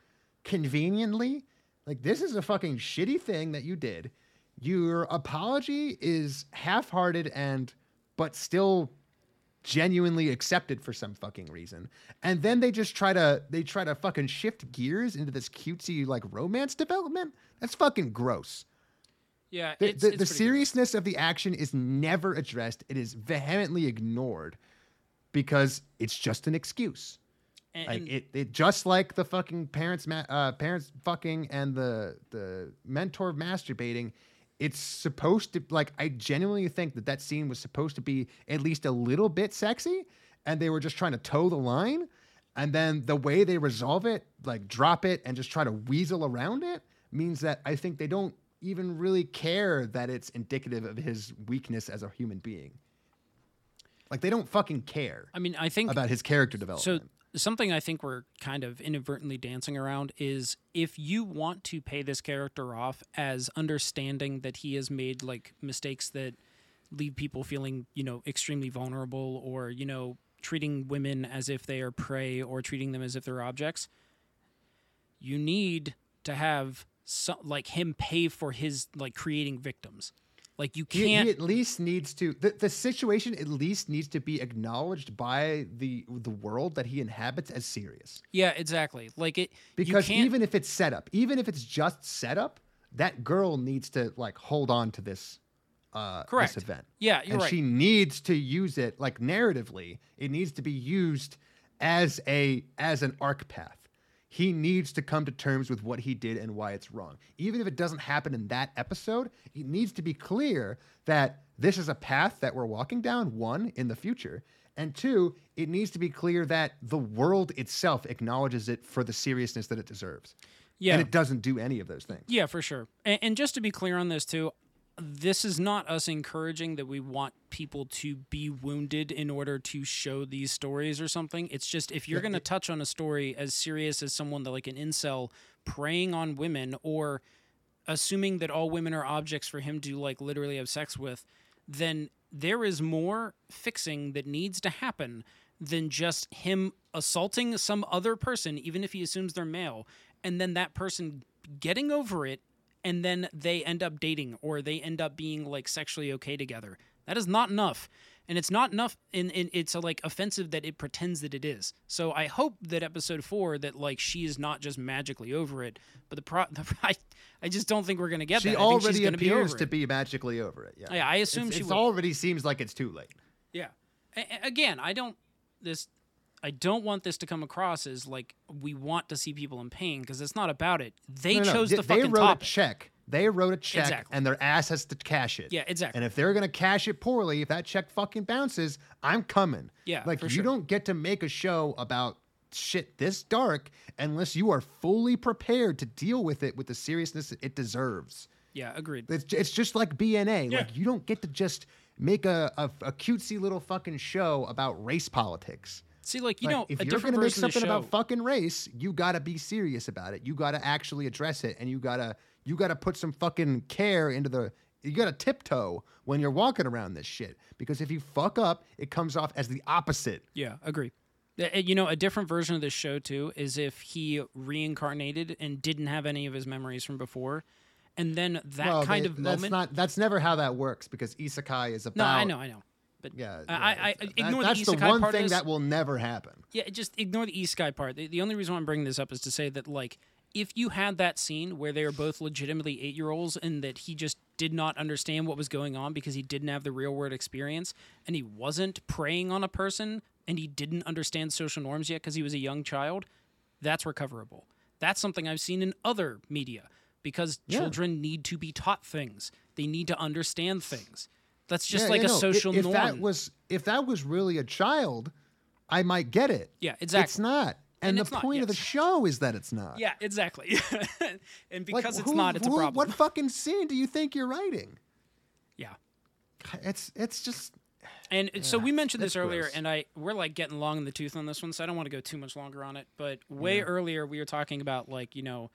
conveniently. Like, this is a fucking shitty thing that you did. Your apology is half hearted and, but still genuinely accepted for some fucking reason. And then they just try to they try to fucking shift gears into this cutesy like romance development. That's fucking gross. yeah, The, it's, the, it's the pretty gross. seriousness of the action is never addressed. It is vehemently ignored because it's just an excuse. And- Like it, it just like the fucking parents, ma- uh, parents fucking and the the mentor masturbating. It's supposed to like I genuinely think that that scene was supposed to be at least a little bit sexy, and they were just trying to toe the line. And then the way they resolve it, like drop it and just try to weasel around it, means that I think they don't even really care that it's indicative of his weakness as a human being. Like they don't fucking care I mean, I think about his character development. So development. Something I think we're kind of inadvertently dancing around is if you want to pay this character off as understanding that he has made like mistakes that leave people feeling, you know, extremely vulnerable or, you know, treating women as if they are prey or treating them as if they're objects, you need to have some, like him pay for his like creating victims. Like you He, he can't at least needs to the, the situation at least needs to be acknowledged by the the world that he inhabits as serious. Yeah, exactly. Like it you Because can't- even if it's set up, even if it's just set up, that girl needs to like hold on to this uh Correct. this event. Yeah, you're and right. she needs to use it like narratively. It needs to be used as a as an arc path. He needs to come to terms with what he did and why it's wrong. Even if it doesn't happen in that episode, it needs to be clear that this is a path that we're walking down, one, in the future. And two, it needs to be clear that the world itself acknowledges it for the seriousness that it deserves. Yeah. And it doesn't do any of those things. Yeah, for sure. And, and just to be clear on this too, this is not us encouraging that we want people to be wounded in order to show these stories or something. It's just if you're going to touch on a story as serious as someone that like an incel preying on women or assuming that all women are objects for him to like literally have sex with, then there is more fixing that needs to happen than just him assaulting some other person, even if he assumes they're male, and then that person getting over it and then they end up dating or they end up being like sexually okay together. That is not enough. And it's not enough and, and it's uh like offensive that it pretends that it is. So I hope that episode 4 that like she is not just magically over it, but the pro the, I, I just don't think we're going to get She that. I think she's already gonna be appears to be magically over it. Yeah, Yeah, I assume It's- she it's already seems like it's too late. Yeah. A- a- again, I don't this I don't want this to come across as like we want to see people in pain because it's not about it. They No, no, chose they, the they fucking they wrote topic. a check. They wrote a check, Exactly. and their ass has to cash it. Yeah, exactly. And if they're gonna cash it poorly, if that check fucking bounces, I'm coming. Yeah, like you sure. don't get to make a show about shit this dark unless you are fully prepared to deal with it with the seriousness it deserves. Yeah, agreed. It's, it's just like BNA. Yeah. Like you don't get to just make a, a, a cutesy little fucking show about race politics. See, like you Like, know, if a you're make version of the something show. about fucking race, you gotta be serious about it. You gotta actually address it, and you gotta you gotta put some fucking care into the. You gotta tiptoe when you're walking around this shit because if you fuck up, it comes off as the opposite. Yeah, agree. You know, a different version of this show too is if he reincarnated and didn't have any of his memories from before, and then that Well, kind they- of that's moment. not that's never how that works because isekai is about. no, I know, I know, but Yeah, I, yeah, I, I it's- that- ignore that's the the one thing that will never happen. Yeah, just ignore the isekai part. The, the only reason why I'm bringing this up is to say that, like, if you had that scene where they are both legitimately eight year olds and that he just did not understand what was going on because he didn't have the real world experience and he wasn't preying on a person and he didn't understand social norms yet because he was a young child, that's recoverable. That's something I've seen in other media because Yeah. children need to be taught things, they need to understand things. That's just Yeah, like yeah, a no, social if norm. that was if that was really a child, I might get it. Yeah, exactly. It's not. And, And the it's not, point of the show is that it's not. yeah, exactly. and Like, because it's who- not, it's a problem. What fucking scene do you think you're writing? Yeah. It's it's just And so we mentioned this earlier, gross. and I we're like getting long in the tooth on this one, so I don't want to go too much longer on it. But way earlier, we were talking about like you know,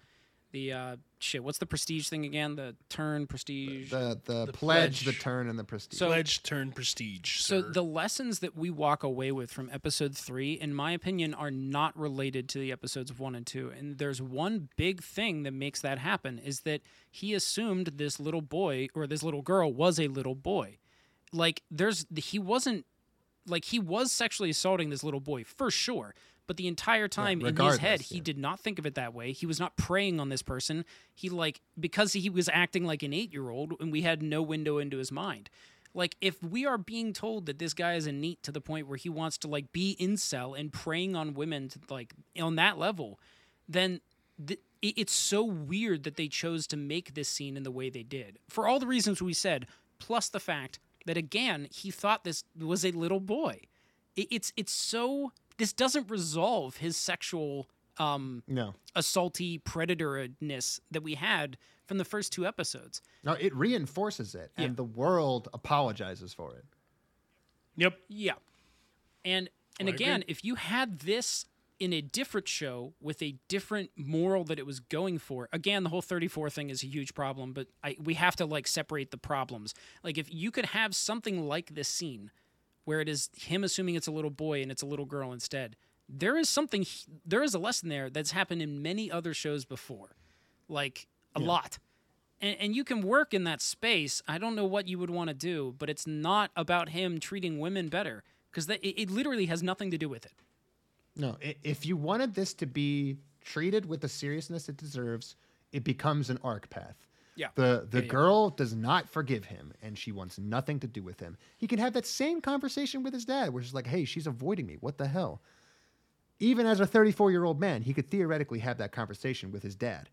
the uh, shit. What's the prestige thing again? The turn prestige. the the, The pledge, the turn, and the prestige. So- Pledge turn prestige. so the lessons that we walk away with from episode three, in my opinion, are not related to the episodes one and two. And there's one big thing that makes that happen is that he assumed this little boy or this little girl was a little boy. Like there's he wasn't like he was sexually assaulting this little boy for sure. But the entire time in his head, regardless, he did not think of it that way. He was not preying on this person. He like because he was acting like an eight year old and we had no window into his mind. Like if we are being told that this guy is a NEET to the point where he wants to like be incel and preying on women to like on that level, then th- it- it's so weird that they chose to make this scene in the way they did. For all the reasons we said, plus the fact that again he thought this was a little boy. It, it's it's so this doesn't resolve his sexual um no, assaulty predatorness that we had from the first two episodes. no, it reinforces it, and Yeah. the world apologizes for it. yep. Yeah. And and I agree. again, if you had this in a different show with a different moral that it was going for, again, the whole 34 thing is a huge problem, but I we have to like separate the problems. Like if you could have something like this scene where it is him assuming it's a little boy and it's a little girl instead. There is something there is a lesson there that's happened in many other shows before. Like a lot. And, and you can work in that space. I don't know what you would want to do, but it's not about him treating women better because it, it literally has nothing to do with it. No, if you wanted this to be treated with the seriousness it deserves, it becomes an arc path. Yeah. The the Yeah, yeah. girl does not forgive him and she wants nothing to do with him. He can have that same conversation with his dad, where she's like, Hey, she's avoiding me. What the hell? Even as a 34 year old man, he could theoretically have that conversation with his dad.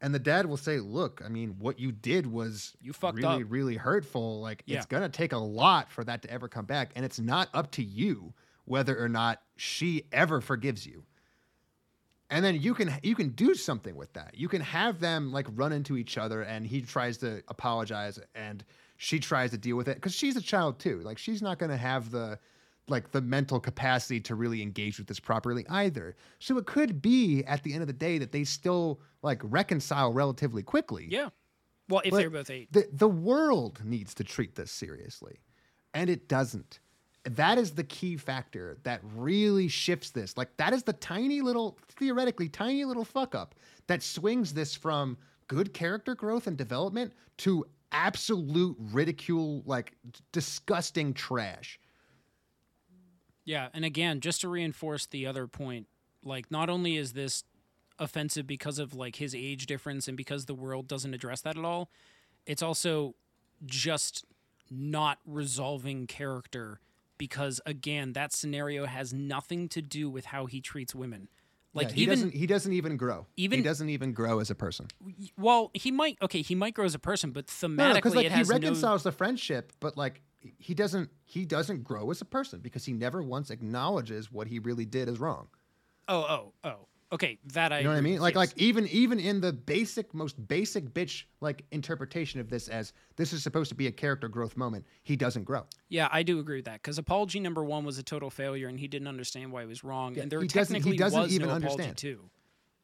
And the dad will say, Look, I mean, what you did was You fucked really, up." really hurtful. Like, Yeah. it's going to take a lot for that to ever come back. And it's not up to you whether or not she ever forgives you and then you can you can do something with that you can have them like run into each other and he tries to apologize and she tries to deal with it because she's a child too like she's not going to have the like the mental capacity to really engage with this properly either so it could be at the end of the day that they still like reconcile relatively quickly Yeah. Well, if But they're both eight. the, the world needs to treat this seriously, and it doesn't. That is the key factor that really shifts this. Like, that is the tiny little, theoretically, tiny little fuck up that swings this from good character growth and development to absolute ridicule, like disgusting trash. Yeah, and again, just to reinforce the other point, like not only is this offensive because of like his age difference and because the world doesn't address that at all, it's also just not resolving character because again, that scenario has nothing to do with how he treats women. Like Yeah, he even doesn't, he doesn't even grow. even- he doesn't even grow as a person. well, he might okay, he might grow as a person, but No, thematically because like he has no reconciles the friendship, but like he doesn't he doesn't grow as a person because he never once acknowledges what he really did is wrong. Oh, oh, oh. Okay, that I. You know what I mean? Like, yes. like even even in the basic, most basic bitch like interpretation of this as this is supposed to be a character growth moment, he doesn't grow. Yeah, I do agree with that because apology number one was a total failure, and he didn't understand why he was wrong. Yeah, and there he doesn't- he technically doesn't was even no understand. too.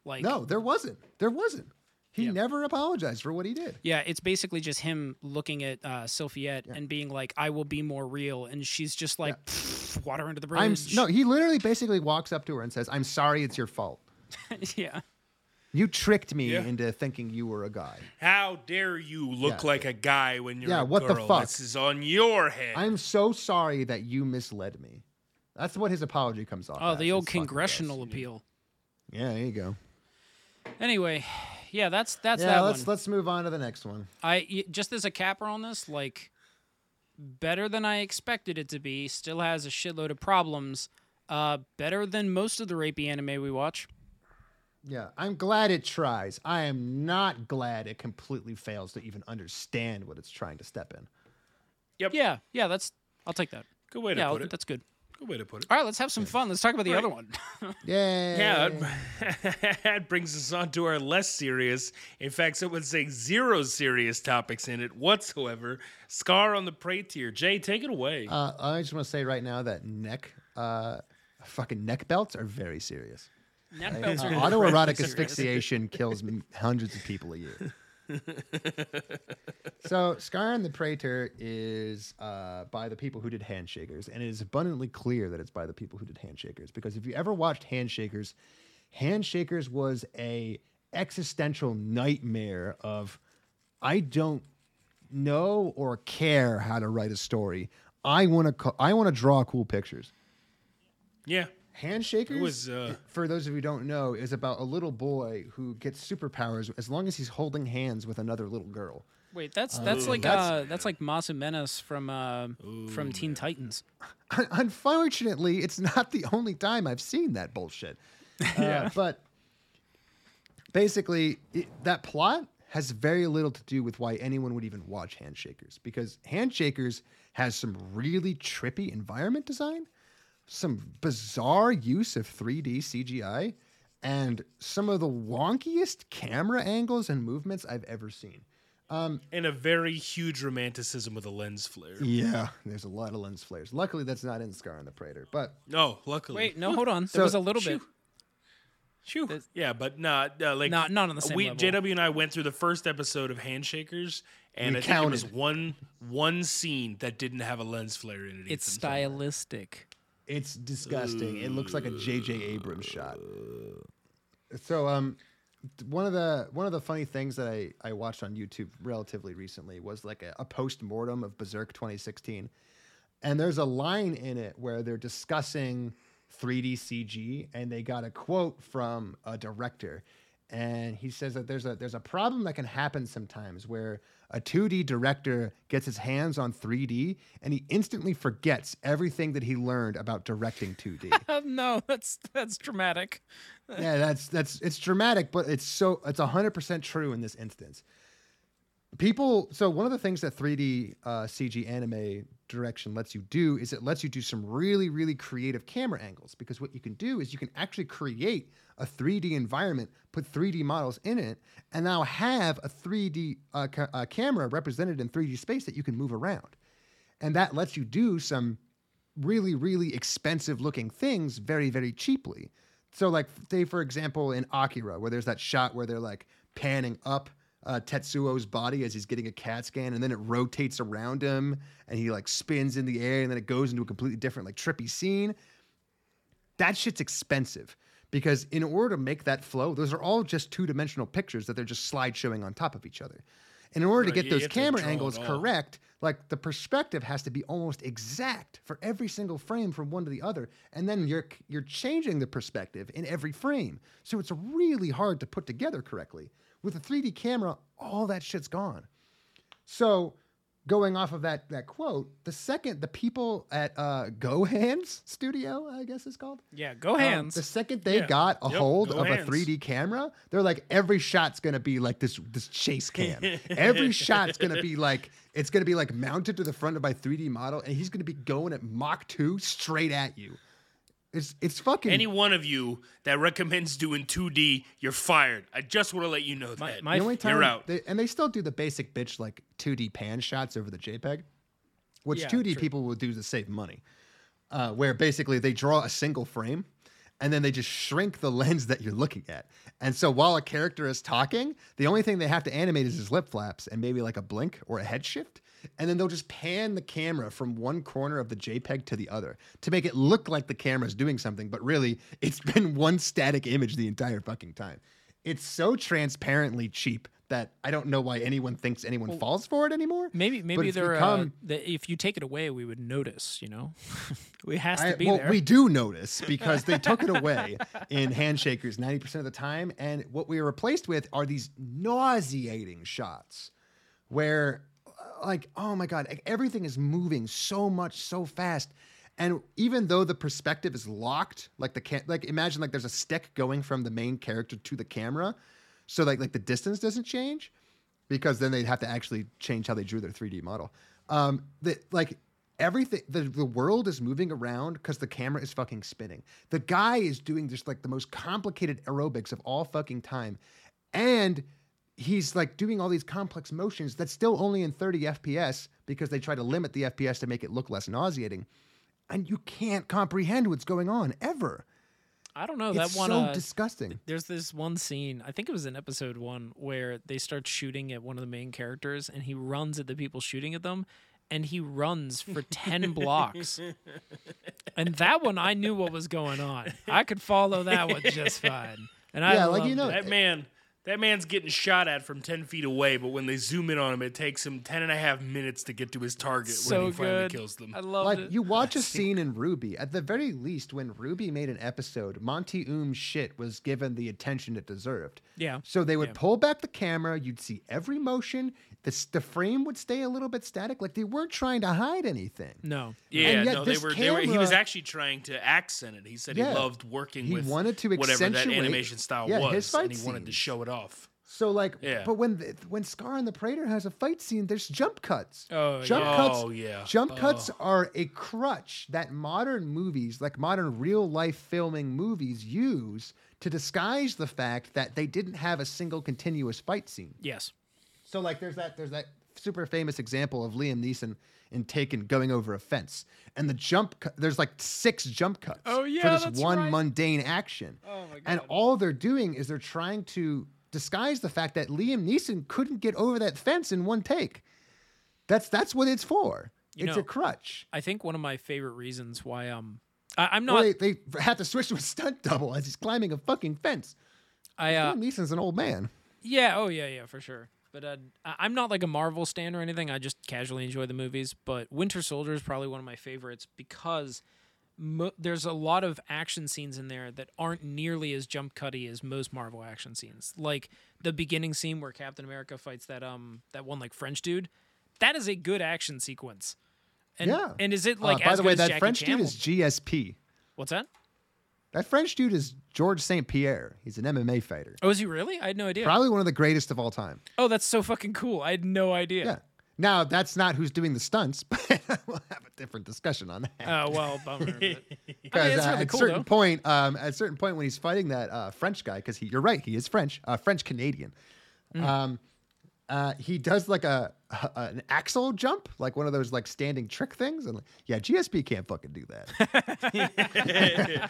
Like No, there wasn't. There wasn't. He Yeah. never apologized for what he did. Yeah, it's basically just him looking at uh, Sylphiette and being like, "I will be more real," and she's just like, "Pfft, "Water under the bridge." I'm no. He literally basically walks up to her and says, "I'm sorry. It's your fault. yeah, You tricked me Yeah. into thinking you were a guy. How dare you look Yeah. like a guy when you're Yeah, a what the girl? fuck? This is on your head. I'm so sorry that you misled me." That's what his apology comes off. oh, as. the old It's fucking congressional appeal. Yeah, there you go. Anyway, yeah, that's that's yeah, that let's one. let's move on to the next one. I y- just as a capper on this, like better than I expected it to be. Still has a shitload of problems. Uh, better than most of the rapey anime we watch. Yeah, I'm glad it tries. I am not glad it completely fails to even understand what it's trying to step in. yep. Yeah, yeah, that's. I'll take that. Good way to Yeah, I'll- put it. that's good. Good way to put it. All right, let's have some fun. Let's talk about the Right. other one. Yeah. Yeah, that- that brings us on to our less serious, in fact, some would say zero serious topics in it whatsoever. Scar on the Praeter. Jay, take it away. Uh, I just want to say right now that neck, uh, fucking neck belts are very serious. Neck Uh, autoerotic asphyxiation kills hundreds of people a year. so, Scar and the Praeter is uh, by the people who did Handshakers, and it is abundantly clear that it's by the people who did Handshakers. Because if you ever watched Handshakers, Handshakers was a existential nightmare of I don't know or care how to write a story. I want to co- I want to draw cool pictures. yeah. Handshakers, It was, uh, for those of you who don't know, is about a little boy who gets superpowers as long as he's holding hands with another little girl. Wait, that's that's like that's- uh that's like Mas y Menos from uh from Teen Titans. Unfortunately, it's not the only time I've seen that bullshit. Uh, but basically, it, that plot has very little to do with why anyone would even watch Handshakers because Handshakers has some really trippy environment design, some bizarre use of 3D CGI, and some of the wonkiest camera angles and movements I've ever seen. And a very huge romanticism with a lens flare. Yeah, there's a lot of lens flares. Luckily, that's not in Scar and the Praeter, but No, luckily. Wait, no, hold on. There So- was a little bit. Shoo. Yeah, but not uh, like Not- not on the same we, level. JW and I went through the first episode of Handshakers, and We I think there was counted. one one scene that didn't have a lens flare in it. It's Ethan. stylistic. It's disgusting. It looks like a J.J. Abrams shot. So, um, one of the one of the funny things that I I watched on YouTube relatively recently was like a, a post mortem of Berserk 2016, and there's a line in it where they're discussing 3D CG, and they got a quote from a director, and he says that there's a there's a problem that can happen sometimes where a 2D director gets his hands on 3D and he instantly forgets everything that he learned about directing 2D. Uh, no, that's that's dramatic. yeah, that's that's it's dramatic, but it's so it's hundred percent true in this instance. People, so one of the things that 3D uh, CG anime direction lets you do is it lets you do some really really creative camera angles because what you can do is you can actually create a 3D environment, put 3D models in it, and now have a 3D uh, ca- uh, camera represented in 3D space that you can move around, and that lets you do some really really expensive looking things very very cheaply. So like say for example in akira where there's that shot where they're like panning up uh, tetsuo's body as he's getting a cat scan and then it rotates around him and he like spins in the air and then it goes into a completely different like trippy scene. That shit's expensive because in order to make that flow those are all just two-dimensional pictures that they're just slide showing on top of each other. And in order Right, to get those camera angles correct like the perspective has to be almost exact for every single frame from one to the other and then you're you're changing the perspective in every frame. So it's really hard to put together correctly. With a 3d camera all that shit's gone. So going off of that that quote the second the people at uh GoHands studio i guess it's called Yeah, go um, hands. the second they Yeah. got a Yep, hold of hands. a 3D camera, they're like every shot's gonna be like this this chase cam. every shot's gonna be like it's gonna be like mounted to the front of my 3D model, and he's gonna be going at Mach 2 straight at you. It's it's fucking Any one of you that recommends doing 2D, you're fired. I just want to let you know My- that. my- the only time You're out. They, and they still do the basic bitch like 2D pan shots over the JPEG, which Yeah, 2D true. people will do to save money. Uh, where basically they draw a single frame and then they just shrink the lens that you're looking at. And so while a character is talking, the only thing they have to animate is his lip flaps and maybe like a blink or a head shift. And then they'll just pan the camera from one corner of the JPEG to the other to make it look like the camera's doing something, but really it's been one static image the entire fucking time. It's so transparently cheap that I don't know why anyone thinks anyone falls for it anymore. Maybe maybe it's they're uh, the, if you take it away, we would notice. You know, we has to be well, there. we do notice because they took it away in Handshakers 90% of the time. And what we are replaced with are these nauseating shots where, like, oh my God, everything is moving so much, so fast. And even though the perspective is locked, like the can like imagine like there's a stick going from the main character to the camera, so like like the distance doesn't change, because then they'd have to actually change how they drew their 3D model. Um, that like everything, the, the world is moving around because the camera is fucking spinning. The guy is doing just like the most complicated aerobics of all fucking time, and he's like doing all these complex motions that's still only in 30 FPS because they try to limit the FPS to make it look less nauseating, and you can't comprehend what's going on ever. I don't know It's that one. so uh, disgusting. there's this one scene. I think it was in episode one where they start shooting at one of the main characters, and he runs at the people shooting at them, and he runs for ten blocks. And that one, I knew what was going on. I could follow that one just fine. And I Yeah, like, you loved know- it. That man, that man's getting shot at from 10 feet away, but when they zoom in on him, it takes him 10 and a half minutes to get to his target so when he finally good. kills them. I love like it. you watch a scene in RWBY. At the very least, when RWBY made an episode, Monty Oum's shit was given the attention it deserved. Yeah. So they would Yeah. pull back the camera. You'd see every motion. The the frame would stay a little bit static. Like they weren't trying to hide anything. no. Yeah, And yet no, they this were, they were. He was actually trying to accent it. He said Yeah. he loved working He with wanted to whatever that animation style yeah, was, his fight and he wanted to show it off. So like, Yeah. but when the, when Scar and the Praeter has a fight scene, there's jump cuts. Oh, jump yeah. cuts. Oh, yeah. Jump Oh. cuts are a crutch that modern movies, like modern real life filming movies, use to disguise the fact that they didn't have a single continuous fight scene. Yes. So like there's that there's that super famous example of Liam Neeson in Taken going over a fence, and the jump cut, there's like six jump cuts Oh, yeah, for this one right. mundane action. Oh, my god. And all they're doing is they're trying to disguise the fact that Liam Neeson couldn't get over that fence in one take. That's that's what it's for. You it's know, a crutch. I think one of my favorite reasons why um I, I'm not Well, they, they have to switch to a stunt double as he's climbing a fucking fence. I uh Liam Neeson's an old man. Yeah, oh yeah, yeah, for sure. But uh, I'm not like a Marvel stan or anything. I just casually enjoy the movies. But Winter Soldier is probably one of my favorites because mo- there's a lot of action scenes in there that aren't nearly as jump cutty as most Marvel action scenes. Like the beginning scene where Captain America fights that um that one like French dude. That is a good action sequence. And, yeah. And is it Uh, like by the good way, that French Chan? dude is GSP. What's that? That French dude is George St. Pierre. He's an MMA fighter. Oh, is he really? I had no idea. Probably one of the greatest of all time. Oh, that's so fucking cool. I had no idea. Yeah. Now that's not who's doing the stunts, but we'll have a different discussion on that. Oh well, bummer. but- I mean, Because uh, really at a cool certain though. point, um, at a certain point when he's fighting that uh, French guy, because he, you're right, he is French, uh, French Canadian. Mm. Um, uh, he does like a, a an Axel jump, like one of those like standing trick things, and like, yeah, GSP can't fucking do that.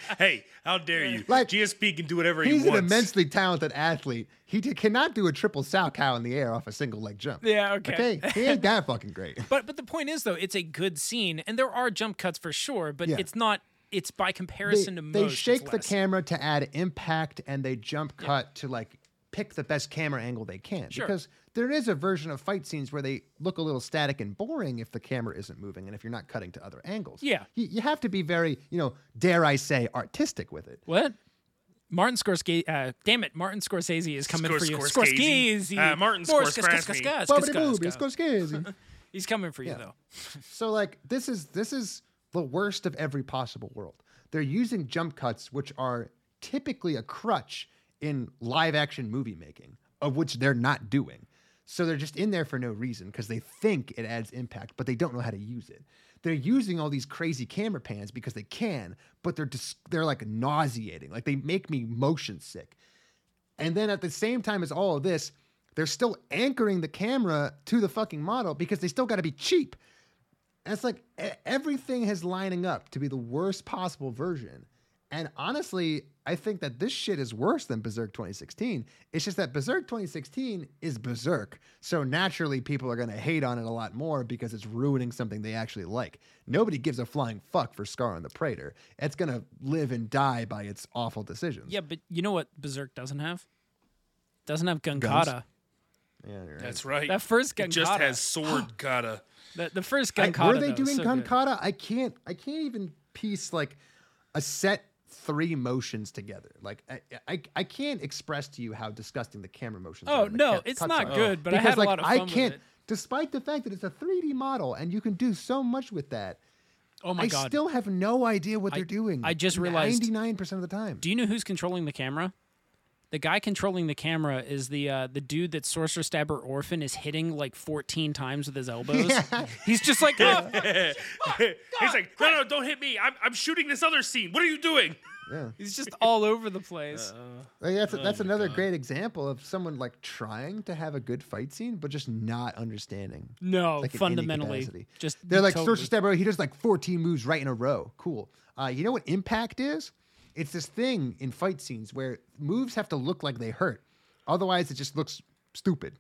hey, how dare you? Like, GSP can do whatever he wants. He's an immensely talented athlete. He d- cannot do a triple Salchow in the air off a single leg jump. Yeah, okay. Okay, he ain't that fucking great. But but the point is though, it's a good scene, and there are jump cuts for sure, but Yeah. it's not. It's by they, comparison to they shake the camera to add impact and they jump cut to like pick the best camera angle they can Sure. because there is a version of fight scenes where they look a little static and boring if the camera isn't moving and if you're not cutting to other angles Yeah. you, you have to be very you know dare i say artistic with it What? Martin Scorsese. Uh, damn it, Martin Scorsese is coming Scor- for you. Scorsese. Uh, Martin More Scorsese. Booby, Scos- Scorsese. He's coming for you Yeah. though. so like this is this is the worst of every possible world they're using jump cuts which are typically a crutch in live action movie making of which they're not doing So they're just in there for no reason because they think it adds impact, but they don't know how to use it. They're using all these crazy camera pans because they can, but they're just they're like nauseating. Like they make me motion sick. And then at the same time as all of this, they're still anchoring the camera to the fucking model because they still got to be cheap. And it's like everything is lining up to be the worst possible version. And honestly, I think that this shit is worse than Berserk 2016. It's just that Berserk 2016 is Berserk. So naturally, people are going to hate on it a lot more because it's ruining something they actually like. Nobody gives a flying fuck for Scar on the Praeter. It's going to live and die by its awful decisions. Yeah, but you know what Berserk doesn't have? Doesn't have Gunkata. Yeah, you're right. That's right. That first it just has sword kata. The, the first I- were they though, doing so good. Gunkata? I can't. I can't even piece like a set three motions together. Like I, I, I can't express to you how disgusting the camera motions. Oh, are and the no, cut- it's not are. good, but I because had a like lot of I fun with can't. it. Despite the fact that it's a 3D model and you can do so much with that, Oh my I god. still have no idea what I- they're doing. I just realized- 99% of the time. Do you know who's controlling the camera? The guy controlling the camera is the uh, the dude that Sorcerous Stabber Orphen is hitting like 14 times with his elbows. He's just like, "Oh, He's like, no, no, don't hit me. I'm, I'm shooting this other scene. What are you doing? yeah. he's just all over the place. Like, that's Oh that's another great example of someone like trying to have a good fight scene, but just not understanding. no, like fundamentally, just They're like totally. Sorcerer Stabber. He does like 14 moves right in a row. Cool. Uh, you know what impact is? It's this thing in fight scenes where moves have to look like they hurt, otherwise it just looks stupid.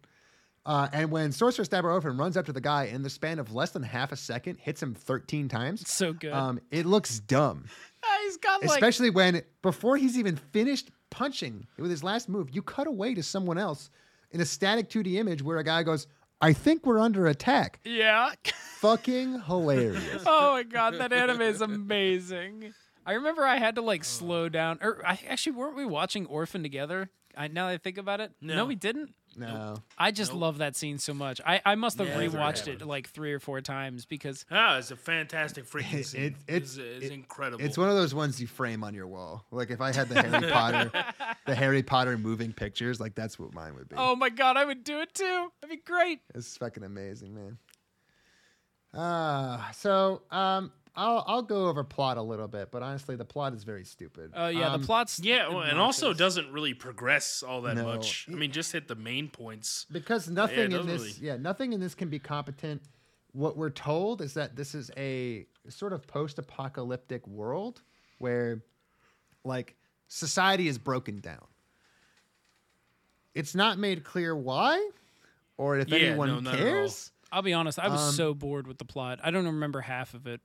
Uh, and when Sorcerous Stabber Orphen runs up to the guy in the span of less than half a second, hits him 13 times, so good. um, it looks dumb. He's got like Especially when before he's even finished punching with his last move, you cut away to someone else in a static 2D image where a guy goes, "I think we're under attack." yeah. Fucking hilarious. oh my god, that anime is amazing. I remember I had to like slow down. Or I, actually, weren't we watching Orphen together? I, now that I think about it, no, No. we didn't. No. I just love that scene so much. I, I must have Never rewatched it like three or four times because Ah, it's a fantastic freaking It- scene. it- it's, it- it's it- incredible. It's one of those ones you frame on your wall. Like if I had the Harry Potter, the Harry Potter moving pictures, like that's what mine would be. oh my god, I would do it too. That'd be great. It's fucking amazing, man. Uh, so um, I'll I'll go over plot a little bit, but honestly, the plot is very stupid. Oh yeah, Um, the plot's yeah, well, and also doesn't really progress all that No. much. I mean, just hit the main points. because nothing it in this really- yeah nothing in this can be competent what we're told is that this is a sort of post-apocalyptic world where like society is broken down it's not made clear why or if Yeah, anyone no, not at all. cares I'll be honest, I was Um, so bored with the plot. I don't remember half of it.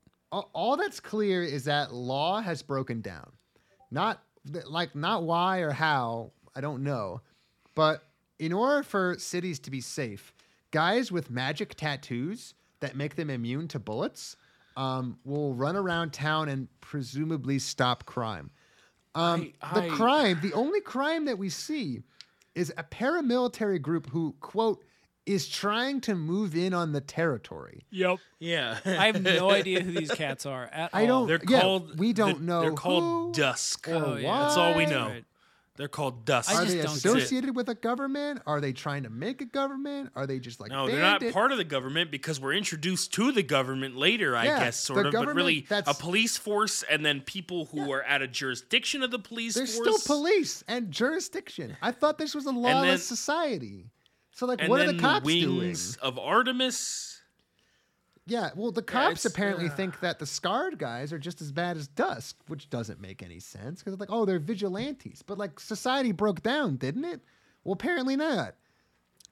All, that's clear is that law has broken down. Not like not why or how, I don't know. But in order for cities to be safe, guys with magic tattoos that make them immune to bullets um, will run around town and presumably stop crime. Um, I- the crime, the only crime that we see is a paramilitary group who, quote, is trying to move in on the territory. Yep. Yeah, I have no idea who these cats are at I all. don't- They're Yeah, called. we don't the- know They're called who Dusk. or Oh, yeah. That's all we why. know. Right. They're called Dusk. I Are just they don't get it. associated with a government? Are they trying to make a government? Are they just like No, they're not bandit? part of the government because we're introduced to the government later, I Yeah, guess, the sort of. But government, really, a that's- police force and then people who are out of jurisdiction of the police There's force. still police and jurisdiction. I thought this was a lawless then- society. So like, and what are the cops wings doing? of Artemis. Yeah, well, the cops apparently think that the scarred guys are just as bad as Dusk, which doesn't make any sense because like, oh, they're vigilantes, but like society broke down, didn't it? Well, apparently not.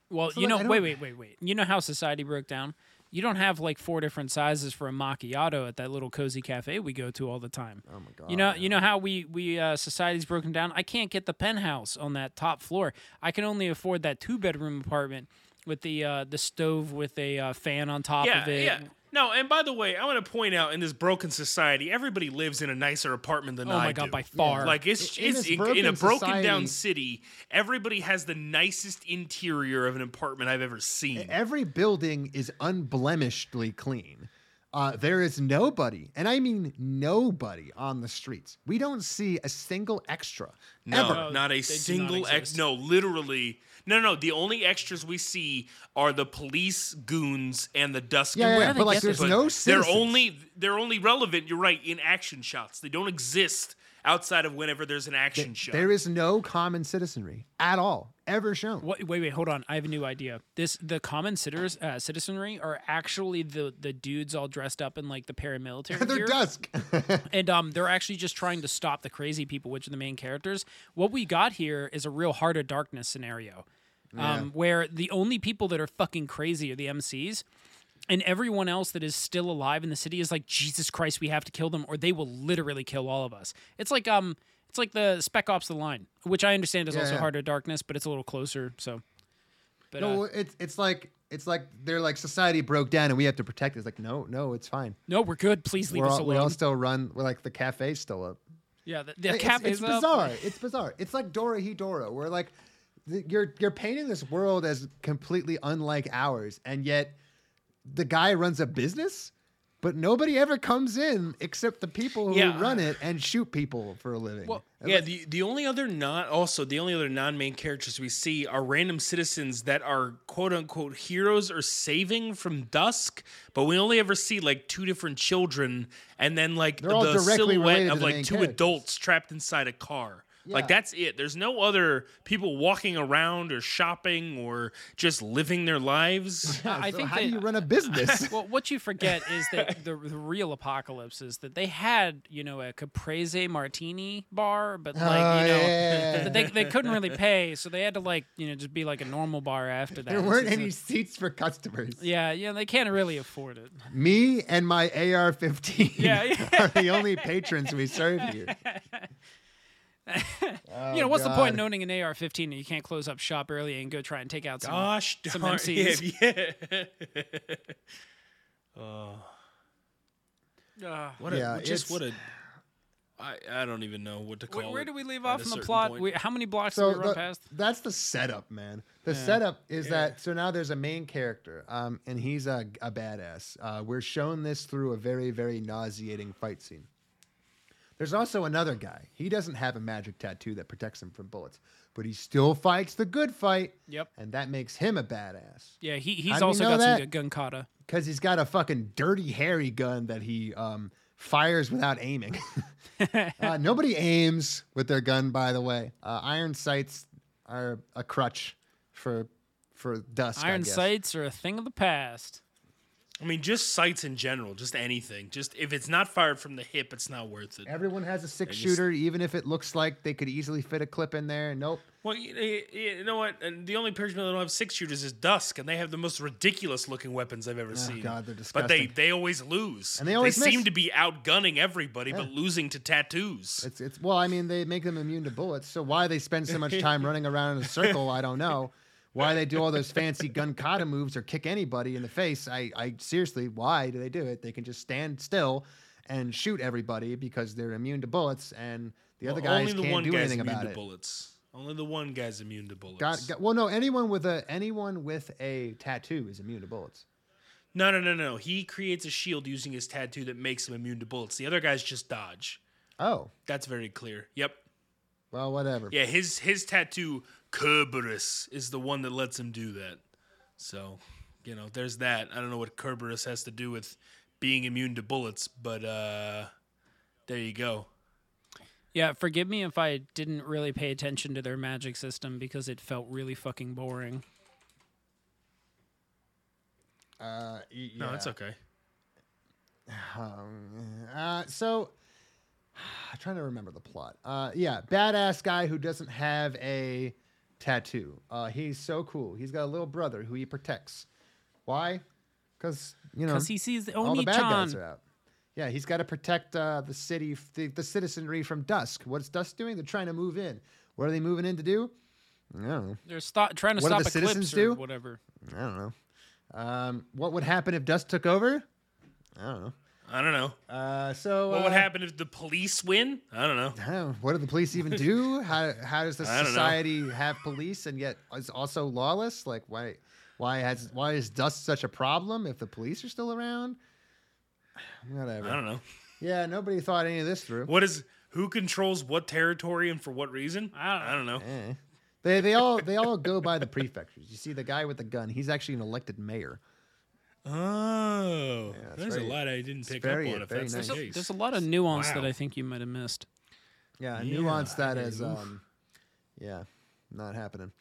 Well, So, you like, know, wait, wait, wait, wait. You know how society broke down? You don't have like four different sizes for a macchiato at that little cozy cafe we go to all the time. Oh my god. You know, you know how we we uh, society's broken down. I can't get the penthouse on that top floor. I can only afford that two bedroom apartment with the uh, the stove with a uh, fan on top Yeah, of it. yeah. No, and by the way, I want to point out in this broken society, everybody lives in a nicer apartment than I do. Oh I my God, do. by far. Like it's In- in it's in, in a broken broken down city, everybody has the nicest interior of an apartment I've ever seen. Every building is unblemishedly clean. Uh, there is nobody, and I mean nobody on the streets. We don't see a single extra No, ever. Not a do not single ex. No, literally. No, no. no. The only extras we see are the police goons and the dusk. Yeah, yeah, yeah, but like there's this? no They're only they're only relevant. You're right in action shots. They don't exist outside of whenever there's an action show, There is no common citizenry at all ever shown. Wait, wait, wait, hold on. I have a new idea. This the common citizens, uh, citizenry are actually the the dudes all dressed up in like the paramilitary They're gear. dusk. and um, they're actually just trying to stop the crazy people, which are the main characters. What we got here is a real Heart of Darkness scenario, um, where the only people that are fucking crazy are the MCs, and everyone else that is still alive in the city is like, Jesus Christ, we have to kill them, or they will literally kill all of us. It's like um, it's like the Spec Ops: The Line, which I understand is Yeah, also yeah. Of Darkness, but it's a little closer. So, but no, uh, it's it's like it's like they're like society broke down and we have to protect it. It's like no, no, it's fine. no, we're good. Please leave We're us all, we alone. all still run. We're like the cafe's still up. yeah, the, the It's- cafe's it's, bizarre. It's bizarre. It's like Dorohedoro, where like you're you're painting this world as completely unlike ours, and yet the guy runs a business, but nobody ever comes in except the people who Yeah. run it and shoot people for a living. Well, Yeah, like- the the only other non also the only other non main characters we see are random citizens that are quote unquote heroes or saving from dusk, but we only ever see like two different children and then like the silhouette of like two characters. adults trapped inside a car. Like that's it. There's no other people walking around or shopping or just living their lives. I so think how that- do you run a business? well, what you forget is that the, the real apocalypse is that they had, you know, a caprese martini bar, but like, Oh, you know, yeah. they, they couldn't really pay, so they had to like, you know, just be like a normal bar after that. there weren't any a- seats for customers. yeah, yeah, they can't really afford it. Me and my AR-15 Yeah, yeah. are the only patrons we serve here. You know, what's the point in owning an AR-15 and you can't close up shop early and go try and take out some? Gosh some darn MCs. yeah, yeah. Ah. What a Yeah, just what a I, I don't even know what to call where, where it do we leave off a in the plot? We, how many blocks so did we run the- past? that's the setup, man. The setup is that so now there's a main character, um, and he's a, a badass. Uh, we're shown this through a very very nauseating fight scene. There's also another guy. He doesn't have a magic tattoo that protects him from bullets, but he still fights the good fight. Yep. And that makes him a badass Yeah, he, he's also got that? some good gun kata. because he's got a fucking dirty hairy gun that he um, fires without aiming. uh, nobody aims with their gun, by the way. Uh, iron sights are a crutch for for dust. I Iron sights are a thing of the past. I mean, just sights in general, just anything. Just if it's not fired from the hip, it's not worth it. Everyone has a six just- shooter, even if it looks like they could easily fit a clip in there. Nope. Well, you, you- know what? And the only person that don't have six shooters is Dusk, and they have the most ridiculous looking weapons I've ever oh, seen. Oh, God, they're disgusting. But they they always lose, And they always seem miss. to be outgunning everybody, but losing to tattoos. It's it's well, I mean, they make them immune to bullets. So why they spend so much time running around in a circle, I don't know. Why they do all those fancy gun kata moves or kick anybody in the face? I, I seriously, why do they do it? They can just stand still and shoot everybody because they're immune to bullets, and the other Well, guys only the can't do guy's anything immune about to it. bullets. Only the one guy's immune to bullets. Got, got, well, no, anyone with a anyone with a tattoo is immune to bullets. No, no, no, no. He creates a shield using his tattoo that makes him immune to bullets. The other guys just dodge. Oh, That's very clear. Yep. well, whatever. Yeah, his his tattoo Kerberos is the one that lets him do that. So, you know, there's that. I don't know what Kerberos has to do with being immune to bullets, but uh there you go. Yeah, forgive me if I didn't really pay attention to their magic system because it felt really fucking boring. Uh, y- No, yeah. it's okay. Um, uh, so I'm trying to remember the plot. Uh, yeah, badass guy who doesn't have a tattoo. Uh, he's so cool. He's got a little brother who he protects. Why? Because you know Because he sees the all the bad guys are out. Yeah, he's got to protect uh, the city, the, the citizenry from Dusk. What's Dusk doing? They're trying to move in. What are they moving in to do? I don't know. They're sto- trying to What do stop the citizens do? whatever. I don't know. Um, what would happen if Dusk took over? I don't know. I don't know. Uh, so What would uh, happen if the police win? I don't know. I don't know. What do the police even do? How how does the society have police and yet is also lawless? Like why why has why is dust such a problem if the police are still around? Whatever. I don't know. Yeah, nobody thought any of this through. What is who controls what territory and for what reason? I don't know. I don't know. Eh. They they all they all go by the prefectures. You see the guy with the gun. He's actually an elected mayor. Oh, it's there's very- a lot I didn't pick very- up on. If very that's nice. the There's a, case, there's a lot of nuance that I think you might have missed. Yeah, Yeah, nuance that I as oof. um, yeah, not happening.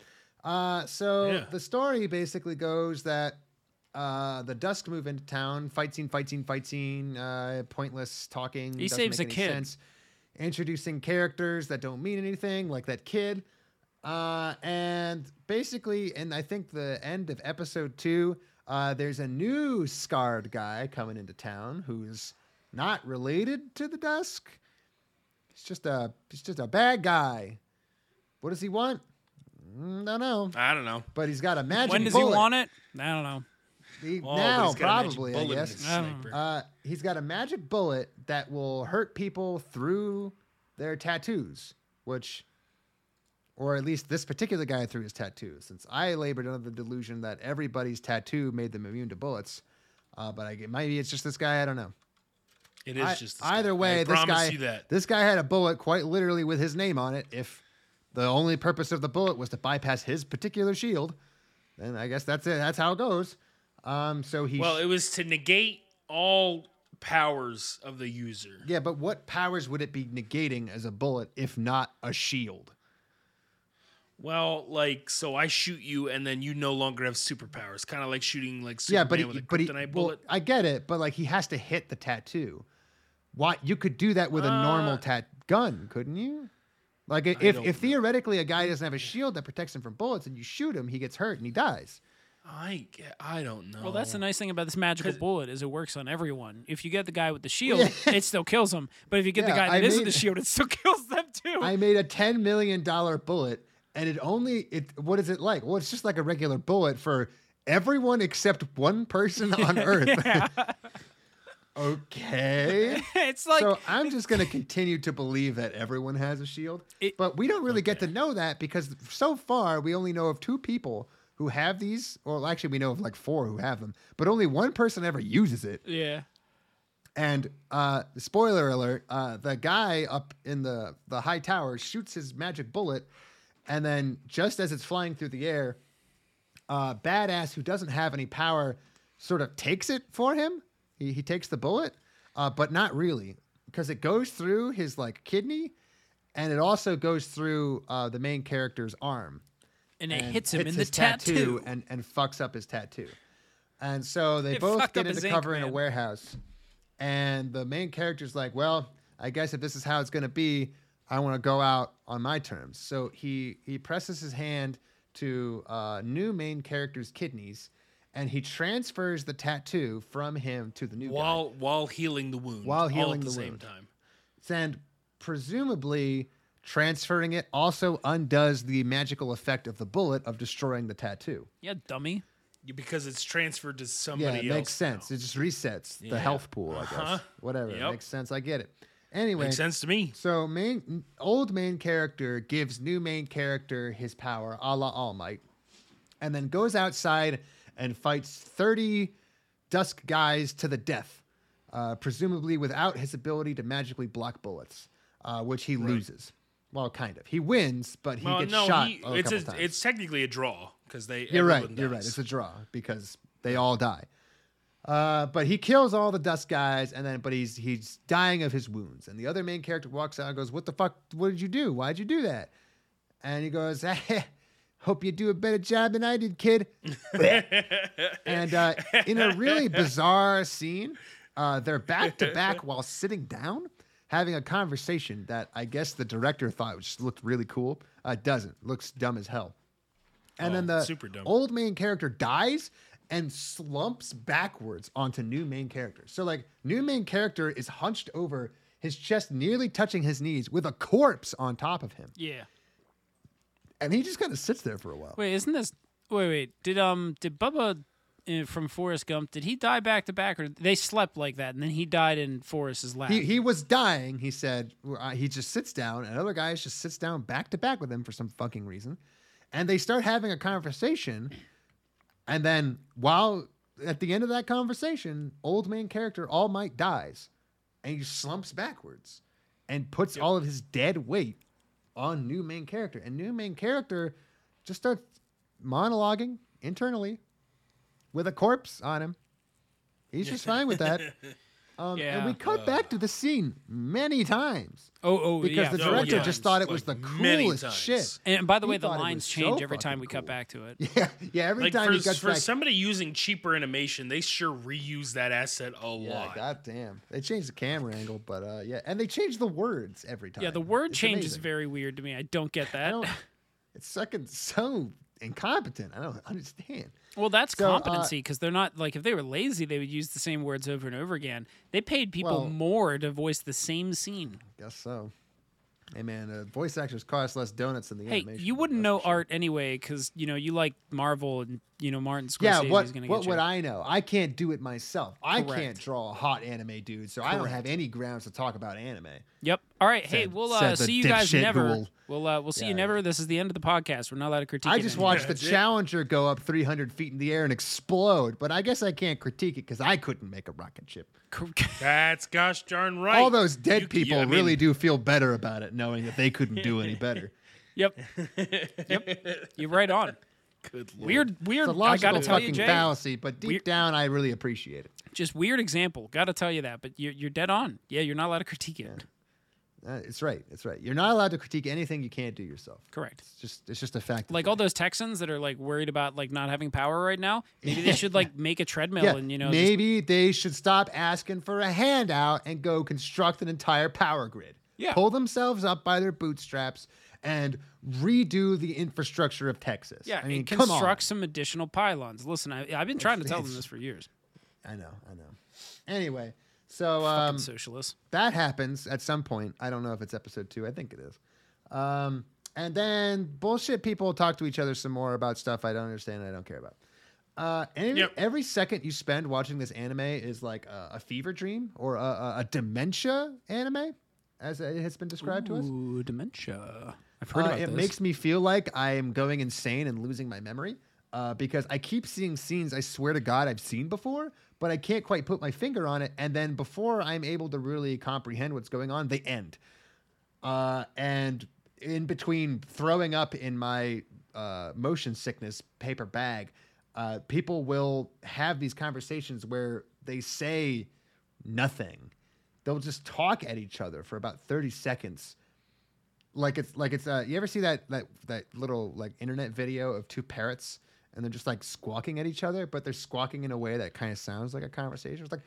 Uh, so Yeah. the story basically goes that uh, the Dusk move into town, fight scene, fight scene, fight scene, uh, pointless talking. He doesn't saves make a kid. Sense. Introducing characters that don't mean anything, like that kid. Uh, and basically, in I think the end of episode two, uh, there's a new scarred guy coming into town who's not related to the Dusk. He's just a he's just a bad guy. What does he want? Mm, don't know. I don't know. But he's got a magic. when does bullet. he want it? I don't know. He- Oh, now, he's got a magic probably, I guess. I. Uh, he's got a magic bullet that will hurt people through their tattoos, which, or at least this particular guy through his tattoo, Since I labored under the delusion that everybody's tattoo made them immune to bullets, uh, but I, maybe it's just this guy. I don't know. It is I- just this either guy. way, I this guy you that. this guy had a bullet quite literally with his name on it. If the only purpose of the bullet was to bypass his particular shield, then I guess that's it. That's how it goes. Um, so he Well, it was to negate all powers of the user. Yeah, but what powers would it be negating as a bullet if not a shield? Well, like so, I shoot you, and then you no longer have superpowers. Kind of like shooting like yeah, but he, with a but he, kryptonite well, bullet. I get it, but like he has to hit the tattoo. Why you could do that with a normal Uh, tat gun, couldn't you? Like if if know. theoretically a guy doesn't have a shield that protects him from bullets and you shoot him, he gets hurt and he dies. I get, I don't know. Well, that's the nice thing about this magical bullet is it works on everyone. If you get the guy with the shield, it still kills him. But if you get the guy that I not made- the shield, it still kills them too. I made a ten million dollar bullet, and it only it. What is it like? Well, it's just like a regular bullet for everyone except one person on Earth. okay. it's like so I'm just going to continue to believe that everyone has a shield, It- but we don't really get to know that because so far we only know of two people who have these, or actually we know of like four who have them, but only one person ever uses it. yeah. And uh, spoiler alert: uh, the guy up in the the high tower shoots his magic bullet, and then just as it's flying through the air, uh, badass who doesn't have any power sort of takes it for him. He he takes the bullet, uh, but not really because it goes through his like kidney, and it also goes through uh, the main character's arm And it and hits him in the his tattoo. and and fucks up his tattoo. And so they It both get into ink, cover in a warehouse. And the main character's like, "Well, I guess if this is how it's going to be, I want to go out on my terms." So he he presses his hand to uh, new main character's kidneys, and he transfers the tattoo from him to the new guy. while while healing the wound. While all healing at the, the same wound. time. and presumably transferring it also undoes the magical effect of the bullet of destroying the tattoo. Yeah, dummy. You because it's transferred to somebody. Yeah, somebody it else. makes sense. now. It just resets the Yeah. health pool, I guess. Uh-huh. Whatever. It makes sense. I get it. Anyway, Makes sense to me. so main old main character gives new main character his power, a la All Might, and then goes outside and fights 30 dusk guys to the death, uh, presumably without his ability to magically block bullets, uh, which he loses. Well, kind of. He wins, but he Well, gets no, shot he, a it's a, times. it's technically a draw because they. You're right. everyone You're right. It's a draw because they all die. Uh, but he kills all the dust guys, and then but he's he's dying of his wounds. And the other main character walks out and goes, "What the fuck? What did you do? Why'd you do that?" And he goes, "Hope you do a better job than I did, kid." and uh, in a really bizarre scene, uh, they're back to back while sitting down, having a conversation that I guess the director thought just looked really cool. Uh, it doesn't. Looks dumb as hell. And Oh, then the super dumb. old main character dies and slumps backwards onto new main character. So like new main character is hunched over, his chest nearly touching his knees, with a corpse on top of him, Yeah. and he just kind of sits there for a while. Wait, isn't this? Wait, wait. Did um did Bubba uh, from Forrest Gump? Did he die back to back, or they slept like that, and then he died in Forrest's lap? He, he was dying. He said uh, he just sits down, and other guys just sits down back to back with him for some fucking reason, and they start having a conversation. And then while at the end of that conversation, old main character All Might dies, and he slumps backwards, and puts all of his dead weight on new main character, and new main character just starts monologuing internally with a corpse on him. He's just fine with that. Um, And we Yeah. cut back to the scene many times Oh, oh, because yeah. the Oh, director yeah. just thought it was Like, the coolest shit. And by the He way, the lines was so change every time we cut back to it. Yeah, yeah. Every Like time for, he cuts for back, somebody using cheaper animation, they sure reuse that asset a yeah, lot. goddamn. They changed the camera angle, but uh, yeah, and they changed the words every time. Yeah, the word It's change is very weird to me. I don't get that. don't. It's fucking so incompetent. I don't understand. Well, that's So, uh, competency because they're not like if they were lazy, they would use the same words over and over again. They paid people Well- more to voice the same scene. I Guess so. Hey man, uh, voice actors cost less donuts than the Hey, animation. you wouldn't know sure. art anyway because you know you like Marvel and you know Martin Scorsese. Yeah, what is gonna what would you. I know? I can't do it myself. I can't draw a hot anime dude, so I don't have any grounds to talk about anime. Yep. All right. Hey, we'll uh, see you guys never. ghoul. We'll uh, we'll see you never. This is the end of the podcast. We're not allowed to critique. I it just anymore. watched the That's it. Challenger go up 300 feet in the air and explode, but I guess I can't critique it because I couldn't make a rocket ship. That's gosh darn right. All those dead You- people you- I mean, really do feel better about it, knowing that they couldn't do any better. Yep. yep. You're right on. Good lord. Weird. Weird. It's a I logical gotta tell you, fucking Jay. fallacy, but deep Weird- down, I really appreciate it. Just weird example. Got to tell you that. But you're you're dead on. Yeah, you're not allowed to critique it. Uh, it's right. It's right. You're not allowed to critique anything you can't do yourself. Correct. It's just it's just a fact. Like all those Texans that are like worried about like not having power right now. Maybe they should like make a treadmill Yeah, and you know just- maybe they should stop asking for a handout and go construct an entire power grid. Yeah. Pull themselves up by their bootstraps and redo the infrastructure of Texas. yeah, I mean, and come on. construct some additional pylons. Listen, I, I've been trying to tell them this for years. I know, I know. Anyway, so Fucking um, socialists. that happens at some point. I don't know if it's episode two. I think it is. Um, and then bullshit people talk to each other some more about stuff I don't understand and I don't care about. Uh, and Yep. every second you spend watching this anime is like a, a fever dream or a, a, a dementia anime, as it has been described to us. Ooh, dementia. I've heard Uh, about it this. makes me feel like I am going insane and losing my memory uh, because I keep seeing scenes I swear to God I've seen before, but I can't quite put my finger on it. And then before I'm able to really comprehend what's going on, they end. Uh, and in between throwing up in my uh, motion sickness paper bag, uh, people will have these conversations where they say nothing. They'll just talk at each other for about 30 seconds like it's like it's uh you ever see that that that little like internet video of two parrots and they're just like squawking at each other but they're squawking in a way that kind of sounds like a conversation it's like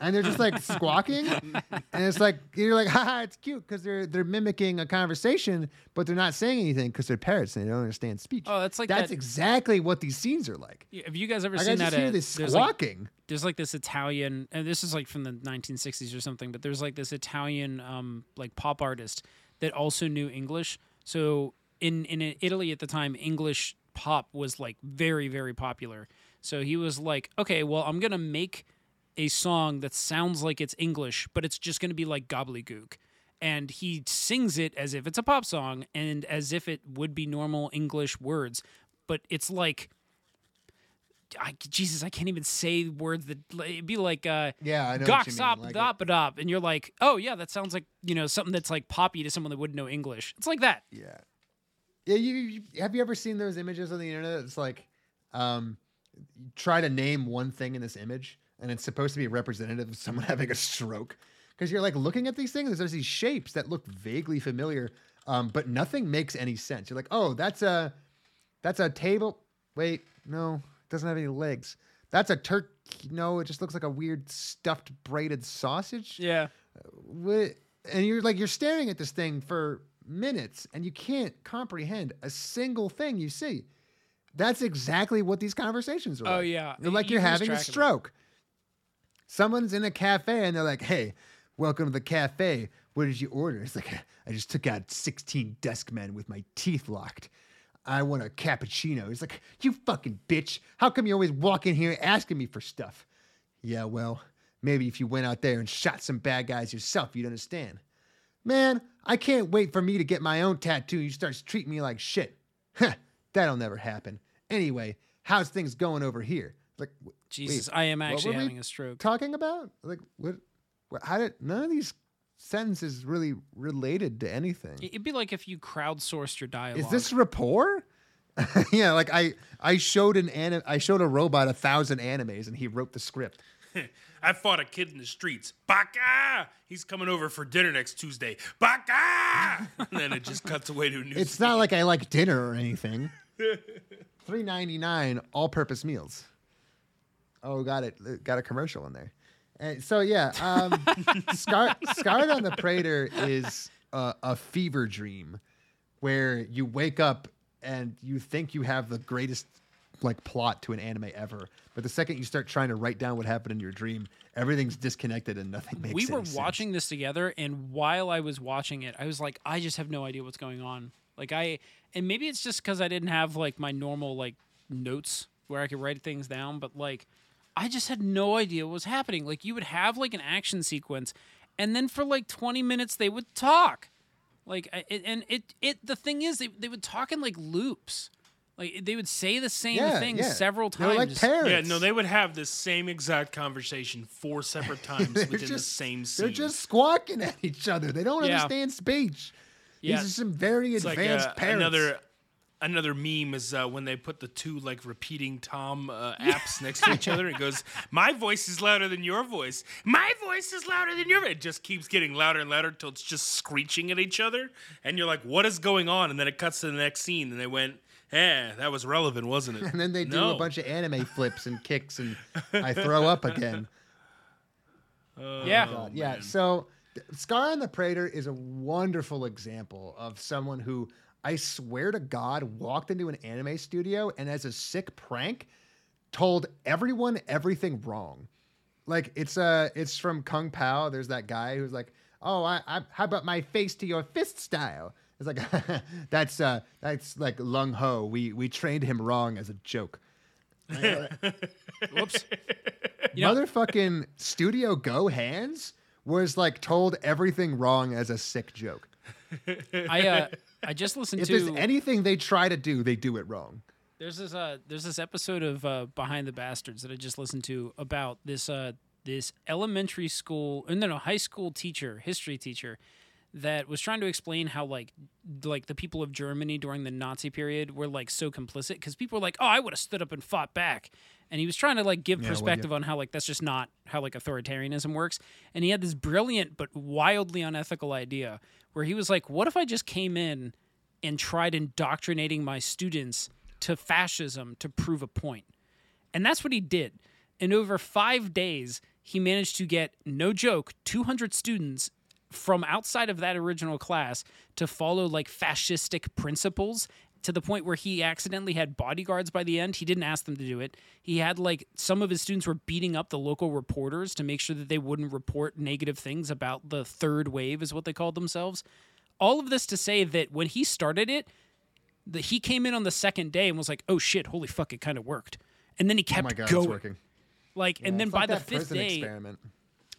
and they're just like squawking and it's like you're like haha it's cute because they're they're mimicking a conversation but they're not saying anything because they're parrots and they don't understand speech Oh, that's like that's that- exactly what these scenes are like Have you guys ever like, I seen just that? hear uh, this there's like, squawking there's like this Italian, and this is like from the 1960s or something, but there's like this Italian um, like pop artist that also knew English. So in in Italy at the time, English pop was like very very popular. So he was like, okay, well, I'm gonna make a song that sounds like it's English, but it's just gonna be like gobbledygook. And he sings it as if it's a pop song and as if it would be normal English words, but it's like I, Jesus, I can't even say words that it'd be like uh Yeah, I know what Gok sop like dop dop and you're like, "Oh yeah, that sounds like, you know, something that's like poppy to someone that wouldn't know English." It's like that. Yeah. Yeah, you, you have you ever seen those images on the internet? It's like um try to name one thing in this image and it's supposed to be representative of someone having a stroke. Because you're like looking at these things, there's these shapes that look vaguely familiar, um, but nothing makes any sense. You're like, oh, that's a that's a table. Wait, no, it doesn't have any legs. That's a turkey. No, it just looks like a weird stuffed braided sausage Yeah. what, and you're like you're staring at this thing for minutes and you can't comprehend a single thing you see. That's exactly what these conversations are. Oh, like. yeah. You're like You you're having a track of it. stroke. Someone's in a cafe and they're like, "Hey, welcome to the cafe. What did you order?" It's like, "I just took out 16 desk men with my teeth locked. I want a cappuccino." He's like, "You fucking bitch! How come you always walk in here asking me for stuff?" Yeah, well, maybe if you went out there and shot some bad guys yourself, you'd understand. Man, I can't wait for me to get my own tattoo. You start treating me like shit. Huh, that'll never happen. Anyway, how's things going over here? Like, w- Jesus, wait, I am actually having a stroke. talking about? Like, what, what? How did none of these sentences really related to anything? It'd be like if you crowdsourced your dialogue. Is this rapport? yeah, like I I showed an anim- I showed a robot a thousand animes and he wrote the script. I fought a kid in the streets. Baka! He's coming over for dinner next Tuesday. Baka! and then it just cuts away to a new. It's not like I like dinner or anything. Three ninety nine all purpose meals. Oh, got it. Got a commercial in there. And so yeah, um, Scar- Scarred on the Praeter is a, a fever dream where you wake up and you think you have the greatest like plot to an anime ever, but the second you start trying to write down what happened in your dream, everything's disconnected and nothing makes. we were sense. watching this together and while i was watching it i was like i just have no idea what's going on like i and maybe it's just because i didn't have like my normal like notes where i could write things down but like i just had no idea what was happening like you would have like an action sequence and then for like 20 minutes they would talk like and it it the thing is they, they would talk in like loops like they would say the same Yeah, thing yeah. several They were like times parrots. yeah, no, they would have the same exact conversation four separate times They're within the same scene. They're just squawking at each other. They don't Yeah. understand speech. Yeah. These are some very It's like advanced uh, parrots. another another meme is uh, when they put the two like repeating Tom uh, apps next to each other. It goes, "My voice is louder than your voice. My voice is louder than your." voice." It just keeps getting louder and louder until it's just screeching at each other, and you're like, "What is going on?" And then it cuts to the next scene, and they went, "Eh, that was relevant, wasn't it?" and then they do No. a bunch of anime flips and kicks, and I throw up again. yeah God, yeah. So Scar on the Praeter is a wonderful example of someone who I swear to God walked into an anime studio and as a sick prank told everyone everything wrong. Like it's uh it's from Kung Pow. There's that guy who's like, "Oh, I, I how about my face to your fist style?" It's like that's uh that's like Lung Ho. We we trained him wrong as a joke. whoops You know- Motherfucking Studio GoHands was like told everything wrong as a sick joke. i uh i just listened to. If to there's anything they try to do, they do it wrong. There's this uh there's this episode of uh Behind the Bastards that I just listened to about this uh this elementary school uh, no no high school teacher, history teacher that was trying to explain how like like the people of Germany during the Nazi period were like so complicit cuz people were like, "Oh, I would have stood up and fought back." And he was trying to like give Yeah, perspective on how like that's just not how like authoritarianism works. And he had this brilliant but wildly unethical idea where he was like, "What if I just came in and tried indoctrinating my students to fascism to prove a point. And that's what he did. In over five days, he managed to get, no joke, 200 students from outside of that original class to follow like fascistic principles to the point where he accidentally had bodyguards by the end. He didn't ask them to do it. He had like some of his students were beating up the local reporters to make sure that they wouldn't report negative things about the third wave, is what they called themselves. All of this to say that when he started it, the, he came in on the second day and was like, "Oh shit, holy fuck, it kind of worked." And then he Oh kept my god, going. it's working. Like, and then by the fifth day, experiment.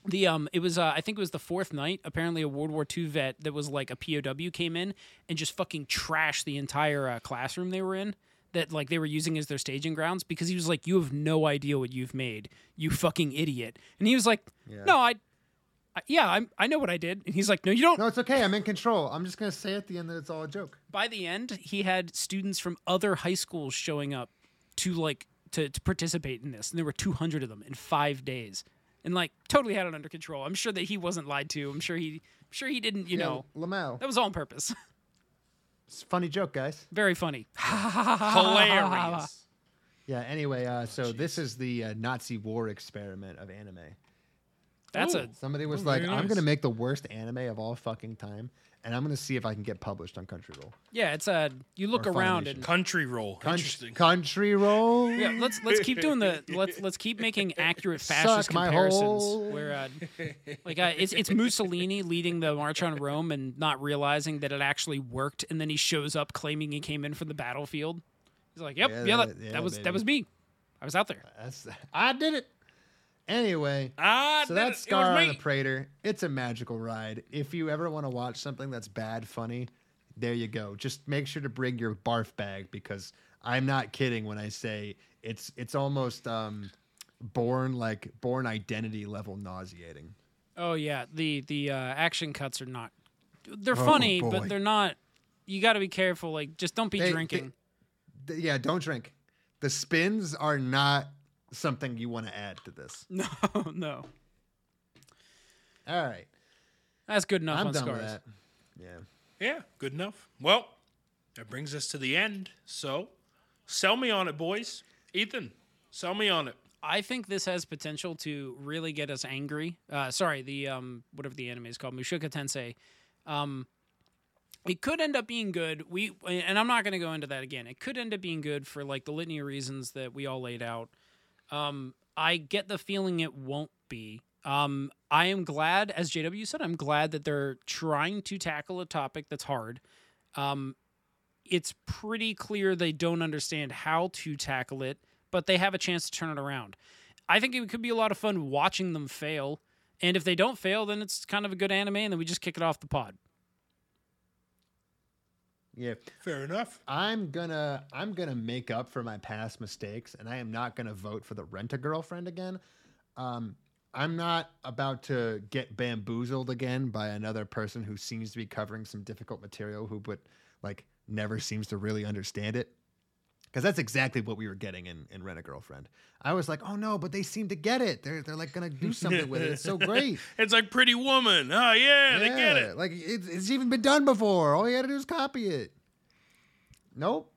The um, it was uh, I think it was the fourth night. Apparently, a World War II vet that was like a POW came in and just fucking trashed the entire uh, classroom they were in. That like they were using as their staging grounds because he was like, "You have no idea what you've made, you fucking idiot." And he was like, "No, I, I yeah, I'm, I know what I did." And he's like, "No, you don't." No, it's okay. I'm in control. I'm just gonna say at the end that it's all a joke. by the end, he had students from other high schools showing up to like to, to participate in this, and there were 200 of them in five days, and like totally had it under control. I'm sure that he wasn't lied to. I'm sure he, I'm sure he didn't. You know, Lamau. that was all on purpose. It's a funny joke, guys. Very funny. Hilarious. Yeah. Anyway, uh, so this is the uh, Nazi war experiment of anime. That's Ooh. a Somebody was like, very "I'm gonna make the worst anime of all fucking time, and I'm gonna see if I can get published on Crunchyroll. yeah. It's a you look Or around Funimation. and Country roll. Country, Interesting. country roll. yeah. Let's let's keep doing the let's let's keep making accurate Suck fascist my comparisons. hole. Where uh, like uh, it's it's Mussolini leading the march on Rome and not realizing that it actually worked, and then he shows up claiming he came in from the battlefield. He's like, "Yep, Yeah, yeah, that- that, yeah, that was baby. that was me. I was out there." That's, I did it. Anyway, Ah, so that's Scar on the Praeter. It's a magical ride. If you ever want to watch something that's bad funny, there you go. Just make sure to bring your barf bag because I'm not kidding when I say it's it's almost um, born like Bourne Identity level nauseating. Oh yeah, the the uh, action cuts are not. They're Oh, funny, boy. but they're not. You got to be careful. Like, just don't be They- drinking. Th- yeah, don't drink. The spins are not something you want to add to this. no, no, All right, that's good enough I'm on done scars. with that. Yeah. Yeah, good enough. Well, that brings us to the end. So, sell me on it, boys. Ethan, sell me on it. I think this has potential to really get us angry. Uh, sorry, the um, whatever the anime is called, Mushoku Tensei. Um, it could end up being good. We and I'm not going to go into that again. It could end up being good for like the litany of reasons that we all laid out. Um, I get the feeling it won't be. Um, I am glad, as JW said, I'm glad that they're trying to tackle a topic that's hard. Um, it's pretty clear they don't understand how to tackle it, but they have a chance to turn it around. I think it could be a lot of fun watching them fail. And if they don't fail, then it's kind of a good anime, and then we just kick it off the pod. Yeah. Fair enough. I'm gonna I'm gonna make up for my past mistakes, and I am not gonna vote for the rent a girlfriend again. Um, I'm not about to get bamboozled again by another person who seems to be covering some difficult material who but like never seems to really understand it. Because that's exactly what we were getting in, in Rent a Girlfriend. I was like, oh no, but they seem to get it. They're they're like gonna do something with it. It's so great. It's like Pretty Woman. Oh, yeah, they get it. Like it's, it's even been done before. All you got to do is copy it. Nope.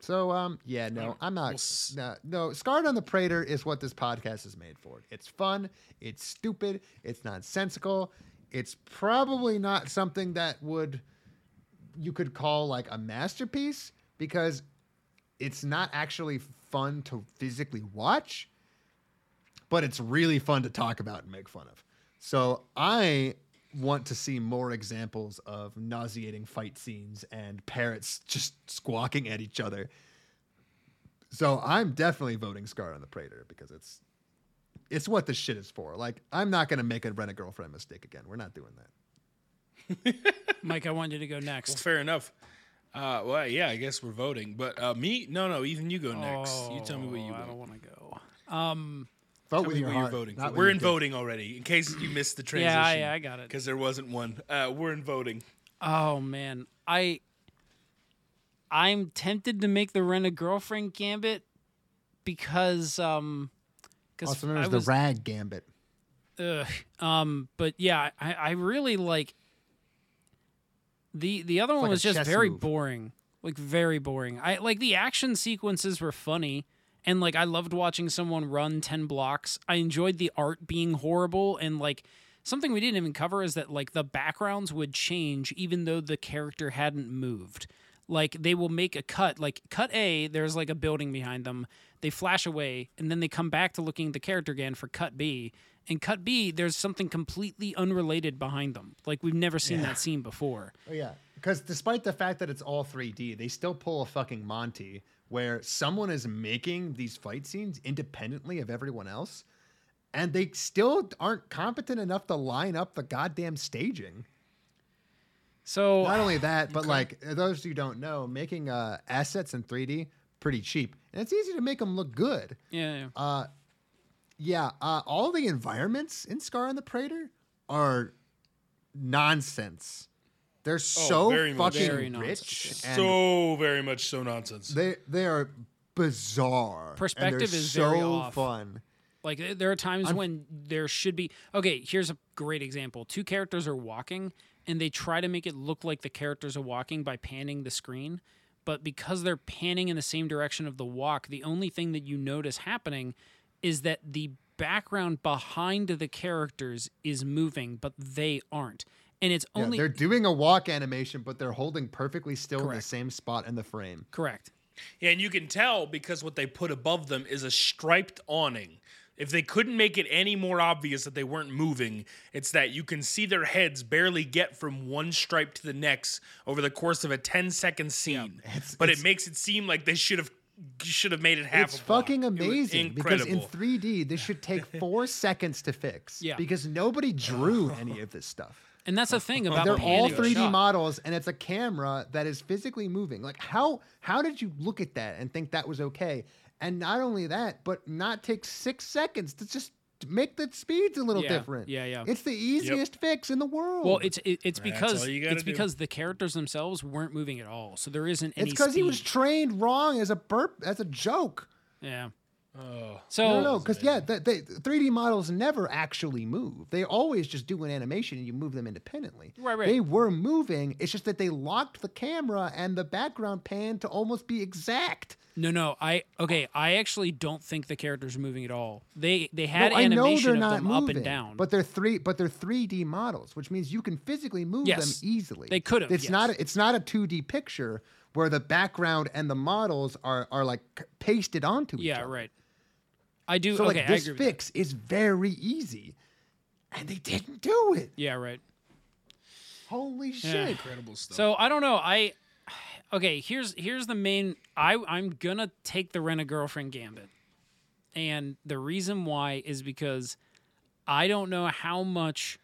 So um yeah no I'm not s- no no Scarred on the Praeter is what this podcast is made for. It's fun. It's stupid. It's nonsensical. It's probably not something that would you could call like a masterpiece because it's not actually fun to physically watch, but it's really fun to talk about and make fun of. So I want to see more examples of nauseating fight scenes and parrots just squawking at each other. So I'm definitely voting Scar on the Praeter because it's it's what this shit is for. Like I'm not gonna make a rent a girlfriend mistake again. We're not doing that. Mike, I want you to go Well, next. fair enough. Uh, well, yeah, I guess we're voting. But uh, me, no, no, Ethan, you go next. you tell me what you Oh, I vote. don't want to go. Um, Vote Tell with me your what heart. you're voting not for. with We're your in dick. voting already, in case you missed the transition. yeah, I, I got it. Because there wasn't one. Uh, we're in voting. Oh man, I I'm tempted to make the rent a girlfriend gambit because um because Also known I as was, the rag gambit. ugh, um but yeah I I really like the the other one like was just very move. boring. Like very boring. I like the action sequences were funny and like I loved watching someone run 10 blocks. I enjoyed the art being horrible and like something we didn't even cover is that like the backgrounds would change even though the character hadn't moved. Like they will make a cut like cut a there's like a building behind them. They flash away and then they come back to looking at the character again for cut b and cut b there's something completely unrelated behind them like we've never seen that scene before Oh yeah, because despite the fact that it's all 3D, they still pull a fucking Monty where someone is making these fight scenes independently of everyone else, and they still aren't competent enough to line up the goddamn staging. so Not only that, but like those who don't know, making uh, assets in 3D pretty cheap, and it's easy to make them look good. yeah, yeah. Uh, yeah, uh, all the environments in Scar and the Praeter are nonsense. They're so Oh, very much fucking Very rich nonsense. and so very much so nonsense. they they are bizarre. Perspective they're is so very off. fun. Like there are times when there should be okay. Here's a great example: two characters are walking, and they try to make it look like the characters are walking by panning the screen, but because they're panning in the same direction of the walk, the only thing that you notice happening is that the background behind the characters is moving, but they aren't, and it's Yeah, only they're doing a walk animation, but they're holding perfectly still in the same spot in the frame. correct. Yeah, and you can tell because what they put above them is a striped awning. If they couldn't make it any more obvious that they weren't moving, it's that you can see their heads barely get from one stripe to the next over the course of a 10 second scene. It's- but it's- it makes it seem like they should have should have made it half It's a block. fucking It was amazing because in 3D this should take four seconds to fix. Yeah. Because nobody drew any of this stuff. And that's the thing about They're all 3D shot. models, and it's a camera that is physically moving. Like how how did you look at that and think that was okay? And not only that, but not take six seconds to just make the speeds a little Yeah, different. yeah, yeah. It's the easiest fix in the world. Well, it's it, it's because all you gotta it's do. because the characters themselves weren't moving at all, so there isn't any. it's because he was trained wrong as a burp as a joke. yeah. Oh, So No, no, because yeah, the, the 3D models never actually move. They always just do an animation and you move them independently. Right, right. They were moving. It's just that they locked the camera and the background pan to almost be exact. no, no, I okay. I actually don't think the characters are moving at all. They they had No, I know animation they're of not them moving, up and down. but they're three. But they're 3D models, which means you can physically move Yes, them easily. they could've, It's yes. not. It's not a 2D picture where the background and the models are are like pasted onto each yeah, other. right. I do. So okay, like I this agree fix is very easy, and they didn't do it. Yeah, right. Holy Yeah. shit! incredible stuff. So I don't know. I okay. Here's here's the main. I I'm gonna take the rent a girlfriend gambit, and the reason why is because I don't know how much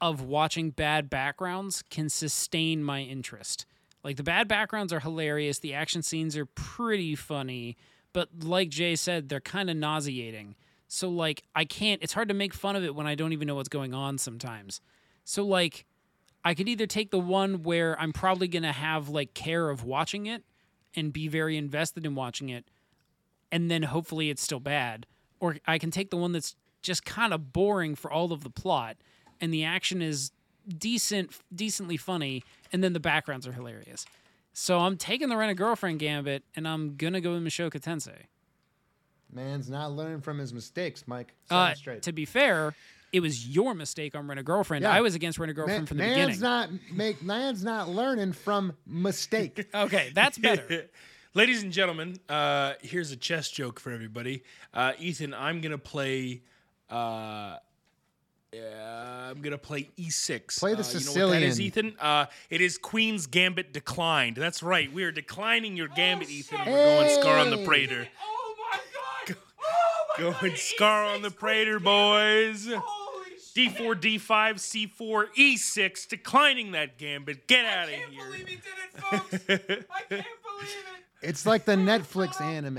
of watching bad backgrounds can sustain my interest. Like the bad backgrounds are hilarious. The action scenes are pretty funny, but like Jay said, they're kind of nauseating. So like I can't. It's hard to make fun of it when I don't even know what's going on sometimes. So like I could either take the one where I'm probably going to have like care of watching it and be very invested in watching it and then hopefully it's still bad or I can take the one that's just kind of boring for all of the plot and the action is decent decently funny and then the backgrounds are hilarious. So I'm taking the rent a girlfriend gambit and I'm going to go with Mushoku Tensei. Man's not learning from his mistakes, Mike. Uh, straight. to be fair, it was your mistake on Rent a Girlfriend. Yeah. I was against Rent a Girlfriend Man- from the man's beginning. not make man's not learning from mistake. okay, that's better. Ladies and gentlemen, uh, here's a chess joke for everybody. Uh, Ethan, I'm gonna play. Yeah, I'm gonna play E6. Play the uh, You know what that is, Sicilian. Ethan? Uh, it is Queen's Gambit declined. That's right. We are declining your Gambit, Ethan. We're going Scar on the Hey! Praeter. Oh my god! Oh my god! Going Scar on the Praeter, boys. Holy shit! D4, D5, C4, E6, declining that Gambit. Get out of here! I can't believe he did it, folks! I can't believe it! It's like the Netflix anime.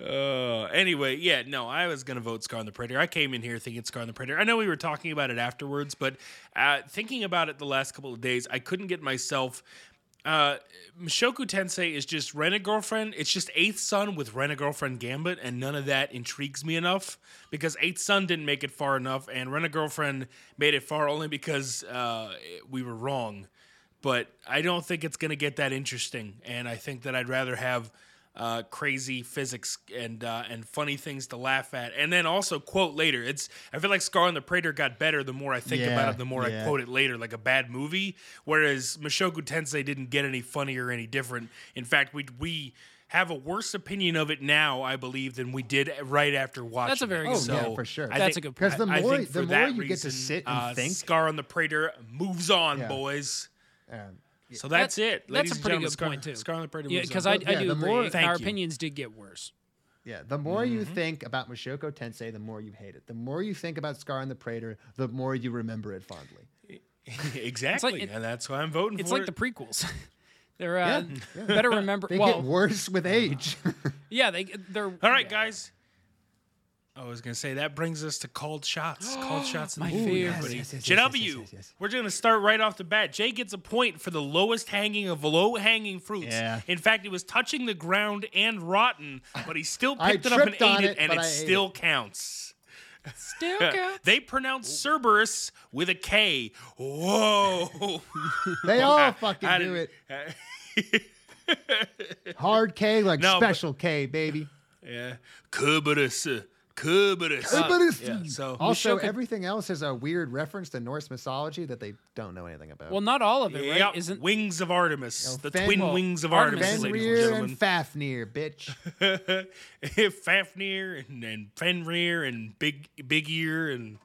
Uh, anyway, yeah, no, I was gonna vote Scar on the Predator. I came in here thinking Scar on the Predator. I know we were talking about it afterwards, but uh, thinking about it the last couple of days, I couldn't get myself. Uh, Mushoku Tensei is just Rent a Girlfriend. It's just Eighth Son with Rent a Girlfriend Gambit, and none of that intrigues me enough because Eighth Son didn't make it far enough, and Rent a Girlfriend made it far only because uh, we were wrong. But I don't think it's to get that interesting, and I think that I'd rather have uh, crazy physics and uh, and funny things to laugh at, and then also quote later. It's I feel like Scar and the Praeter got better the more I think Yeah, about it, the more I quote it later, like a bad movie. Whereas Mushoku Tensei didn't get any funnier or any different. In fact, we we have a worse opinion of it now, I believe, than we did right after watching. That's a very good Oh, yeah, for sure. I That's think- a good Because the I- I more think the more that you get to sit and uh, think, Scar on the Praeter moves on, Yeah. boys. um, So that's That- it. That's Ladies a pretty gentlemen, good Scar, point too. Scar on the Praeter Yeah, because. I, I Yeah, do the agree. more- Thank Our you. opinions did get worse. yeah, the more you Mm-hmm. think about Mushoku Tensei, the more you hate it. The more you think about Scar and the Praeter, the more you remember it fondly. exactly, it- and that's why I'm voting for. It's for like it. the prequels. They're uh, Yeah, better remember. They well, get worse with age. yeah, they they're All right, guys. I was gonna say that brings us to called shots. called shots. in My the movie, favorite. everybody. Yes, yes, yes, JW, yes, yes, yes, yes. we're gonna start right off the bat. Jay gets a point for the lowest hanging of low hanging fruits. Yeah. In fact, it was touching the ground and rotten, but he still I picked it up and tripped on ate it, it, and but it I ate still counts. still counts. They pronounce Cerberus with a K. Whoa. they all fucking I do didn't- it. Hard K, like No, but- special K, baby. Yeah. Cerberus. Cerberus. Cerberus. Yeah, so Also, Mushoku- everything else is a weird reference to Norse mythology that they don't know anything about. Well, not all of it, right? Yep, Isn't wings of Artemis, know, the Fen- twin well, wings of Artemis Artemis, is- ladies Fenrir and and Fafnir, bitch. gentlemen. Fafnir and, and Fenrir and Big Big Ear and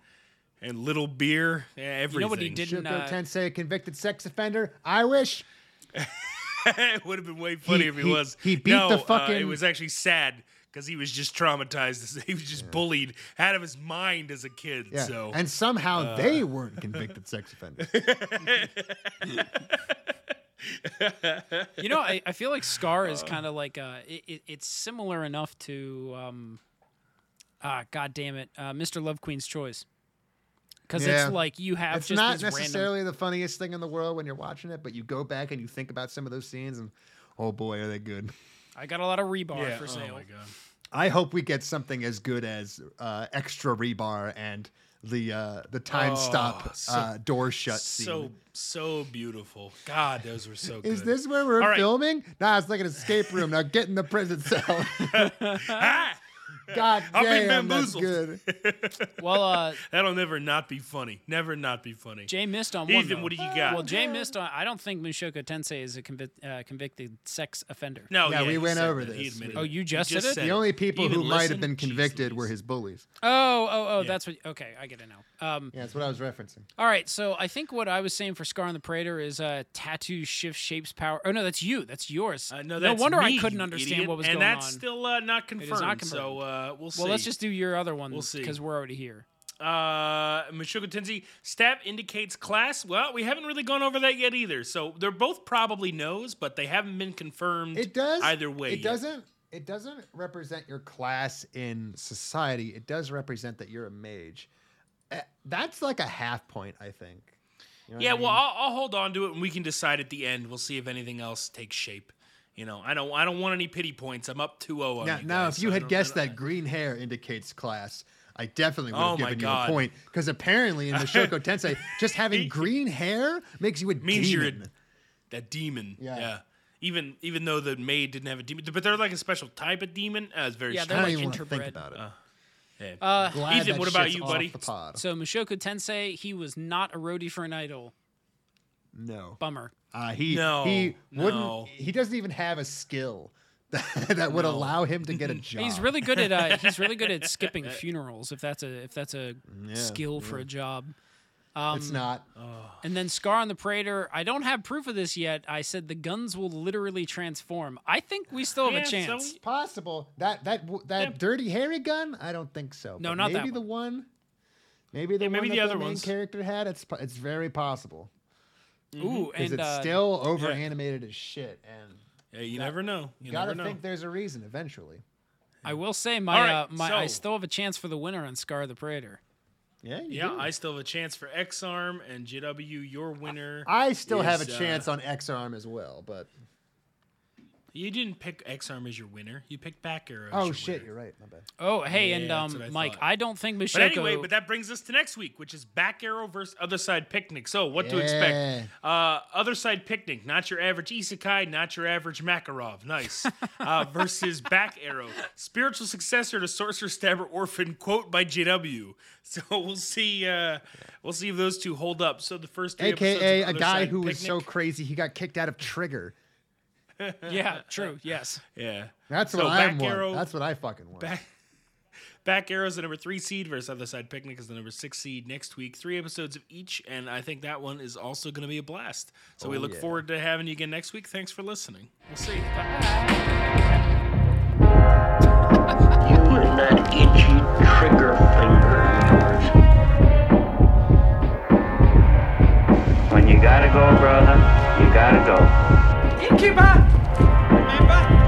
and Little Beer, yeah, everything. You know what he didn't? Shoko Uh, Tensei, convicted sex offender. I wish. it would have been way funny He- if he, he- was. he beat no, the uh, it was actually sad because he was just traumatized. He was just bullied out of his mind as a kid. Yeah. So and somehow they weren't convicted sex offenders. You know, I, I feel like Scar is kind of like uh, it, it, it's similar enough to um, ah, god damn it, uh, Mr. Love Queen's Choice. Because Yeah. it's like you have it's just not these random. necessarily the funniest thing in the world when you're watching it, but you go back and you think about some of those scenes, and oh boy, are they good. I got a lot of rebar yeah. for Oh sale. my god. I hope we get something as good as uh, extra rebar and the uh, the time Oh, stop so- uh, door shut scene. So so beautiful. God, those were so good. Is this where we're All right. filming? Nah, it's like an escape room. Now get in the prison cell. Ah! God I've been damn, that's good. Well, uh, That'll never not be funny. Never not be funny. Jay missed on one. Ethan, though. what do you got? Well, Jay missed on. I don't think Mushoku Tensei is a convic- uh, convicted sex offender. no, Yeah, yeah, we went over that. This. admitted Oh, you He just said it? said The only people Even who might have listen? been Jeez convicted were his bullies. Oh, oh, oh, that's what. Okay, I get it now. Um, Yeah, that's what I was referencing. all right, so I think what I was saying for Scar on the Praeter is uh, tattoo shift shapes power. Oh no, that's you. That's yours. Uh, no, no wonder me, I couldn't understand idiot. what was and going on. And that's still uh, not is confirmed. not So uh, we'll see. well, let's just do your other one We'll see. because we're already here. Uh, Mushoku Tensei stat indicates class. Well, we haven't really gone over that yet either. So they're both probably no's, but they haven't been confirmed. It does either way. It yet. doesn't. It doesn't represent your class in society. It does represent that you're a mage. Uh, That's like a half point, I think. You know Yeah, I well. I'll, I'll hold on to it, and we can decide at the end. We'll see if anything else takes shape. You know, I don't. I don't want any pity points. I'm up 2-0 on now, you now guys, if you so had guessed that green hair indicates class, I definitely would Oh have my given you a point. Because apparently in the Shoko Tensei, just having green hair makes you a means you're a, demon. that demon. Yeah. Yeah. Even even though the maid didn't have a demon, but they're like a special type of demon. Uh, it's very Yeah, I strange. they're don't like even want to think interbred. about it. Yeah. Uh, Ethan, what about you, buddy? so Mushoku Tensei, he was not a roadie for an idol. No. Bummer. Uh, he No, he wouldn't. no. He doesn't even have a skill that, that would No. allow him to get a job. He's really good at uh, he's really good at skipping funerals. If that's a if that's a Yeah, skill for a job. Um, It's not. And then Scar on the Praeter. I don't have proof of this yet. I said the guns will literally transform. I think we still have Yeah, a so chance. we- possible. That that that Yeah. dirty hairy gun? I don't think so. No, But not that maybe the one. Maybe the Yeah, maybe one the that other the main ones. character had. It's it's very possible Ooh, because and it's uh, still over animated as shit, and Yeah, you never know. You you gotta never know. think there's a reason eventually. I will say my All right, uh, my I still have a chance for the winner on Scar the Praeter. Yeah, you yeah, do. I still have a chance for Ex-Arm and JW. Your winner. I still have a is, uh, chance on Ex-Arm as well, but You didn't pick Ex-Arm as your winner. You picked Back Arrow. oh your shit, winner. you're right. My bad. Oh, hey, Yeah, and um, I Mike, thought. I don't think Mushoku. But anyway, but that brings us to next week, which is Back Arrow versus Other Side Picnic. So, what to expect? Uh, Other Side Picnic, not your average Isekai, not your average Makarov. Nice. Uh, versus Back Arrow, spiritual successor to Sorcerous Stabber Orphen, quote by JW. So we'll see. Uh, we'll see if those two hold up. So the first three episodes AKA of a guy Side who was so crazy he got kicked out of Trigger. Yeah, true, yes. yeah. That's So what I Back want. Arrow- That's what I fucking want. Back, Back Arrow's the number three seed versus Other Side Picnic is the number six seed next week. Three episodes of each, and I think that one is also going to be a blast. So we Oh, look yeah. forward to having you again next week. Thanks for listening. We'll see. Bye. you and that itchy trigger finger. When you gotta go, brother, you gotta go. Innkeeper! Remember?